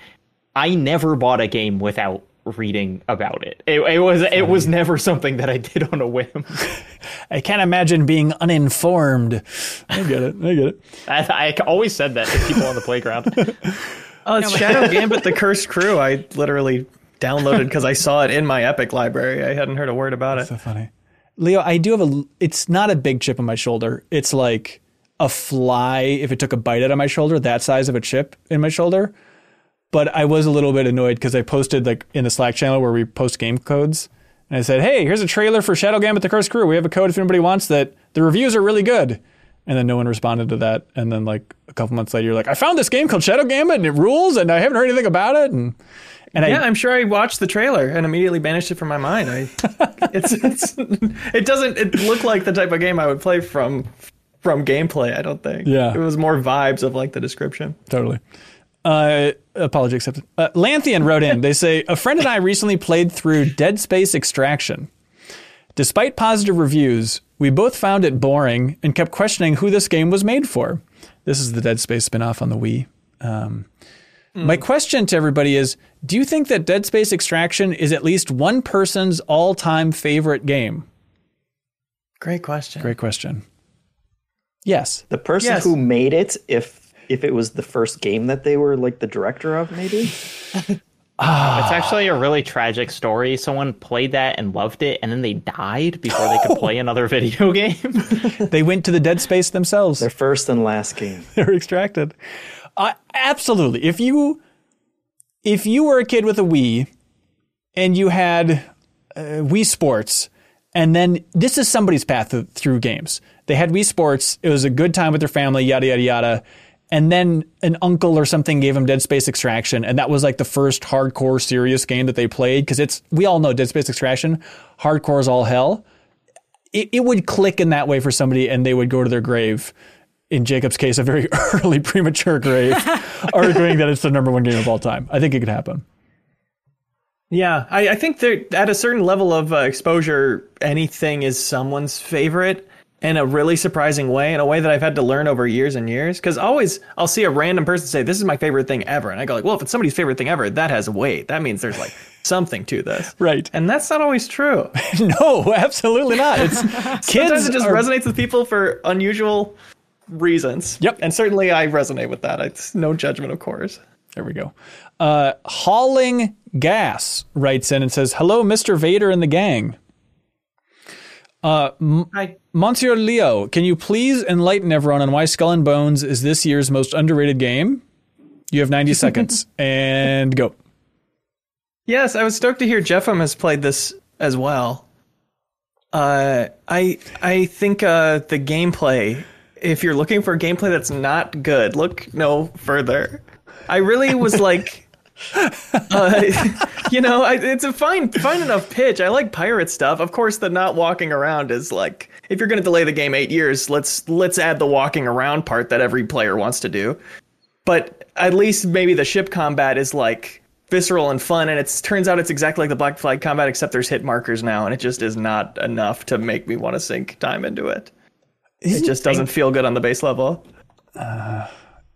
I never bought a game without reading about it. It, it was it was never something that I did on a whim. I can't imagine being uninformed. I get it. I get it. I, I always said that to people on the playground. Oh, it's Shadow Gambit: The Cursed Crew. I literally downloaded because I saw it in my Epic library. I hadn't heard a word about it. So funny. Leo, I do have a. It's not a big chip on my shoulder. It's like a fly if it took a bite out of my shoulder, that size of a chip in my shoulder. But I was a little bit annoyed because I posted like in the Slack channel where we post game codes, and I said, "Hey, here's a trailer for Shadow Gambit: The Cursed Crew. We have a code if anybody wants that. The reviews are really good." and then no one responded to that. And then like a couple months later, you're like, I found this game called Shadow Gambit, and it rules, and I haven't heard anything about it. And and Yeah, I I'm sure I watched the trailer and immediately banished it from my mind. I, it's, it's, it doesn't it look like the type of game I would play from from gameplay. I don't think. Yeah. it was more vibes of like the description. Totally. Uh, apology accepted. Uh, Lanthian wrote in. They say a friend and I recently played through Dead Space Extraction. Despite positive reviews, we both found it boring and kept questioning who this game was made for. This is the Dead Space spinoff on the Wii. Um, Mm. My question to everybody is: Do you think that Dead Space Extraction is at least one person's all-time favorite game? Great question. Great question. Yes. The person Yes. who made it, if if it was the first game that they were like the director of, maybe. It's actually a really tragic story. Someone played that and loved it, and then they died before they could play another video game. They went to the Dead Space themselves. Their first and last game. they were extracted. Absolutely. If you if you were a kid with a Wii and you had uh, Wii Sports, and then this is somebody's path th- through games. They had Wii Sports. It was a good time with their family. Yada yada yada. And then an uncle or something gave them Dead Space Extraction, and that was like the first hardcore serious game that they played because it's we all know Dead Space Extraction, hardcore is all hell it, it would click in that way for somebody and they would go to their grave in jacob's case a very early premature grave arguing that it's the number one game of all time i think it could happen Yeah, I, I think that at a certain level of uh, exposure, anything is someone's favorite in a really surprising way, in a way that I've had to learn over years and years. Because always I'll see a random person say, "This is my favorite thing ever," and I go like, "Well, if it's somebody's favorite thing ever, that has weight. That means there's like something to this." Right. And that's not always true. no absolutely not it's Sometimes kids it just are- resonates with people for unusual reasons. Yep. And certainly I resonate with that. It's no judgment, of course. there we go uh, hauling gas writes in and says hello mr vader and the gang Hi. monsieur leo can you please enlighten everyone on why skull and bones is this year's most underrated game you have 90 seconds and go Yes, I was stoked to hear Jeffem has played this as well. Uh, I I think uh, the gameplay. If you're looking for gameplay that's not good, look no further. I really was like, uh, you know, I, it's a fine fine enough pitch. I like pirate stuff. Of course, the not walking around is like, if you're going to delay the game eight years, let's let's add the walking around part that every player wants to do but at least maybe the ship combat is like visceral and fun and it turns out it's exactly like the black flag combat except there's hit markers now and it just is not enough to make me want to sink time into it it just doesn't feel good on the base level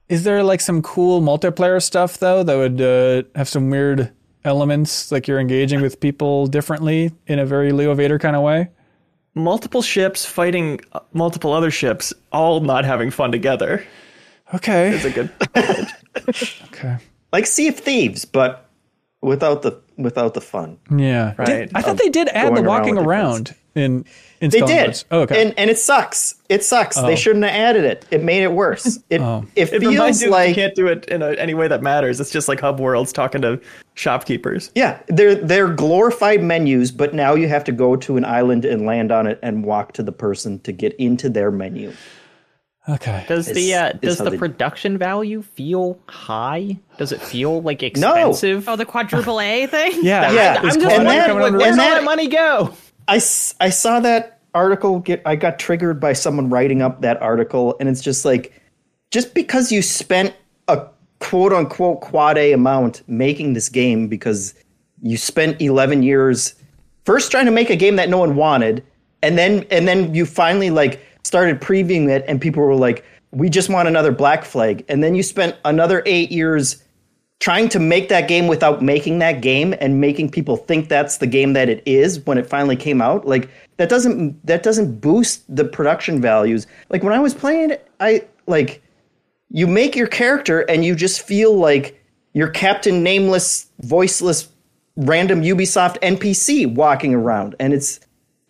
Is there like some cool multiplayer stuff though that would uh, have some weird elements, like you're engaging with people differently in a very Leo Vader kind of way? multiple ships fighting uh, multiple other ships all not having fun together Okay. is a good Okay. Like Sea of Thieves, but without the without the fun. Yeah. Did- Right. I thought they did add the going around walking around in in They did. Oh, okay. And and it sucks. It sucks. They shouldn't have added it. It made it worse. It Oh. it it feels you like you can't do it in a, any way that matters it's just like hub worlds talking to shopkeepers yeah, they're they're glorified menus, but now you have to go to an island and land on it and walk to the person to get into their menu. okay. Does the uh, does how the they- production value feel high? Does it feel like expensive? Oh, the quadruple A thing? Yeah. Yeah, It I'm just and Money that- wondering, under like, where's and all that- that money go? I, I saw that article get I got triggered by someone writing up that article and it's just like just because you spent a quote unquote quad A amount making this game because you spent 11 years first trying to make a game that no one wanted and then and then you finally like started previewing it and people were like we just want another black flag and then you spent another 8 years trying to make that game without making that game and making people think that's the game that it is when it finally came out like that doesn't that doesn't boost the production values. Like when i was playing it i like you make your character and you just feel like you're captain nameless voiceless random ubisoft npc walking around. And it's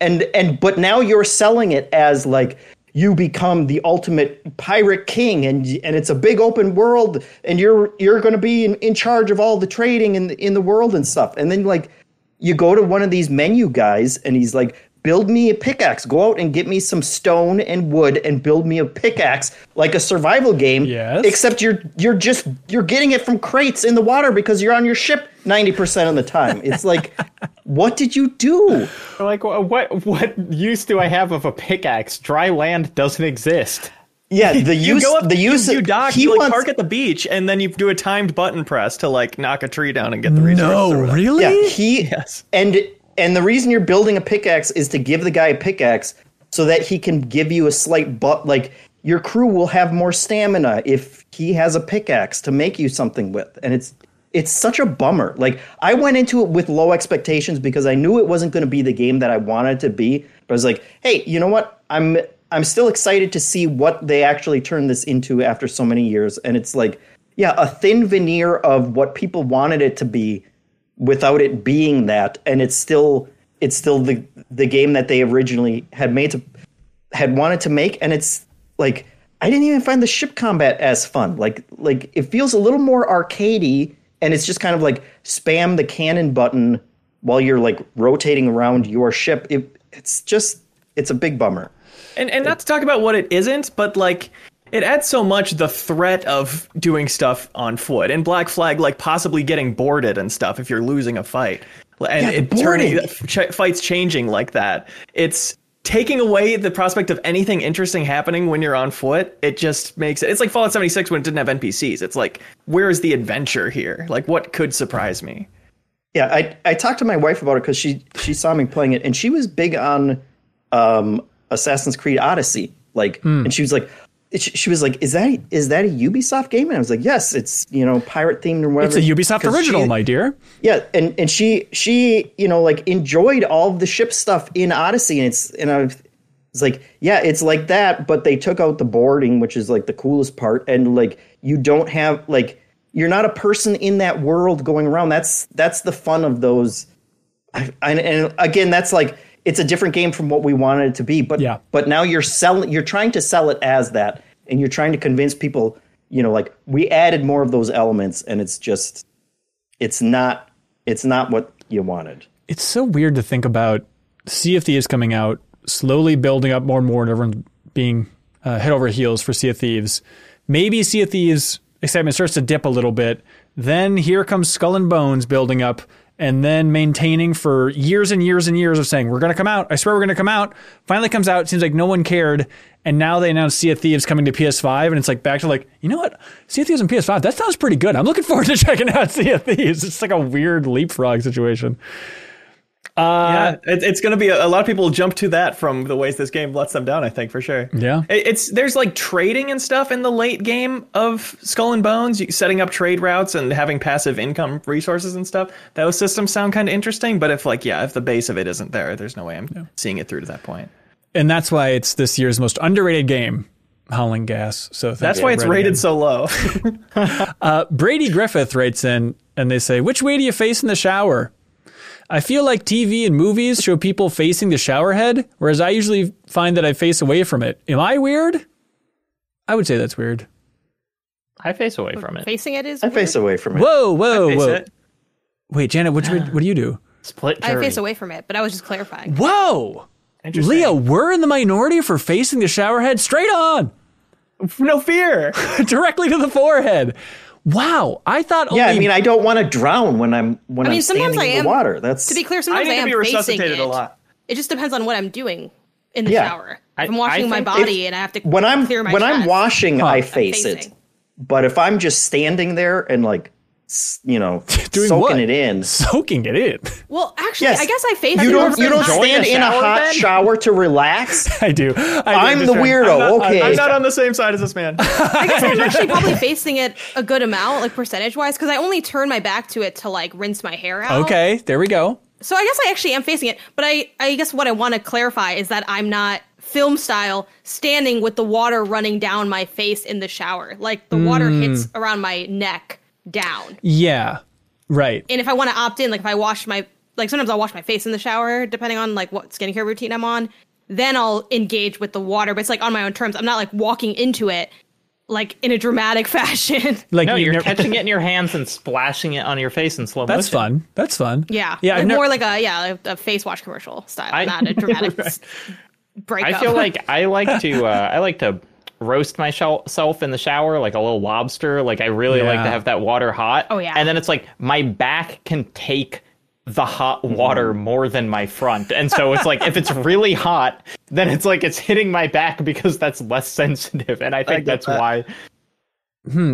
and and but now you're selling it as like you become the ultimate pirate king and and it's a big open world and you're you're going to be in, in charge of all the trading in the, in the world and stuff and then like you go to one of these menu guys and he's like build me a pickaxe. Go out and get me some stone and wood and build me a pickaxe like a survival game. Yes. Except you're you're just you're getting it from crates in the water because you're on your ship 90% of the time. It's like what did you do? Like what what use do I have of a pickaxe? Dry land doesn't exist. Yeah, the You use go up, the use you, you dock, he you like wants park at the beach, and then you do a timed button press to like knock a tree down and get the resources. or No, really? Yeah, he Yes. and and the reason you're building a pickaxe is to give the guy a pickaxe so that he can give you a slight but like your crew will have more stamina if he has a pickaxe to make you something with. And it's it's such a bummer. Like I went into it with low expectations because I knew it wasn't going to be the game that I wanted it to be. But I was like, "Hey, you know what? I'm I'm still excited to see what they actually turn this into after so many years." And it's like, yeah, a thin veneer of what people wanted it to be without it being that and it's still it's still the the game that they originally had made to had wanted to make and it's like I didn't even find the ship combat as fun. Like like it feels a little more arcadey and it's just kind of like spam the cannon button while you're like rotating around your ship. It, it's just it's a big bummer. And and not to talk about what it isn't, but like it adds so much the threat of doing stuff on foot and Black Flag like possibly getting boarded and stuff if you're losing a fight. And Yeah, it turning fights changing like that. It's taking away the prospect of anything interesting happening when you're on foot. It just makes it it's like Fallout 76 when it didn't have NPCs. It's like where's the adventure here? Like what could surprise me? Yeah, I I talked to my wife about it because she she saw me playing it and she was big on um, Assassin's Creed Odyssey. Like, and she was like, she, was like, "Is that is that a Ubisoft game?" And I was like, "Yes, it's you know pirate themed or whatever." It's a Ubisoft original, she- my dear. Yeah, and and she she you know like enjoyed all the ship stuff in Odyssey, and it's and I was like, yeah, it's like that, but they took out the boarding, which is like the coolest part, and like you don't have like you're not a person in that world going around. That's that's the fun of those. I, and, and again, that's like it's a different game from what we wanted it to be, but Yeah. but now you're selling, you're trying to sell it as that, and you're trying to convince people, you know, like we added more of those elements, and it's just it's not it's not what you wanted. It's so weird to think about Sea of Thieves coming out, slowly building up more and more, and everyone being uh, head over heels for Sea of Thieves. Maybe Sea of Thieves excitement starts to dip a little bit. Then here comes Skull and Bones building up, and then maintaining for years and years and years of saying, We're going to come out. I swear we're going to come out. Finally comes out. Seems like no one cared. And now they announce Sea of Thieves coming to PS5. And it's like back to like, you know what? Sea of Thieves on PS5, that sounds pretty good. I'm looking forward to checking out Sea of Thieves. It's like a weird leapfrog situation. Yeah, it, it's going to be a, a lot of people jump to that from the ways this game lets them down. I think for sure. Yeah. It- it's there's like trading and stuff in the late game of Skull and Bones, setting up trade routes and having passive income resources and stuff. Those systems sound kind of interesting, but if like yeah, if the base of it isn't there, there's no way I'm seeing it through to that point. and that's why it's this year's most underrated game, Howling Gas. So thank That's why it's rated in. so low. Uh, Brady Griffith writes in, and they say, "Which way do you face in the shower?" I feel like TV and movies show people facing the shower head, whereas I usually find that I face away from it. Am I weird? I would say that's weird. I face away from it. Facing it is. I face away from it. Whoa, whoa, Face whoa! it. Wait, Janet, which way, what do you do? Split I face away from it, but I was just clarifying. Whoa, Interesting. Leah, we're in the minority for facing the shower head straight on, no fear. directly to the forehead. Wow, I thought. Yeah, I mean, I don't want to drown when I'm when I I'm sometimes standing I in the water. That's To be clear, sometimes I, need to am be facing resuscitated it. a lot. It just depends on what I'm doing in the Yeah. shower. I- If I'm washing I my think body and I have to when I'm clear my when I'm washing, I I'm face it. But if I'm just standing there and like, s- you know, Doing soaking what? it in, soaking it in. Well, actually, Yes. I guess I face. you don't you don't stand a in a hot then? shower to relax. I do. I I'm the understand. weirdo. okay, I'm not on the same side as this man. I guess I'm actually probably facing it a good amount, like percentage wise, because I only turn my back to it to like rinse my hair out. Okay, there we go. So I guess I actually am facing it, but I, I guess what I want to clarify is that I'm not film style standing with the water running down my face in the shower. Like the water Hmm. hits around my neck down. Yeah, right. And if I want to opt in, like if I wash my like sometimes I'll wash my face in the shower depending on like what skincare routine I'm on, then I'll engage with the water, but it's like on my own terms. I'm not like walking into it like in a dramatic fashion. Like No, you you're never- catching it in your hands and splashing it on your face in slow motion. That's fun. That's fun. Yeah, Yeah. Like never- more like a yeah like a face wash commercial style, I- not a dramatic s- breakup. I feel like I like to uh, I like to roast myself in the shower like a little lobster. Like I really like to have that water hot. Oh, yeah. And then it's like my back can take the hot water Mm-hmm. more than my front. And so it's like if it's really hot, then it's like it's hitting my back because that's less sensitive. And I think get that's that. why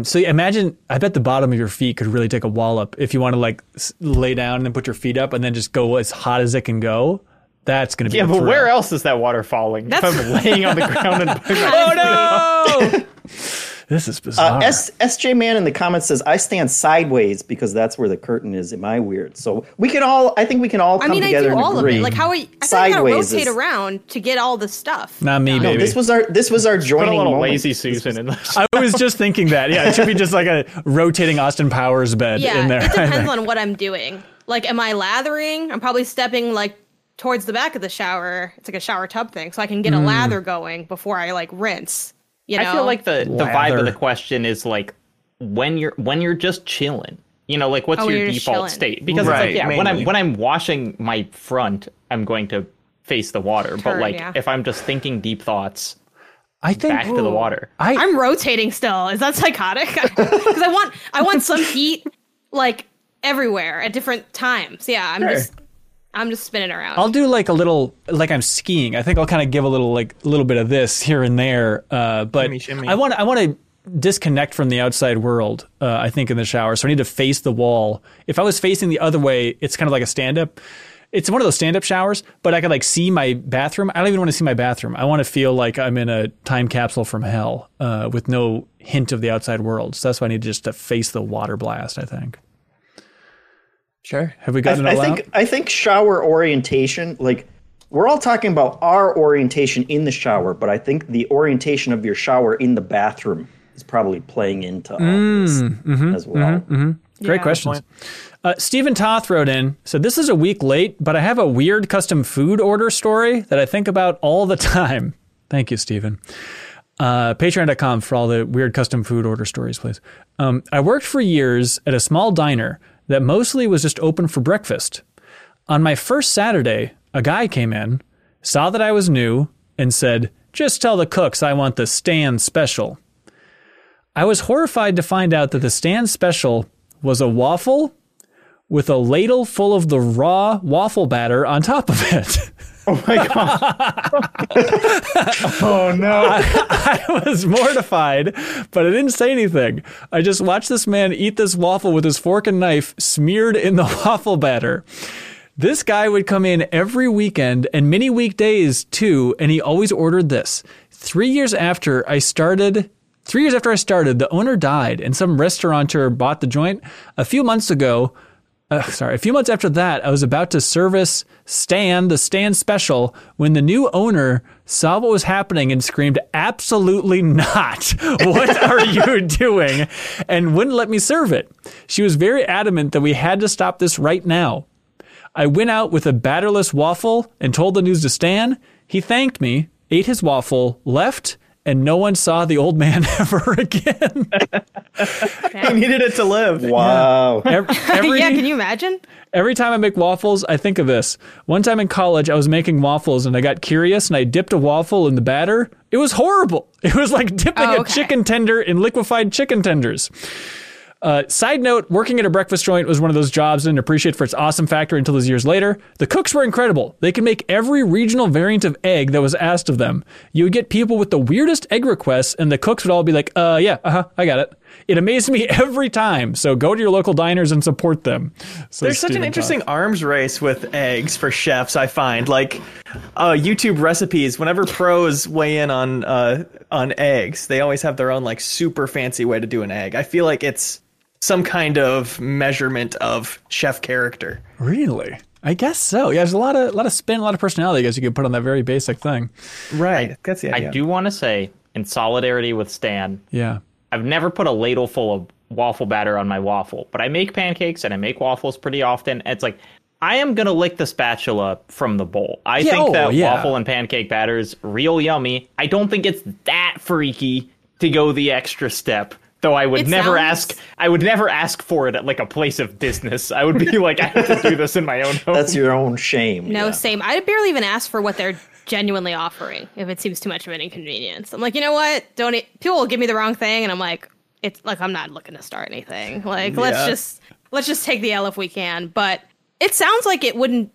So imagine, I bet the bottom of your feet could really take a wallop if you want to like lay down and then put your feet up and then just go as hot as it can go. That's going to be Yeah, a but thrill. where else is that water falling? That's- If I'm laying on the ground and Oh no! this is bizarre. Uh, S- SJ Man in the comments says, I stand sideways because that's where the curtain is. Am I weird? So we can all, I think we can all come I come mean, I do and all of it. Like how are you, I thought you gotta Sideways rotate is- around to get all the stuff. Not me, done. baby. No, this was our this was our joining put a little moment. lazy Susan in this. I was just thinking that. Yeah, it should be just like a rotating Austin Powers bed Yeah, in there. it depends on what I'm doing. Like, am I lathering? I'm probably stepping like towards the back of the shower. It's like a shower tub thing, so I can get Hmm. a lather going before I like rinse. You know, I feel like the, the vibe of the question is like when you're when you're just chilling. You know, like what's Oh, your default chilling. state? Because Right, it's like yeah, when I'm when I'm washing my front, I'm going to face the water. but like yeah. if I'm just thinking deep thoughts, I think back to the water. I I'm rotating still. Is that psychotic? Because I want I want some heat like everywhere at different times. Yeah, I'm just I'm just spinning around. I'll do like a little like I'm skiing. I think I'll kind of give a little like a little bit of this here and there. Uh, but Shimmy, shimmy. I want I want to disconnect from the outside world. Uh, I think in the shower, so I need to face the wall. If I was facing the other way, it's kind of like a stand up. It's one of those stand up showers, but I could like see my bathroom. I don't even want to see my bathroom. I want to feel like I'm in a time capsule from hell uh, with no hint of the outside world. So that's why I need just to face the water blast. I think. Sure. Have we I, gotten it I think out? I think shower orientation, like we're all talking about our orientation in the shower, but I think the orientation of your shower in the bathroom is probably playing into all this Mm, as well. mm-hmm, Great Yeah. questions. Uh, Stephen Toth wrote in, said, This is a week late, but I have a weird custom food order story that I think about all the time. Thank you, Stephen. Uh, Patreon.com for all the weird custom food order stories, please. Um, I worked for years at a small diner that mostly was just open for breakfast. On my first Saturday, a guy came in, saw that I was new, and said, Just tell the cooks I want the stand special. I was horrified to find out that the stand special was a waffle with a ladle full of the raw waffle batter on top of it. Oh my god! oh no. I, I was mortified, but I didn't say anything. I just watched this man eat this waffle with his fork and knife smeared in the waffle batter. This guy would come in every weekend and many weekdays too, and he always ordered this. Three years after I started, three years after I started, the owner died, and some restaurateur bought the joint. A few months ago, uh, sorry, a few months after that, I was about to service Stan, the Stan special, when the new owner saw what was happening and screamed, Absolutely not. What are you doing? And wouldn't let me serve it. She was very adamant that we had to stop this right now. I went out with a batterless waffle and told the news to Stan. He thanked me, ate his waffle, left, and no one saw the old man ever again. He needed it to live. Wow. Ev- Every, yeah, can you imagine? Every time I make waffles, I think of this. One time in college, I was making waffles and I got curious and I dipped a waffle in the batter. It was horrible. It was like dipping Oh, a chicken tender in liquefied chicken tenders. Uh, side note, working at a breakfast joint was one of those jobs I didn't appreciate for its awesome factor until those years later. The cooks were incredible. They could make every regional variant of egg that was asked of them. You would get people with the weirdest egg requests, and the cooks would all be like, uh, yeah, uh huh, I got it. It amazed me every time. So go to your local diners and support them. So There's such an interesting Todd. arms race with eggs for chefs. I find like uh, YouTube recipes. Whenever pros weigh in on uh, on eggs, they always have their own like super fancy way to do an egg. I feel like it's some kind of measurement of chef character. Really? I guess so. Yeah, there's a lot of a lot of spin, a lot of personality. I guess you could put on that very basic thing. Right. That's the I do want to say, in solidarity with Stan, Yeah. I've never put a ladle full of waffle batter on my waffle, but I make pancakes and I make waffles pretty often. And it's like I am gonna lick the spatula from the bowl. I Yeah, think oh, that yeah. waffle and pancake batter is real yummy. I don't think it's that freaky to go the extra step. Though I would It never sounds- ask, I would never ask for it at like a place of business. I would be like, I have to do this in my own home. That's your own shame. No, yeah. same. I barely even ask for what they're genuinely offering if it seems too much of an inconvenience. I'm like, you know what? Don't e- people will give me the wrong thing, and I'm like, it's like I'm not looking to start anything. Like, let's just let's just take the L if we can. But it sounds like it wouldn't.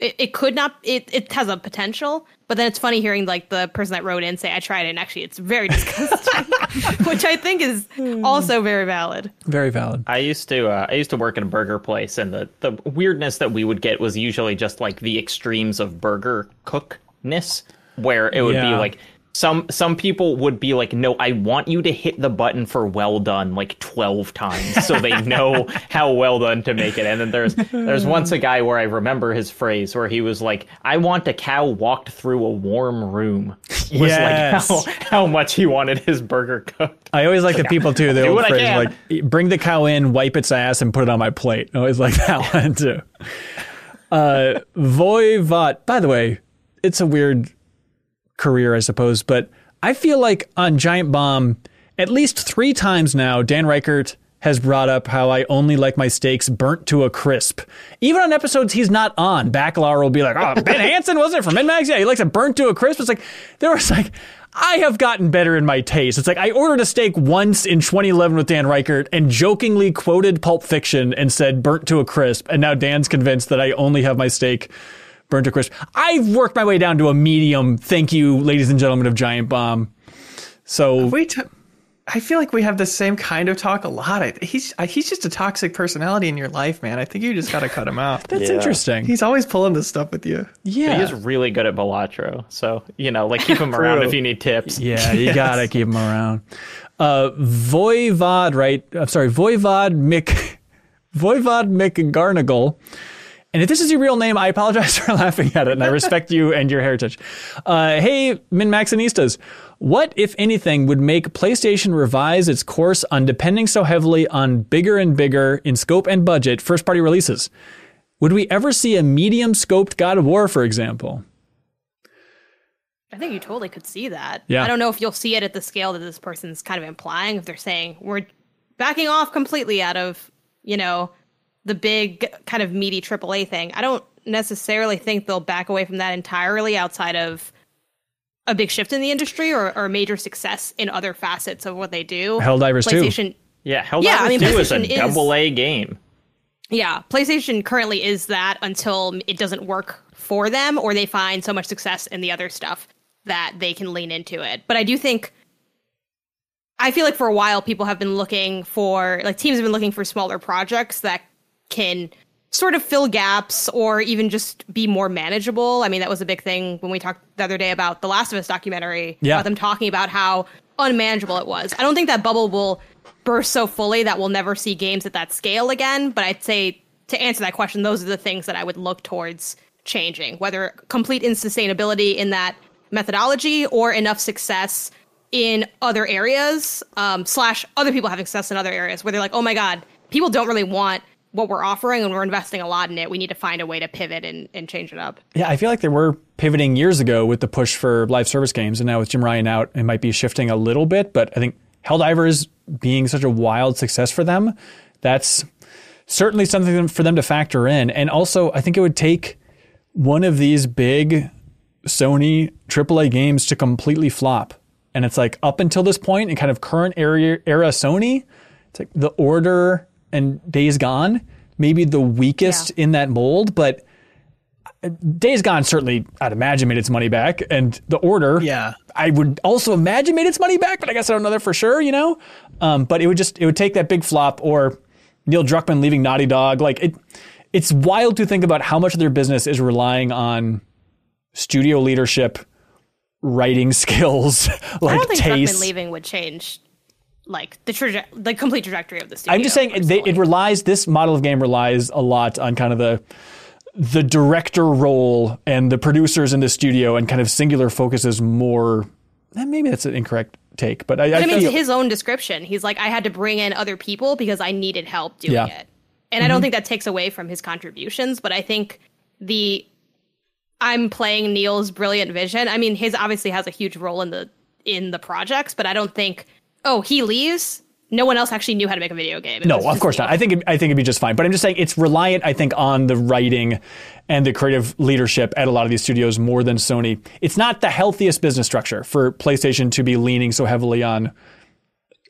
It, it could not. It it has a potential, but then it's funny hearing like the person that wrote in say, "I tried it, and actually, it's very disgusting," which I think is also very valid. Very valid. I used to uh, I used to work in a burger place, and the the weirdness that we would get was usually just like the extremes of burger cookness, where it would be like some some people would be like, "No, I want you to hit the button for well done like twelve times, so they know how well done to make it." And then there's there's once a guy where I remember his phrase where he was like, "I want a cow walked through a warm room." Was Yes. like how, how much he wanted his burger cooked. I always like the people too. The old phrase like, "Bring the cow in, wipe its ass, and put it on my plate." I always like that one too. Uh, Voivod. By the way, it's a weird career, I suppose, but I feel like on Giant Bomb, at least three times now, Dan Ryckert has brought up how I only like my steaks burnt to a crisp. Even on episodes he's not on, Bakalar will be like, "Oh, Ben Hanson wasn't it from MinnMax? Yeah, he likes it burnt to a crisp." It's like there was like. I have gotten better in my taste. It's like I ordered a steak once in 2011 with Dan Ryckert and jokingly quoted Pulp Fiction and said burnt to a crisp. And now Dan's convinced that I only have my steak burnt to crisp. I've worked my way down to a medium. Thank you, ladies and gentlemen of Giant Bomb. So wait. t- I feel like we have the same kind of talk a lot. I, he's I, he's just a toxic personality in your life, man. I think you just got to cut him out. that's Yeah. interesting. He's always pulling this stuff with you. yeah. He is really good at Balatro, so you know, like keep him around if you need tips. Yeah, you gotta keep him around. Uh, Voivod, right? I'm sorry, Voivod Mick, Voivod McGarnagle. And if this is your real name, I apologize for laughing at it, and I respect you and your heritage. Uh, hey, Min Maxinistas, what, if anything, would make PlayStation revise its course on depending so heavily on bigger and bigger in scope and budget first party releases? Would we ever see a medium scoped God of War, for example? I think you totally could see that. Yeah. I don't know if you'll see it at the scale that this person's kind of implying. If they're saying we're backing off completely out of, you know, the big kind of meaty AAA thing. I don't necessarily think they'll back away from that entirely outside of a big shift in the industry or, or a major success in other facets of what they do. Helldivers 2. Yeah, Helldivers Yeah, I mean, 2 is a PlayStation double A game. yeah, PlayStation currently is that until it doesn't work for them or they find so much success in the other stuff that they can lean into it. But I do think I feel like for a while people have been looking for like teams have been looking for smaller projects that can sort of fill gaps or even just be more manageable. I mean, that was a big thing when we talked the other day about the Last of Us documentary. Yeah. About them talking about how unmanageable it was. I don't think that bubble will burst so fully that we'll never see games at that scale again. But I'd say to answer that question, those are the things that I would look towards changing, whether complete insustainability in that methodology or enough success in other areas, um, slash other people having success in other areas where they're like, oh my God, people don't really want what we're offering and we're investing a lot in it. We need to find a way to pivot and, and change it up. Yeah, I feel like they were pivoting years ago with the push for live service games, and now with Jim Ryan out, it might be shifting a little bit. But I think Helldivers being such a wild success for them, that's certainly something for them to factor in. And also, I think it would take one of these big Sony AAA games to completely flop. And it's like up until this point, in kind of current era, era Sony, it's like The Order and Days Gone, maybe the weakest Yeah. in that mold, but Days Gone certainly, I'd imagine, made its money back, and The Order, Yeah. I would also imagine made its money back, but I guess I don't know that for sure, you know. Um, but it would just it would take that big flop or Neil Druckmann leaving Naughty Dog, like it. It's wild to think about how much of their business is relying on studio leadership, writing skills, like I don't think taste. Druckmann leaving would change like the traje- the complete trajectory of the studio. I'm just saying it, they, it relies. This model of game relies a lot on kind of the the director role and the producers in the studio, and kind of singular focuses more. eh, Maybe that's an incorrect take, but I, I, But I mean, feel, his own description, he's like, I had to bring in other people because I needed help doing Yeah. it. And I don't think that takes away from his contributions, but I think the I'm playing Neil's brilliant vision. I mean, his obviously has a huge role in the in the projects, but I don't think oh he leaves. No one else actually knew how to make a video game. It No, of just course not. I think it, I think it'd be just fine. But I'm just saying it's reliant, I think, on the writing and the creative leadership at a lot of these studios more than Sony. It's not the healthiest business structure for PlayStation to be leaning so heavily on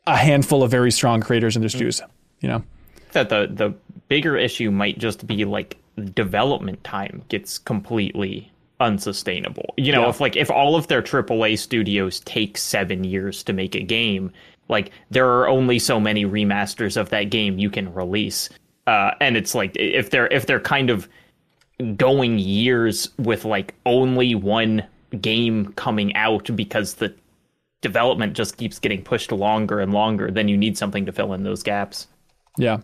a handful of very strong creators in their studios. You know, that the the bigger issue might just be like development time gets completely unsustainable. You know, Yeah. if like if all of their AAA studios take 7 years to make a game, like there are only so many remasters of that game you can release. Uh and it's like if they're if they're kind of going years with like only one game coming out because the development just keeps getting pushed longer and longer, then you need something to fill in those gaps. Yeah.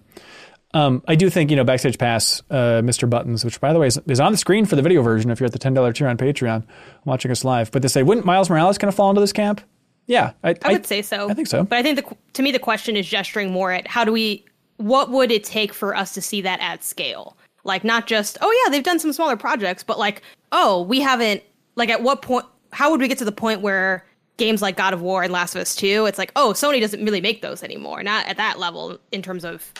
Um, I do think, you know, Backstage Pass, uh, Mr. Buttons, which by the way is, is on the screen for the video version if you're at the $10 tier on Patreon watching us live. But they say, wouldn't Miles Morales kind of fall into this camp? Yeah. I, I would say so. I think so. But I think the, to me, the question is gesturing more at how do we, what would it take for us to see that at scale? Like, not just, oh, yeah, they've done some smaller projects, but like, oh, we haven't, like, at what point, how would we get to the point where games like God of War and Last of Us 2, it's like, oh, Sony doesn't really make those anymore. Not at that level in terms of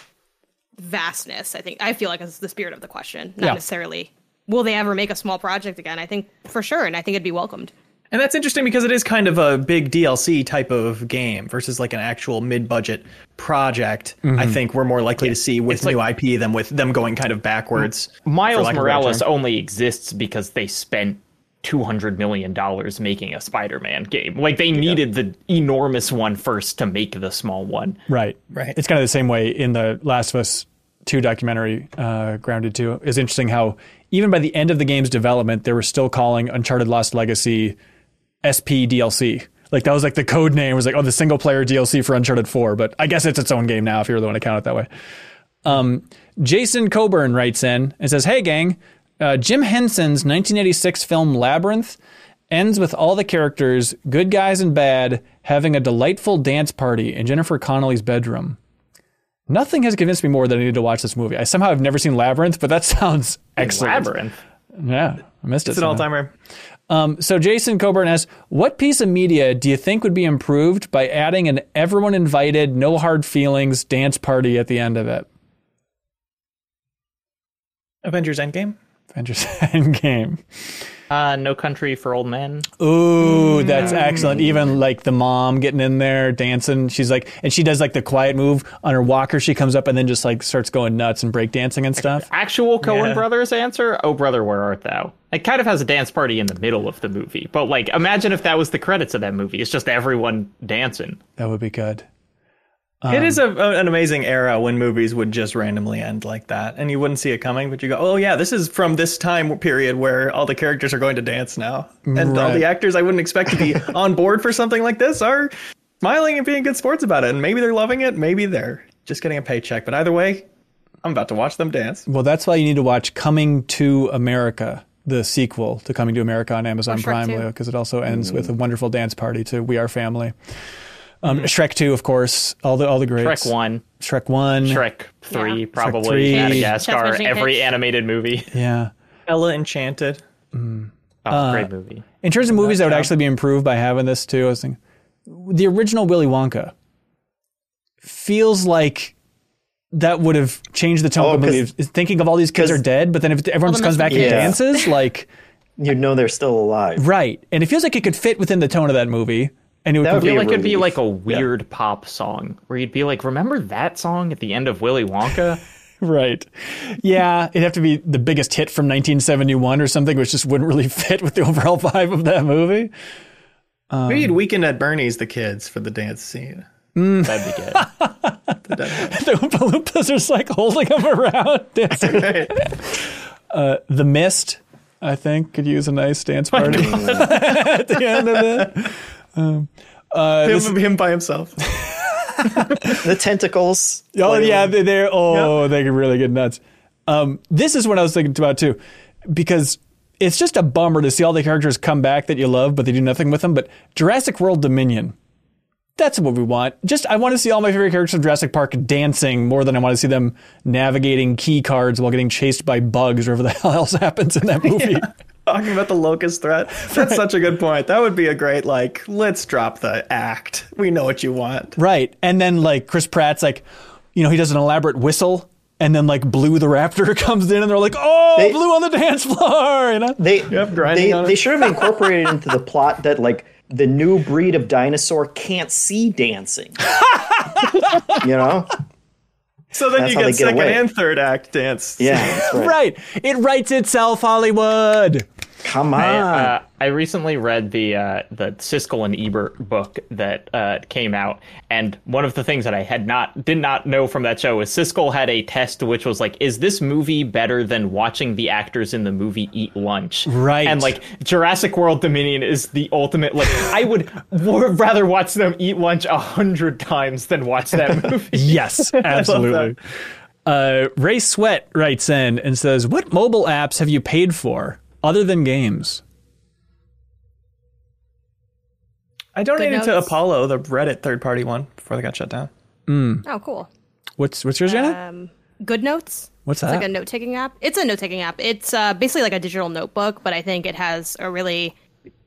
vastness. I think, I feel like is the spirit of the question, not Yeah. necessarily, will they ever make a small project again? I think for sure. And I think it'd be welcomed. And that's interesting because it is kind of a big DLC type of game versus like an actual mid-budget project. I mm-hmm. think we're more likely to see with new IP than with them going kind of backwards. for Miles lack of a better Morales only exists because they spent two hundred million dollars making a Spider-Man game. Like they needed the enormous one first to make the small one. Right. Right. It's kind of the same way in the Last of Us 2 documentary, uh, Grounded 2. It's interesting how even by the end of the game's development, they were still calling Uncharted Lost Legacy SP DLC. Like that was like the code name it was like, oh, the single player DLC for Uncharted 4. But I guess it's its own game now if you really want to count it that way. Um, Jason Coburn writes in and says, Hey, gang, uh, Jim Henson's 1986 film Labyrinth ends with all the characters, good guys and bad, having a delightful dance party in Jennifer Connelly's bedroom. Nothing has convinced me more that I need to watch this movie. I somehow have never seen Labyrinth, but that sounds excellent. Labyrinth. Yeah, I missed it. It's an somehow. all-timer. Um, so Jason Coburn asks, what piece of media do you think would be improved by adding an everyone invited, no hard feelings dance party at the end of it? Avengers Endgame. Avengers Endgame. Uh, no Country for Old Men. Ooh, that's excellent. Even like the mom getting in there dancing. She's like, and she does like the quiet move on her walker. She comes up and then just like starts going nuts and breakdancing and stuff. Actual Coen Yeah. Brothers answer, Oh Brother, Where Art Thou? It kind of has a dance party in the middle of the movie. But like imagine if that was the credits of that movie. It's just everyone dancing. That would be good. It is um, a, an amazing era when movies would just randomly end like that, and you wouldn't see it coming. But you go, "Oh yeah, this is from this time period where all the characters are going to dance now, and all the actors I wouldn't expect to be on board for something like this are smiling and being good sports about it. And maybe they're loving it, maybe they're just getting a paycheck. But either way, I'm about to watch them dance. Well, that's why you need to watch Coming to America, the sequel to Coming to America on Amazon Shrek Prime, because it also ends mm-hmm. with a wonderful dance party to We Are Family. Um, mm-hmm. Shrek 2, of course, all the all the greats. Shrek 1, Shrek 1. Shrek 3, Yeah. probably. three. Madagascar, Chestnut every Hitch. animated movie. Yeah. Ella Enchanted. Mm. Oh, great uh, movie. In terms of movies that would actually be improved by having this too, I was thinking the original Willy Wonka feels like that would have changed the tone Oh, 'cause- completely. Thinking of all these kids 'cause- are dead, but then if everyone just comes back and nostalgia. dances, like You know they're still alive. right, and it feels like it could fit within the tone of that movie, and it would That would I feel a like it'd be like a weird pop song where you'd be like, remember that song at the end of Willy Wonka? Right. Yeah, it'd have to be the biggest hit from 1971 or something, which just wouldn't really fit with the overall vibe of that movie. Maybe you'd weekend at Bernie's the kids for the dance scene. That'd be good. The Oompa Loompas are just like holding them around. dancing. Uh, the Mist, I think, could use a nice dance party at the end of it. Um, uh, this- him, him by himself. The tentacles. Oh flailing. yeah, they- they're oh they can really get nuts. Um, this is what I was thinking about too, because it's just a bummer to see all the characters come back that you love, but they do nothing with them. But Jurassic World Dominion, That's what we want. Just I want to see all my favorite characters from Jurassic Park dancing more than I want to see them navigating key cards while getting chased by bugs or whatever the hell else happens in that movie. Talking about the locust threat. That's such a good point. That would be a great like. Let's drop the act. We know what you want. Right. And then like Chris Pratt's like, you know, he does an elaborate whistle and then like Blue the Raptor comes in and they're like, oh, They- Blue on the dance floor. You know? They grinding they, they should have incorporated into the plot that like the new breed of dinosaur can't see dancing. you know? So then That's you get get second away. and third act dance. Yeah, right. Right. It writes itself, Hollywood. Come on. I, uh, I recently read the uh, the Siskel and Ebert book that uh, came out, and one of the things that I had not did not know from that show is Siskel had a test which was like, is this movie better than watching the actors in the movie eat lunch? Right. And like Jurassic World Dominion is the ultimate. Like I would rather watch them eat lunch a hundred times than watch that movie. Yes, absolutely. Uh, Ray Sweat writes in and says, What mobile apps have you paid for other than games? I donated to. Apollo, the Reddit third party one, before they got shut down. Oh, cool. What's what's yours, Janet? Um, Good Notes. What's It's that? like a note taking app. It's a note taking app. It's uh, basically like a digital notebook, but I think it has a really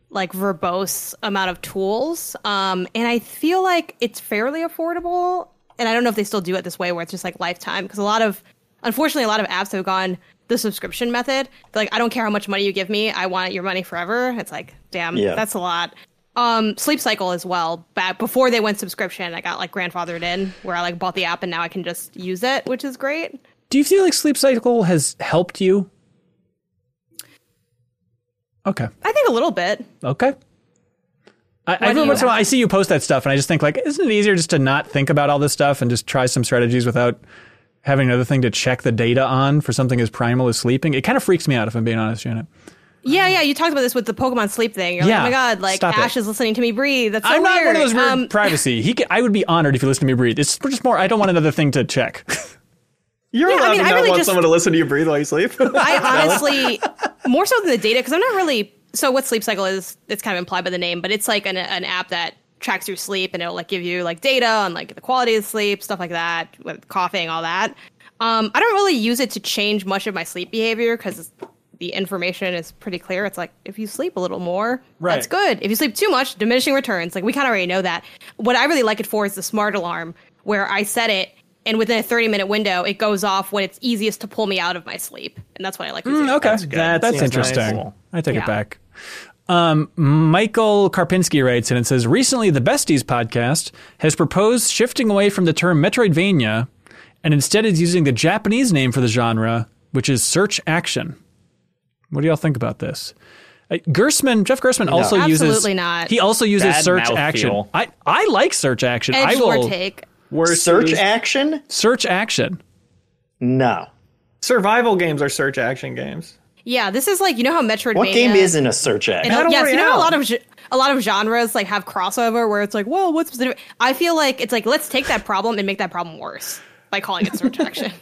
like verbose amount of tools. Um, and I feel like it's fairly affordable. And I don't know if they still do it this way where it's just like lifetime because a lot of, unfortunately, a lot of apps have gone the subscription method. They're like, I don't care how much money you give me. I want your money forever. It's like, damn, Yeah. that's a lot. Um, Sleep Cycle as well. Back before they went subscription, I got like grandfathered in where I like bought the app and now I can just use it, which is great. Do you feel like Sleep Cycle has helped you? Okay. I think a little bit. Okay. I, do every once in a while. I see you post that stuff, and I just think, like, isn't it easier just to not think about all this stuff and just try some strategies without having another thing to check the data on for something as primal as sleeping? It kind of freaks me out, if I'm being honest, Janet. Yeah, yeah. You talked about this with the Pokemon sleep thing. You're Yeah, like, oh my god, like stop. Ash is listening to me breathe. That's so I'm not weird. one of those weird Um, privacy. He, ca- I would be honored if you listen to me breathe. It's just more. I don't want another thing to check. You're Yeah, I mean, to I not really want just- someone to listen to you breathe while you sleep. I honestly, more so than the data, because I'm not really. So what Sleep Cycle is? It's kind of implied by the name, but it's like an, an app that tracks your sleep and it'll like give you like data on like the quality of sleep, stuff like that, with coughing, all that. Um, I don't really use it to change much of my sleep behavior because the information is pretty clear. It's like if you sleep a little more, that's good. If you sleep too much, diminishing returns. Like we kind of already know that. What I really like it for is the smart alarm, where I set it. And within a 30 minute window, it goes off when it's easiest to pull me out of my sleep. And that's what I like. using it okay, That's good. that's, interesting. nice. I take Yeah. it back. Um, Michael Karpinski writes in and says, recently the Besties podcast has proposed shifting away from the term Metroidvania and instead is using the Japanese name for the genre, which is search action. What do y'all think about this? Uh, Gerstmann, Jeff Gerstmann also uses Absolutely not. He also uses Bad search mouthfeel. action. I, I like search action. I Edge will lord take. Worse Search is- action? search action. No. survival games are search action games. Yeah, this is like you know how Metroidvania. What game isn't a search action? And, Battle yes, you know how a Royale. lot of a lot of genres like have crossover where it's like, well, what's the? I feel like it's like let's take that problem and make that problem worse by calling it search action.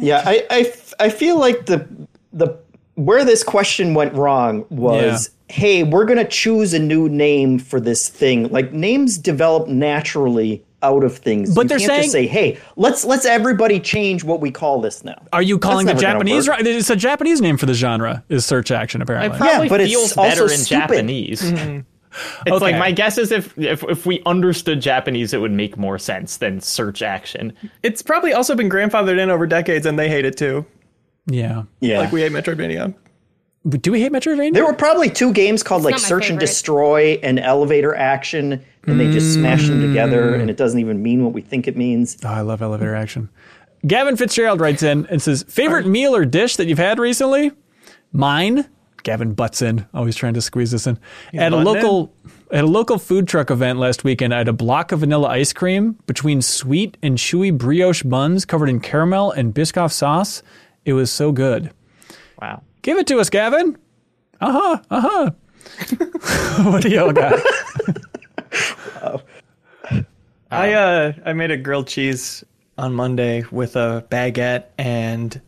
Yeah, I I feel like the the where this question went wrong was, hey, we're gonna choose a new name for this thing. Like names develop naturally out of things. But You they're can't just saying- say, hey, let's let's everybody change what we call this now. Are you calling the Japanese? Right, it's a Japanese name for the genre. Is search action apparently? It probably but it's feels also better in stupid. Japanese. Mm-hmm. It's Okay. like my guess is if, if if we understood Japanese, it would make more sense than search action. It's probably also been grandfathered in over decades, and they hate it too. yeah. Yeah. Like we hate Metroidvania. Do we hate Metroidvania? there were probably two games called like not my Search and. Destroy and Elevator Action, and they just smashed them together, mm. and it doesn't even mean what we think it means. Oh, I love elevator action. Gavin Fitzgerald writes in and says, "Favorite meal or dish that you've had recently?" Mine. Gavin butts in, always trying to squeeze this in. at a butting local at a local food truck event last weekend, I had a block of vanilla ice cream between sweet and chewy brioche buns covered in caramel and Biscoff sauce. It was so good. Wow. Give it to us, Gavin. Uh huh. Uh huh. what do y'all got? I uh I made a grilled cheese on Monday with a baguette and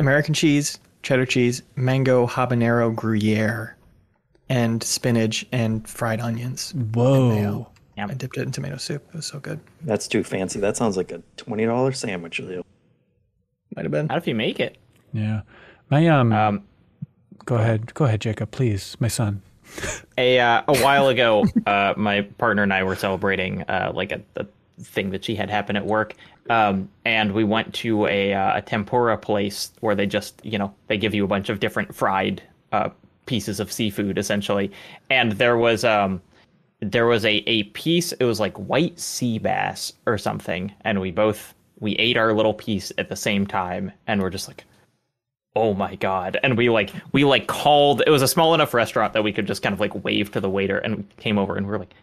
American cheese, cheddar cheese, mango habanero gruyere, and spinach and fried onions. Whoa. I dipped it in tomato soup. It was so good. That's too fancy. That sounds like a twenty dollar sandwich. Leo. Might have been. How if you make it? Yeah. My um, Um, go ahead. Go ahead, Jacob, please. My son. a uh, a while ago, uh, my partner and I were celebrating uh, like a, a thing that she had happen at work, um, and we went to a, uh, a tempura place where they just you know they give you a bunch of different fried uh, pieces of seafood essentially, and there was um there was a a piece it was like white sea bass or something, and we both we ate our little piece at the same time, and we're just like oh my god. And we like we like called it was a small enough restaurant that we could just kind of like wave to the waiter and came over and we are like "D-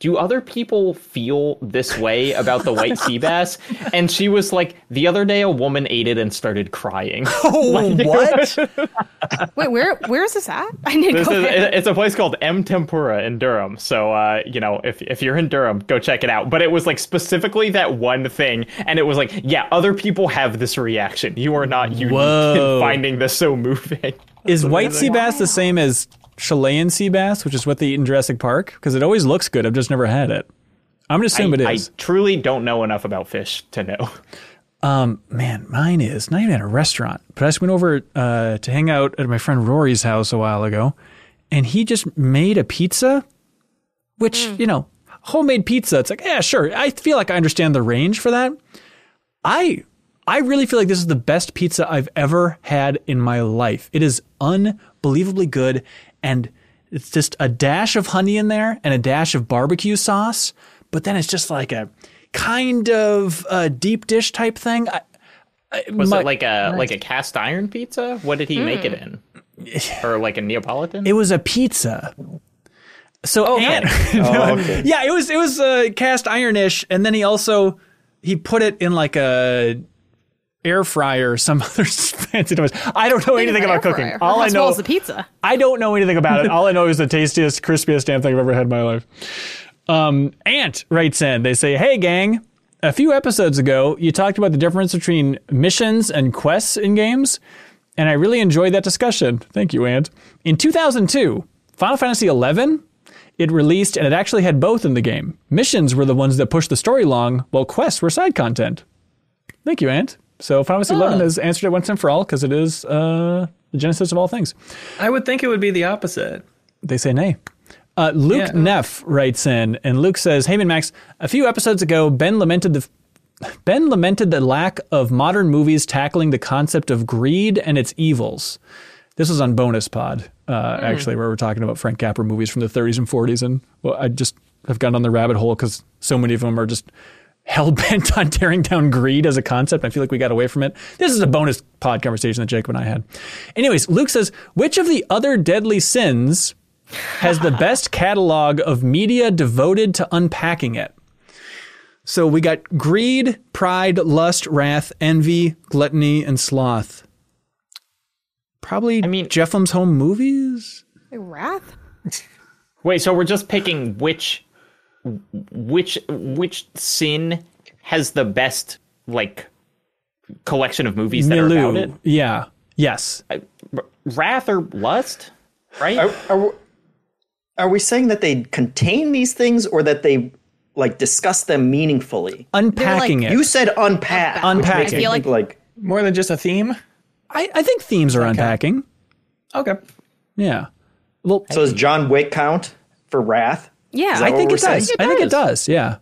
do other people feel this way about the white sea bass and she was like the other day a woman ate it and started crying Oh, what? Wait, where where is this at? I need to go is, it's a place called M Tempura in Durham. So, uh, you know, if if you're in Durham, go check it out. But it was like specifically that one thing, and it was like, yeah, other people have this reaction. You are not unique Whoa. in finding this so moving. Is white sea bass the same as Chilean sea bass, which is what they eat in Jurassic Park? Because it always looks good. I've just never had it. I'm gonna assume it I, is. I truly don't know enough about fish to know. Um, Man, mine is not even at a restaurant, but I just went over uh, to hang out at my friend Rory's house a while ago, and he just made a pizza, which you know, homemade pizza. It's like, yeah, sure. I feel like I understand the range for that. I I really feel like this is the best pizza I've ever had in my life. It is unbelievably good, and it's just a dash of honey in there and a dash of barbecue sauce, but then it's just like a kind of a deep dish type thing. I, I- Was my- it like a like a cast iron pizza? What did he make it in? Or like a Neapolitan? It was a pizza. So and- Oh, okay. yeah, it was it was uh, cast ironish, and then he also he put it in like a air fryer or some other fancy device. I don't know anything about cooking. Fryer. All I know is the pizza. I don't know anything about it. All I know is the tastiest, crispiest damn thing I've ever had in my life. Um, Ant writes in. They say, "Hey, gang." A few episodes ago, you talked about the difference between missions and quests in games, and I really enjoyed that discussion. Thank you, Ant. In 2002, Final Fantasy XI, it released and it actually had both in the game. Missions were the ones that pushed the story along, while quests were side content. Thank you, Ant. So Final Fantasy XI has answered it once and for all because it is uh, the genesis of all things. I would think it would be the opposite. They say nay. Uh, Luke Yeah. Neff writes in, and Luke says, "Hey, MinnMax. A few episodes ago, Ben lamented the Ben lamented the lack of modern movies tackling the concept of greed and its evils. This was on Bonus Pod, uh, actually, where we're talking about Frank Capra movies from the 30s and 40s, and well, I just have gone on the rabbit hole because so many of them are just hell bent on tearing down greed as a concept. I feel like we got away from it. This is a bonus pod conversation that Jacob and I had. Anyways, Luke says, which of the other deadly sins has the best catalog of media devoted to unpacking it? So we got greed, pride, lust, wrath, envy, gluttony, and sloth. Probably I mean- Jeff Lem's home movies? Wrath? Wait, so we're just picking which which which sin has the best like collection of movies that are about it? Yeah. Yes. Wrath or lust? Right? Are, are, are we saying that they contain these things or that they like discuss them meaningfully? Unpacking it. You said unpack. which Unpack makes me I feel think, like- like More than just a theme. I, I think themes are unpacking. Okay. Yeah. Well, so does John Wick count for wrath? Yeah, I think we're it does. I think it does. Yeah.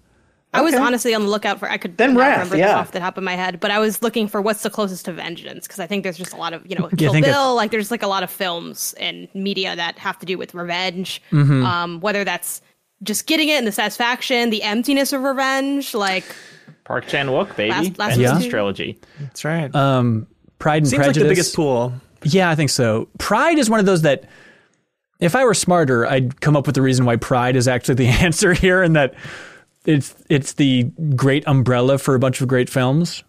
I was Okay. honestly on the lookout for. I could Then not Wrath, remember this yeah. off the top of my head, but I was looking for what's the closest to Vengeance because I think there's just a lot of you know Kill think it- Bill. Like there's like a lot of films and media that have to do with revenge. Mm-hmm. Um, whether that's just getting it and the satisfaction, the emptiness of revenge, like Park Chan Wook, baby. Last- last Vengeance one. trilogy. That's right. Pride and Seems like Prejudice. the biggest pool. Yeah, I think so. Pride is one of those that, if I were smarter, I'd come up with the reason why Pride is actually the answer here, and that it's it's the great umbrella for a bunch of great films.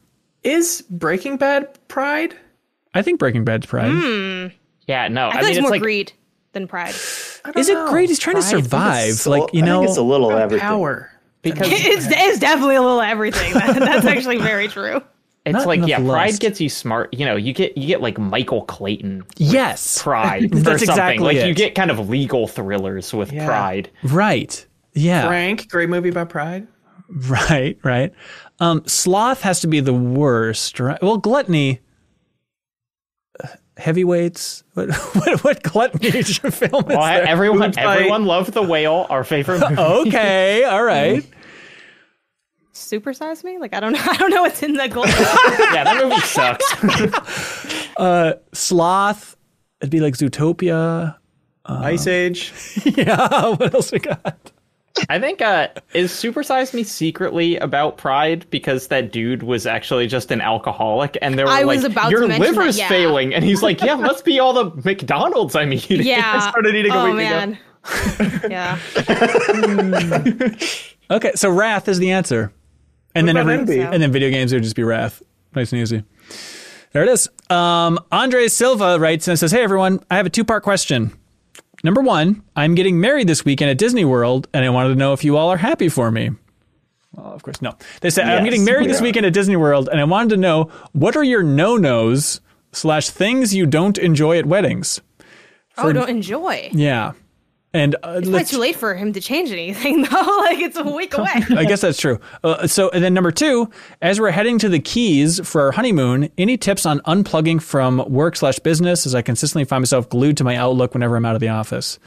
Is Breaking Bad Pride? I think Breaking Bad's Pride. Hmm. Yeah, no. I, I, feel like mean, it's it's more like greed than pride. I don't Is it know. great? He's trying to Pride, I think survive. So- like you I know, think it's a little everything. Power. because it's, it's definitely a little everything. That- that's actually very true. It's Not like enough yeah, pride gets you smart. You know, you get you get like Michael Clayton yes, pride That's something. exactly like it. you get kind of legal thrillers with Yeah. pride. right. Yeah. Frank, great movie about pride. Right, right. Um, sloth has to be the worst, right? Well, gluttony, uh, heavyweights. What what, what gluttony film is Well, there? everyone, Food fight. everyone loved the whale. Our favorite movie. Okay, all right. Supersize me? Like I don't know. I don't know what's in that gold. yeah, that movie sucks. Sloth. It'd be like Zootopia. Ice Age. Yeah. What else we got? I think uh, is Supersize Me secretly about Pride because that dude was actually just an alcoholic, and they were I like, was about to "Your mention liver's that, yeah." failing," and he's like, "Yeah, must be all the McDonald's I'm eating." yeah. started eating a oh week ago. man. yeah. Okay, so Wrath is the answer, and then every, and then video games would just be Wrath. Nice and easy. There it is. Um, Andre Silva writes and says, "Hey everyone, I have a two-part question. Number one, I'm getting married this weekend at Disney World, and I wanted to know if you all are happy for me." Well, of course, no. They said, "I'm getting married this weekend at Disney World, and I wanted to know what are your no-nos slash things you don't enjoy at weddings." Oh, don't enjoy. Yeah, and uh, It's let's- too late for him to change anything though. Like it's a week away. I guess that's true. Uh, so, and then number two, as we're heading to the Keys for our honeymoon, any tips on unplugging from work slash business? As I consistently find myself glued to my Outlook whenever I'm out of the office.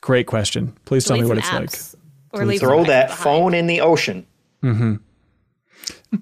Great question. Please tell me what it's apps, Or leave Throw that behind. phone in the ocean. like.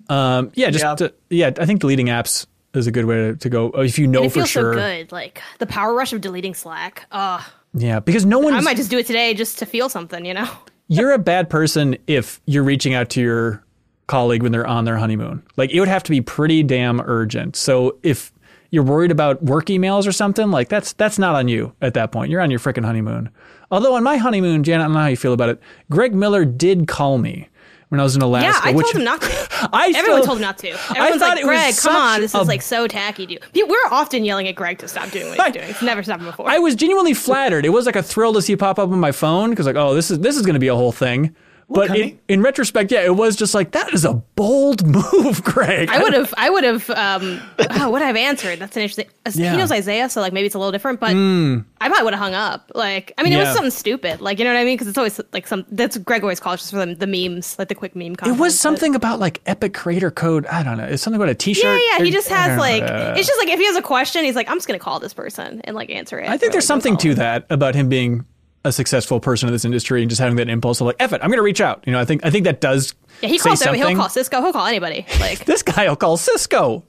Um, yeah, just Yeah. to- yeah. I think deleting apps is a good way to, to go if you know And it for feels sure. so good. Like the power rush of deleting Slack. Uh, Yeah, because no one. I might just do it today just to feel something. You know. you're a bad person if you're reaching out to your colleague when they're on their honeymoon. Like it would have to be pretty damn urgent. So if you're worried about work emails or something, like that's that's not on you at that point. You're on your freaking honeymoon. Although on my honeymoon, Janet, I don't know how you feel about it. Greg Miller did call me when I was in Alaska. Yeah, I which told him not to. I Everyone still- told him not to. Everyone's thought like, it was Greg, come on, this is like so tacky, dude. We're often yelling at Greg to stop doing what he's I- doing. It's never stopped before. I was genuinely flattered. It was like a thrill to see pop up on my phone because like, oh, this is this is going to be a whole thing. But in, in retrospect, yeah, it was just like that is a bold move, Greg. I would have, I would have, um, oh, what have answered? That's an interesting. Yeah. He knows Isaiah, so like maybe it's a little different, but I probably would have hung up. Like, I mean, it Yeah. was something stupid, like you know what I mean? Because it's always like some. That's Greg always calls just for the, the memes, like the quick meme. It Content, was but- something about like Epic Creator Code. I don't know. It's something about a T-shirt. Yeah, yeah. He just has like, know. it's just like if he has a question, he's like, I'm just gonna call this person and like answer it. I think there's like, something to that about him being a successful person in this industry and just having that impulse of like, "Eff it, I'm going to reach out." You know, I think I think that does. Yeah, he calls everybody. He'll call Cisco. He'll call anybody. Like, This guy will call Cisco.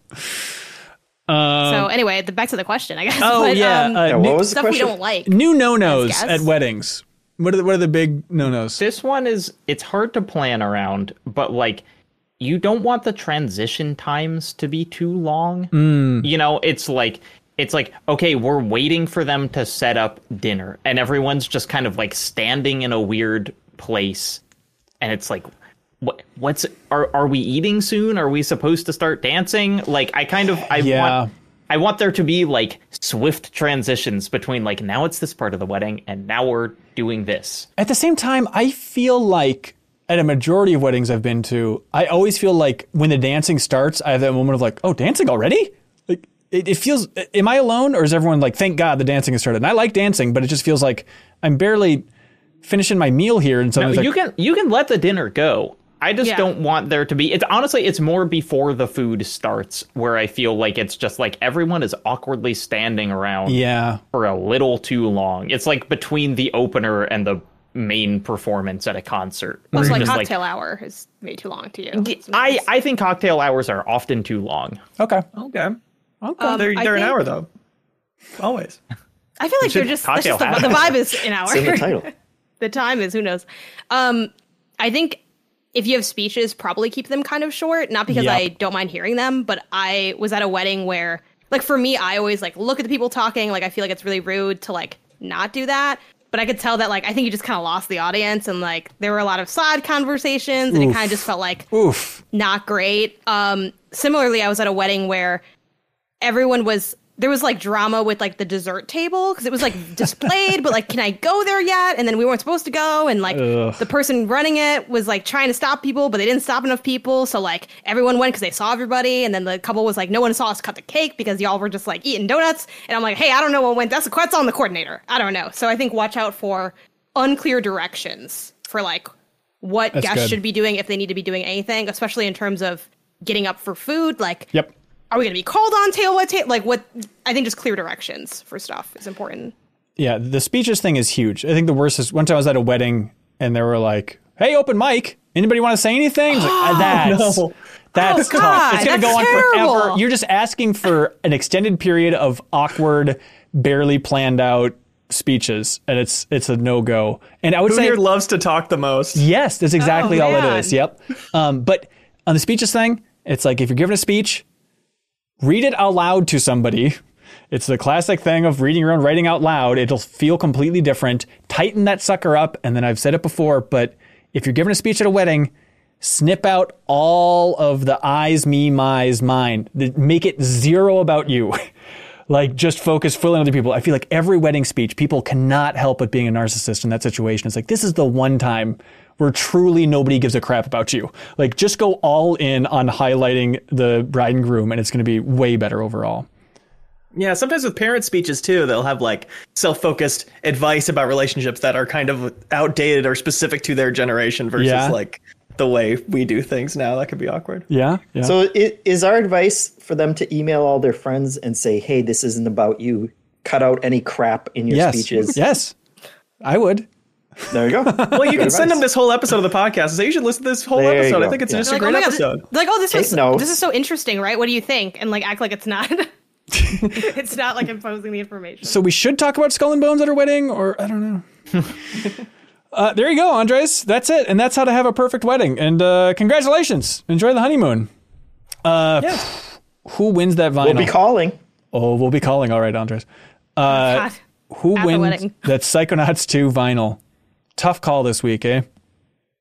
so anyway, the, back to the question, I guess. Oh But, yeah, um, uh, Yeah, new, what was the stuff we don't like. new no nos at weddings. What are the, what are the big no nos? This one is it's hard to plan around, but like you don't want the transition times to be too long. You know, it's like it's like okay, we're waiting for them to set up dinner and everyone's just kind of like standing in a weird place and it's like what what's are are we eating soon? Are we supposed to start dancing? Like I kind of I Yeah. want I want there to be like swift transitions between like now it's this part of the wedding and now we're doing this. At the same time, I feel like at a majority of weddings I've been to, I always feel like when the dancing starts, I have that moment of like, "Oh, dancing already?" Like it, it feels. Am I alone, or is everyone like, "Thank God the dancing has started"? And I like dancing, but it just feels like I'm barely finishing my meal here, and No, you like, can you can let the dinner go. I just Yeah. don't want there to be. It's honestly, it's more before the food starts where I feel like it's just like everyone is awkwardly standing around "Yeah." for a little too long. It's like between the opener and the main performance at a concert. where Also, you're like just cocktail hour is way too long to you. I I think cocktail hours are often too long. Okay. Okay. Okay. Um, they're they're an think- hour though. Always. I feel like they're just that's just the, the vibe is an hour. It's in the title. the time is who knows. Um, I think if you have speeches, probably keep them kind of short. Not because Yep. I don't mind hearing them, but I was at a wedding where, like, for me, I always like look at the people talking. Like, I feel like it's really rude to like not do that. But I could tell that like I think you just kind of lost the audience, and like there were a lot of side conversations, and it kind of just felt like Oof. not great. Um, similarly, I was at a wedding where everyone was there was like drama with like the dessert table because it was like displayed, but like, can I go there yet? And then we weren't supposed to go, and like the person running it was like trying to stop people, but they didn't stop enough people. So like everyone went because they saw everybody, and then the couple was like, no one saw us cut the cake because y'all were just like eating donuts. And I'm like, hey, I don't know what went. That's that's on the coordinator. I don't know. So I think watch out for unclear directions for like what That's guests good. should be doing if they need to be doing anything, especially in terms of getting up for food. Like, Yep. Are we going to be called on tail what table? Like, what? I think just clear directions for stuff is important. Yeah, the speeches thing is huge. I think the worst is one time I was at a wedding and they were like, "Hey, open mic. Anybody want to say anything?" It's like, "Ah, that's No. that's Oh, tough. God, it's gonna go on terrible. forever. You're just asking for an extended period of awkward, barely planned out speeches, and it's it's a no go. And I would Who say here loves to talk the most? Yes, that's exactly Oh, all it is Yep. Um, but on the speeches thing, it's like if you're giving a speech, read it out loud to somebody. It's the classic thing of reading your own writing out loud. It'll feel completely different. Tighten that sucker up. And then I've said it before, but if you're giving a speech at a wedding, snip out all of the eyes, me, my's, mine. Make it zero about you. like just focus fully on other people. I feel like every wedding speech, people cannot help but being a narcissist in that situation. It's like this is the one time where truly nobody gives a crap about you. Like just go all in on highlighting the bride and groom, and it's going to be way better overall. Yeah, sometimes with parent speeches too, they'll have like self-focused advice about relationships that are kind of outdated or specific to their generation versus Yeah. like the way we do things now. That could be awkward. Yeah. Yeah. So i- is our advice for them to email all their friends and say, "Hey, this isn't about you. Cut out any crap in your yes. speeches." Yes. I would. There you go. Well, you can send them this whole episode of the podcast and say you should listen to this whole There episode. I think it's Yeah. just They're a great oh my God, episode. like, oh, this Take was this is so interesting, right? What do you think? And like act like it's not. it's not like imposing the information. So we should talk about Skull and Bones at our wedding, or I don't know. uh, there you go, Andres. That's it, and that's how to have a perfect wedding. And uh, congratulations, enjoy the honeymoon. Uh, Who wins that vinyl? we'll be calling. oh, we'll be calling. All right, Andres. God. Who At wins that Psychonauts 2 vinyl? Tough call this week, eh?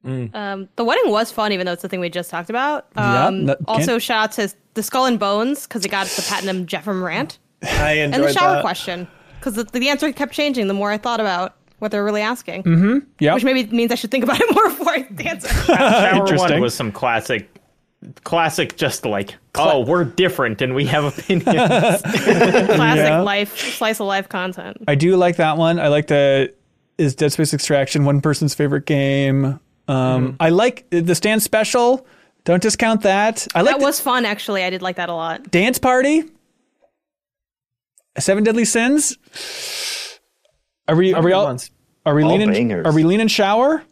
Um, the wedding was fun, even though it's the thing we just talked about. Yeah, Um, that- also, shout out to the Skull and Bones because it got the platinum Jeffrem rant I enjoyed and the shower that. question because the, the answer kept changing the more I thought about what they're really asking, Yeah. which maybe means I should think about it more before I answer. Shower Interesting. one was some classic, classic. Just like, oh, we're different and we have opinions. Classic Yeah. life, slice of life content. I do like that one. I like the is Dead Space Extraction one person's favorite game. Um, I like the stand special. Don't discount that. I like That the was fun, actually. I did like that a lot. dance party. Seven Deadly Sins. Are we are we all are we All leaning bangers. are we leaning shower?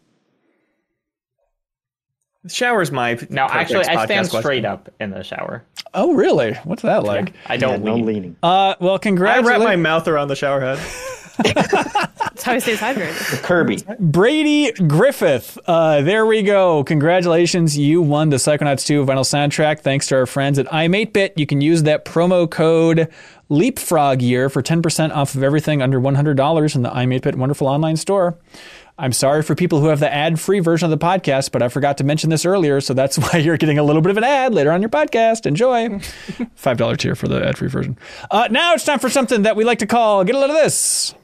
Shower's my no, actually, I stand question. straight up in the shower. Oh really? What's that like? I don't no lean. leaning. Uh, well, I congrats, wrap my mouth around the shower head. That's how he stays hydrated. Kirby. Brady Griffith. Uh, there we go. Congratulations. You won the Psychonauts 2 vinyl soundtrack. Thanks to our friends at iam8bit. You can use that promo code Leapfrog Year for 10% off of everything under $100 in the iam8bit wonderful online store. I'm sorry for people who have the ad free version of the podcast, but I forgot to mention this earlier, so that's why you're getting a little bit of an ad later on your podcast. Enjoy. $5 tier for the ad free version. Uh, now it's time for something that we like to call Get a Load of This.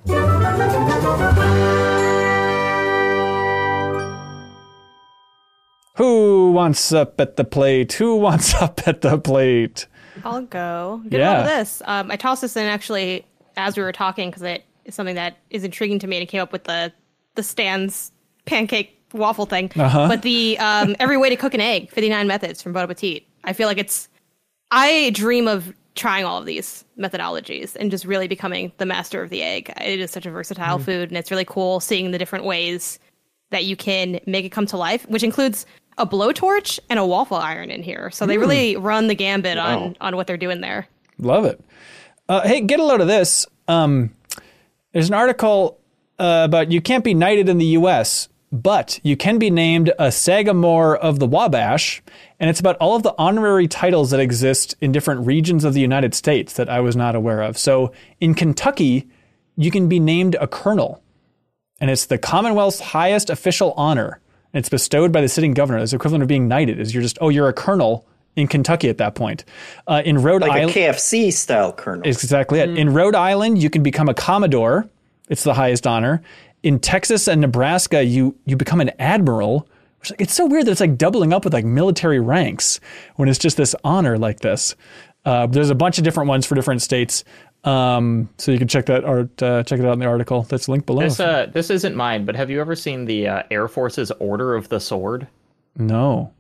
Who wants up at the plate? Who wants up at the plate? I'll go. Get Yeah. a load of this. Um, I tossed this in actually as we were talking because it is something that is intriguing to me and it came up with the the Stan's pancake waffle thing. Uh-huh. But the um, every way to cook an egg, 59 methods from Bon Appetit. I feel like it's I dream of trying all of these methodologies and just really becoming the master of the egg. It is such a versatile food and it's really cool seeing the different ways that you can make it come to life, which includes a blowtorch and a waffle iron in here. So they really run the gambit on on what they're doing there. Love it. Uh, hey, get a load of this. Um, there's an article uh, about you can't be knighted in the U.S., but you can be named a Sagamore of the Wabash, and it's about all of the honorary titles that exist in different regions of the United States that I was not aware of. So in Kentucky, you can be named a colonel, and it's the Commonwealth's highest official honor. And it's bestowed by the sitting governor. It's equivalent of being knighted. Is you're just oh you're a colonel in Kentucky at that point. Uh, in Rhode Island, Like Island, a KFC style colonel. exactly it. In Rhode Island, you can become a commodore. It's the highest honor. In Texas and Nebraska, you you become an admiral. Which, it's so weird that it's like doubling up with like military ranks when it's just this honor like this. Uh, there's a bunch of different ones for different states. Um, so you can check that art, uh, check it out in the article that's linked below. This uh, this isn't mine, but have you ever seen the uh, Air Force's Order of the Sword? no.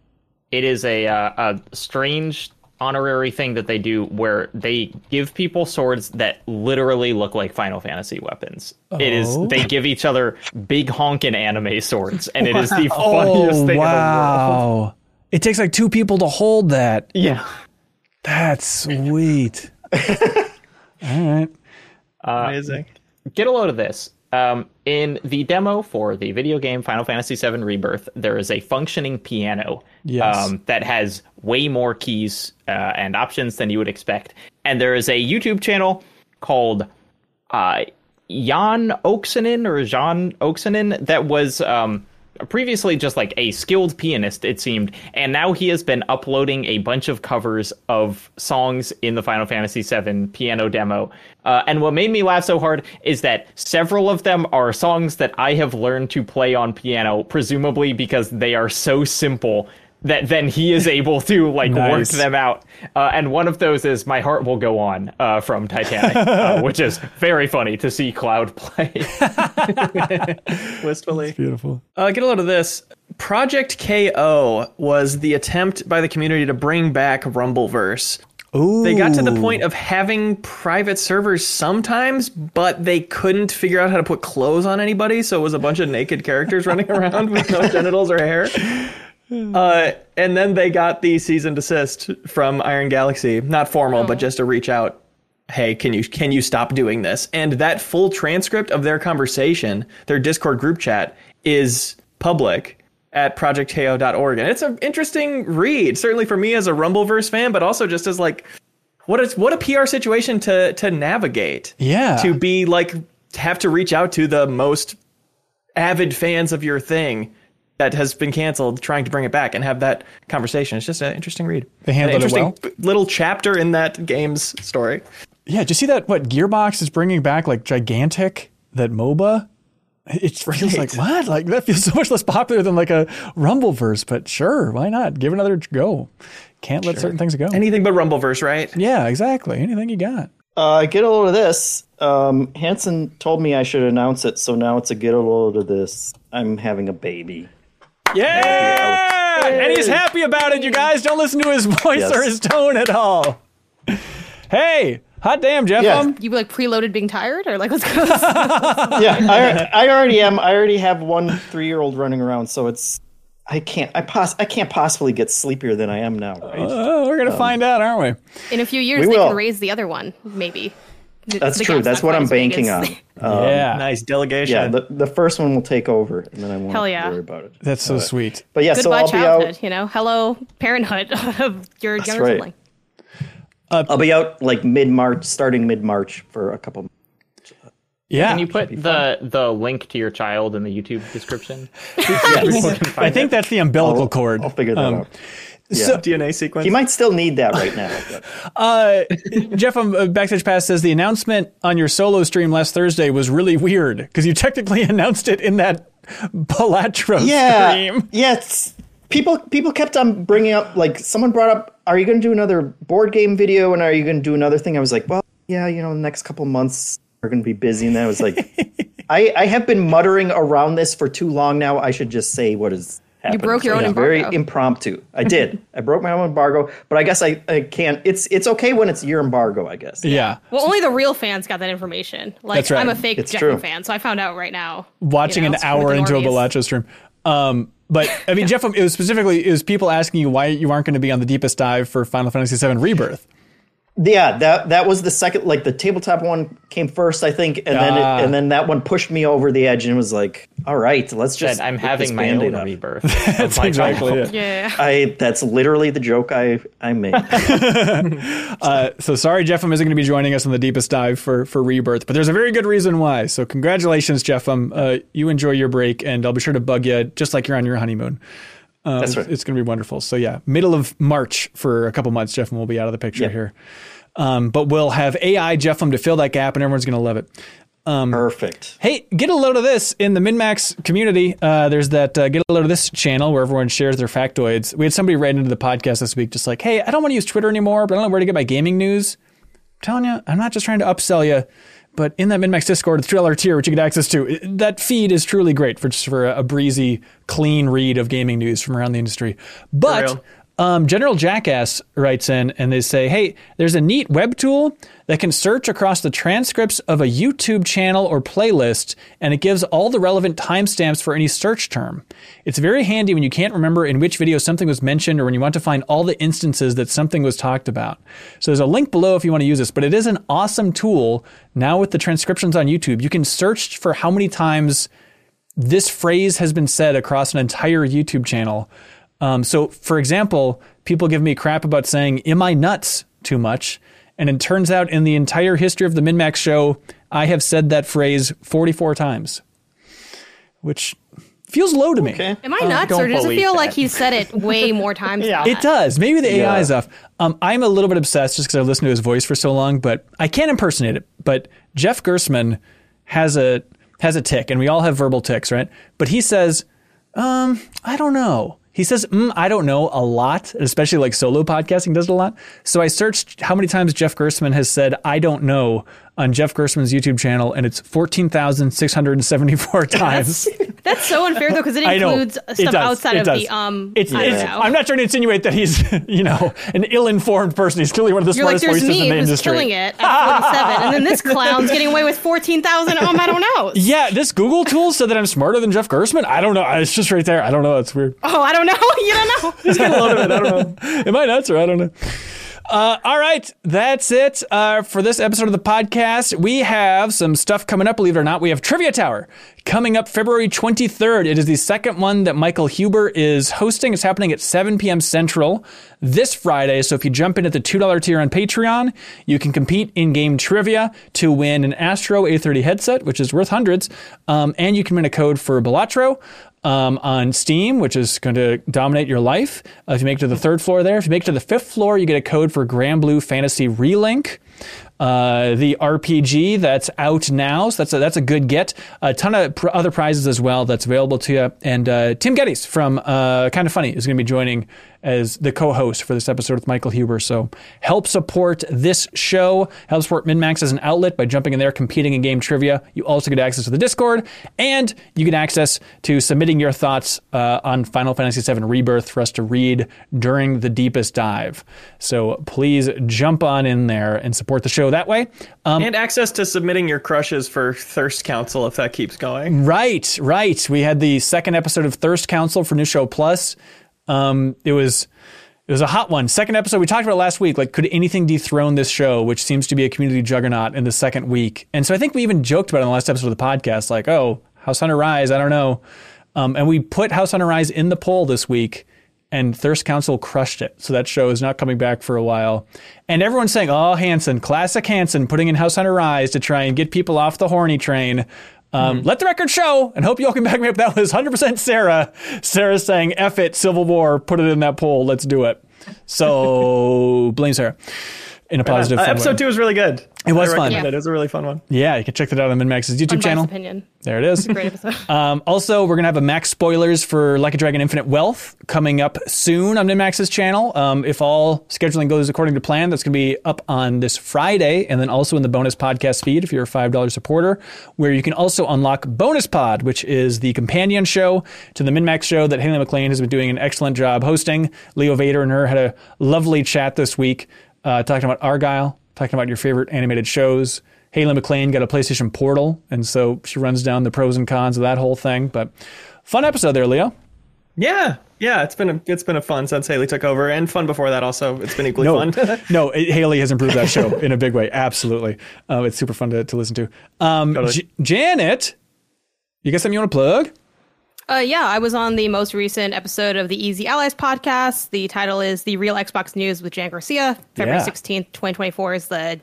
It is a uh, a strange honorary thing that they do where they give people swords that literally look like Final Fantasy weapons. It is Oh. they give each other big honkin' anime swords, and it is the funniest Oh thing in the world. wow! It takes like two people to hold that. Yeah. That's sweet. All right. Amazing. get a load of this. Um, in the demo for the video game Final Fantasy VII Rebirth, there is a functioning piano Yes. um, that has way more keys uh, and options than you would expect. And there is a YouTube channel called uh, Jan Oksinen or Jean Oksinen that was um, previously just like a skilled pianist, it seemed, and now he has been uploading a bunch of covers of songs in the Final Fantasy VII piano demo. Uh, and what made me laugh so hard is that several of them are songs that I have learned to play on piano, presumably because they are so simple that then he is able to like work them out. Uh, and one of those is "My Heart Will Go On" uh, from Titanic, uh, which is very funny to see Cloud play. Wistfully. Beautiful. Uh, get a load of this. Project KO was the attempt by the community to bring back Rumbleverse. Ooh. They got to the point of having private servers sometimes, but they couldn't figure out how to put clothes on anybody, so it was a bunch of naked characters running around with no genitals or hair. Uh, and then they got the cease and desist from Iron Galaxy. Not formal, but just a reach out. Hey, can you can you stop doing this? And that full transcript of their conversation, their Discord group chat, is public at projectko.org. And it's an interesting read, certainly for me as a Rumbleverse fan, but also just as like what is what a PR situation to to navigate. Yeah. To be like have to reach out to the most avid fans of your thing that has been canceled, trying to bring it back and have that conversation. It's just an interesting read. They handled An it well. interesting little chapter in that game's story. Yeah, did you see that? What Gearbox is bringing back like gigantic that MOBA? It feels like what? Like that feels so much less popular than like a Rumbleverse, but sure, why not? Give another go. Can't let certain things go. Anything but Rumbleverse, right? yeah, exactly. Anything you got. Uh, get a load of this. Um, Hanson told me I should announce it, so now it's a get a load of this. I'm having a baby. Yeah, and he's happy about it. You guys don't listen to his voice Yes. or his tone at all. Hey, hot damn, Jeff. Yeah. um, You like preloaded being tired, or like what's going on? yeah, I, I already am. I already have one three year old running around, so it's I can't I pos I can't possibly get sleepier than I am now. Right? oh, we're gonna find out, aren't we? In a few years, We they will. can raise the other one, maybe. The- That's the true. That's what I'm as big banking on. as- yeah, Nice delegation. Yeah, the, the first one will take over, and then I won't Hell yeah. worry about it. that's so sweet. But yeah, so I'll be out. you know. Hello parenthood of your younger right. sibling. I'll be out like mid March, starting mid March for a couple. Yeah, Can you put the the link to your child in the YouTube description? I think that's the umbilical cord. I'll figure that Um, out. So, DNA sequence. You might still need that right now. Uh, Jeff from uh, Backstage Pass says the announcement on your solo stream last Thursday was really weird because you technically announced it in that Balatro yeah, stream. yeah. People people kept on bringing up like someone brought up, "Are you going to do another board game video? And are you going to do another thing?" I was like, "Well, yeah, you know, the next couple months are going to be busy." And then I was like, I, "I have been muttering around this for too long now. I should just say what is." Happening." broke your So own it's Very impromptu. I did. I broke my own embargo, but I guess I, I can't. It's it's okay when it's your embargo. I guess. Yeah, Well, only the real fans got that information. Like, That's right. I'm a fake It's Jeffy true. fan, so I found out right now. watching you know, an hour into a normies. Balatro stream. Um, but I mean, Jeff, it was specifically it was people asking you why you aren't going to be on the deepest dive for Final Fantasy VII Rebirth. Yeah, that that was the second. Like the tabletop one came first, I think, and then Ah. it, and then that one pushed me over the edge and was like, "All right, let's just." Said, I'm having this my Band-Aid own off." rebirth. That's my exactly it. Yeah. I that's literally the joke I I made. Uh, so sorry, Jeff isn't going to be joining us on the deepest dive for for Rebirth, but there's a very good reason why. So congratulations, Jeff. Uh, you enjoy your break, and I'll be sure to bug you just like you're on your honeymoon. Um, That's it's- right. It's going to be wonderful. So yeah, middle of March for a couple months, Jeff and we'll be out of the picture Yeah. here. Um, but we'll have AI Jeffem to fill that gap, and everyone's going to love it. Perfect. Hey, get a load of this in the MinnMax community. Uh, there's that uh, get a load of this channel where everyone shares their factoids. We had somebody write into the podcast this week, just like, "Hey, I don't want to use Twitter anymore, but I don't know where to get my gaming news." telling you, I'm not just trying to upsell you, but in that MinnMax Discord, the dollar tier, which you get access to, that feed is truly great for just for a, breezy, clean read of gaming news from around the industry. But. Um, General Jackass writes in and they say, hey, there's a neat web tool that can search across the transcripts of a YouTube channel or playlist, and it gives all the relevant timestamps for any search term. It's very handy when you can't remember in which video something was mentioned or when you want to find all the instances that something was talked about. So there's a link below if you want to use this, but it is an awesome tool now with the transcriptions on YouTube. You can search for how many times this phrase has been said across an entire YouTube channel. Um, so, for example, people give me crap about saying, Am I nuts too much? And it turns out in the entire history of the MinnMax show, I have said that phrase 44 times, which feels low to me. Okay. Am I nuts, or does it feel that. like he's said it way more times? Yeah. than It does. Maybe the AI Yeah. is off. Um, I'm a little bit obsessed just because I've listened to his voice for so long, but I can't impersonate it. But Jeff Gerstmann has a has a tick, and we all have verbal ticks, right? But he says, um, I don't know. He says, mm, I don't know a lot, especially like solo podcasting does it a lot. So I searched how many times Jeff Gerstmann has said, I don't know on Jeff Gerstmann's YouTube channel, and it's 14,674 times. That's so unfair though, because it includes It stuff does. outside It of does. the um. It's, I it's, I'm not trying to insinuate that he's, you know, an ill-informed person. He's clearly one of the You're like, smartest there's voices me in the who's industry. killing it at 47, and then this clown's getting away with 14,000. Um, I don't know. Yeah, this Google tool said that I'm smarter than Jeff Gerstmann. I don't know. It's just right there. I don't know. It's weird. Oh, I don't know. You don't know. He's got a lot of it. I don't know. Am I nuts or I don't know? Uh, all right, that's it uh, for this episode of the podcast. We have some stuff coming up, believe it or not. We have Trivia Tower coming up February 23rd. It is the second one that Michael Huber is hosting. It's happening at 7 p.m. Central this Friday. So if you jump in at the $2 tier on Patreon, you can compete in game trivia to win an Astro A30 headset, which is worth hundreds, um, and you can win a code for Balatro um, on Steam, which is going to dominate your life. Uh, if you make it to the third floor there, if you make it to the fifth floor, you get a code for Granblue Fantasy Relink. Uh, the RPG that's out now, so that's a, that's a good get. A ton of pr- other prizes as well that's available to you. And uh, Tim Gettys from uh, Kind of Funny is going to be joining as the co-host for this episode with Michael Huber. So help support this show. Help support MinnMax as an outlet by jumping in there, competing in game trivia. You also get access to the Discord, and you get access to submitting your thoughts uh, on Final Fantasy VII Rebirth for us to read during the deepest dive. So please jump on in there and support the show that way. Um, and access to submitting your crushes for Thirst Council if that keeps going. Right, right. We had the second episode of Thirst Council for New Show Plus. Um, it was it was a hot one. Second episode we talked about last week. Like, could anything dethrone this show, which seems to be a community juggernaut in the second week? And so I think we even joked about it in the last episode of the podcast, like, oh, House Hunter Rise. I don't know. Um, and we put House Hunter Rise in the poll this week, and Thirst Council crushed it. So that show is not coming back for a while. And everyone's saying, oh, Hanson, classic Hanson, putting in House Hunter Rise to try and get people off the horny train. Um, Let the record show, and hope you all can back me up. That was 100% Sarah. Sarah saying, F it, Civil War, put it in that poll, let's do it. So blame Sarah in a positive Uh, episode way. two was really good. It was I fun. recommend It. it was a really fun one. Yeah, you can check that out on MinnMax's YouTube Unbiased channel. opinion. There it is. Great episode. Um, also, we're going to have a max spoilers for Like a Dragon Infinite Wealth coming up soon on MinnMax's channel. Um, if all scheduling goes according to plan, that's going to be up on this Friday and then also in the bonus podcast feed if you're a $5 supporter, where you can also unlock Bonus Pod, which is the companion show to the MinnMax show that Haley McLean has been doing an excellent job hosting. Leo Vader and her had a lovely chat this week uh, talking about Argyle, talking about your favorite animated shows. Haley McLean got a PlayStation Portal, and so she runs down the pros and cons of that whole thing. But fun episode there, Leo. Yeah, yeah. It's been a, it's been a fun since Haley took over, and fun before that. Also, it's been equally No, fun. no, it- Haley has improved that show in a big way. Absolutely, uh, it's super fun to, to listen to. Um, Totally. J- Janet, you got something you want to plug? Uh, yeah, I was on the most recent episode of the Easy Allies podcast. The title is The Real Xbox News with Jan Garcia. February Yeah. 16th, 2024 is the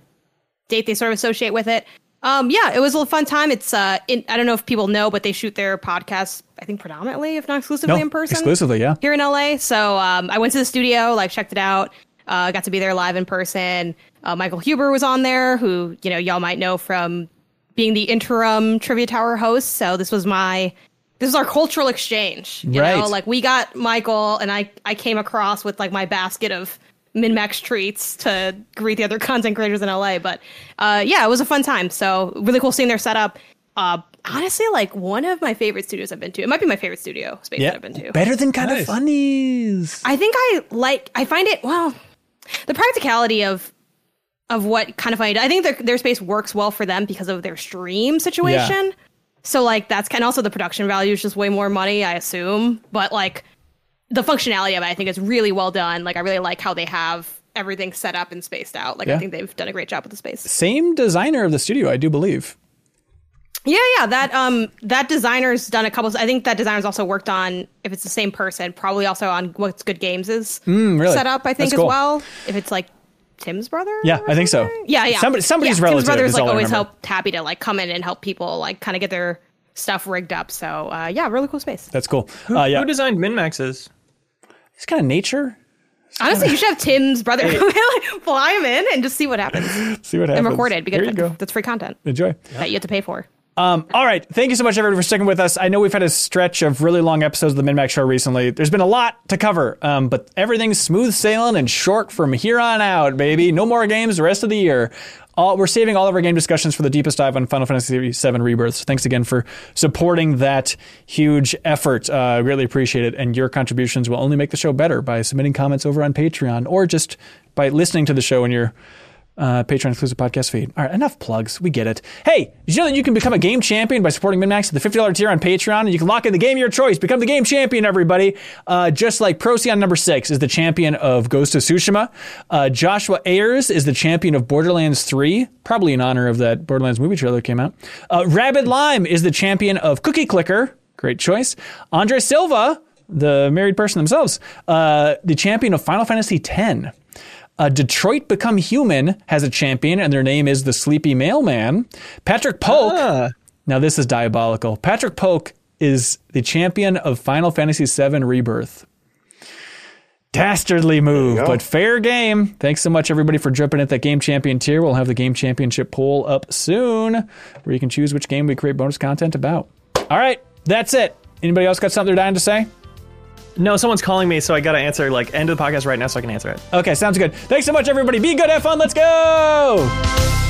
date they sort of associate with it. Um, yeah, it was a fun time. It's uh, in, I don't know if people know, but they shoot their podcasts, I think predominantly, if not exclusively, No, in person. exclusively, yeah. Here in LA. So um, I went to the studio, like checked it out. Uh, got to be there live in person. Uh, Michael Huber was on there, who you know y'all might know from being the interim Trivia Tower host. So this was my this is our cultural exchange. You Right. know, like we got Michael and I I came across with like my basket of MinnMax treats to greet the other content creators in LA. But uh, yeah, it was a fun time. So really cool seeing their setup. Uh, honestly, like one of my favorite studios I've been to. It might be my favorite studio space that I've been to. Better than kind Nice. of funnies. I think I like. I find it well. The practicality of of what kind of funny. I think their their space works well for them because of their stream situation. So like that's kind of also the production value is just way more money, I assume. But like the functionality of it, I think is really well done. Like I really like how they have everything set up and spaced out. Like Yeah. I think they've done a great job with the space. Same designer of the studio, I do believe. Yeah, yeah. That um that designer's done a couple. I think that designer's also worked on if it's the same person, probably also on what's good games is Mm, really? set up. I think That's as well. If it's like Tim's brother. Yeah, I think so. Yeah, yeah. Somebody- somebody's yeah, relative Tim's brother's is like always remember. helped happy to like come in and help people like kind of get their stuff rigged up. So uh, yeah, really cool space. That's cool. Uh, yeah, Who designed Minmaxes? it's kind of nature. Honestly, you should have Tim's brother come like, fly him in and just see what happens See what happens. and record it because There that's free content Enjoy. that you have to pay for. Um, all right. Thank you so much, everybody, for sticking with us. I know we've had a stretch of really long episodes of the MinnMax Show recently. There's been a lot to cover, um, but everything's smooth sailing and short from here on out, baby. No more games the rest of the year. All, we're saving all of our game discussions for the deepest dive on Final Fantasy VII Rebirth. So thanks again for supporting that huge effort. Uh, really appreciate it. And your contributions will only make the show better by submitting comments over on Patreon or just by listening to the show in your uh, Patreon exclusive podcast feed. All right, enough plugs. We get it. Hey, you know that you can become a game champion by supporting MinnMax at the $50 tier on Patreon? And you can lock in the game of your choice. Become the game champion, everybody. Uh, just like Procyon number six is the champion of Ghost of Tsushima. Uh, Joshua Ayers is the champion of Borderlands 3, probably in honor of that Borderlands movie trailer that came out. Uh, Rabid Lime is the champion of Cookie Clicker. Great choice. Andre Silva, the married person themselves, uh, the champion of Final Fantasy X. Uh, Detroit Become Human has a champion, and their name is the Sleepy Mailman. Patrick Polk. Now, this is diabolical. Patrick Polk is the champion of Final Fantasy VII Rebirth. Dastardly move, but fair game. Thanks so much, everybody, for jumping at that game champion tier. We'll have the game championship poll up soon, where you can choose which game we create bonus content about. All right, that's it. Anybody else got something they're dying to say? No, someone's calling me, so I got to answer like end of the podcast right now, so I can answer it. Okay, sounds good. Thanks so much, everybody. Be good, have fun. Let's go.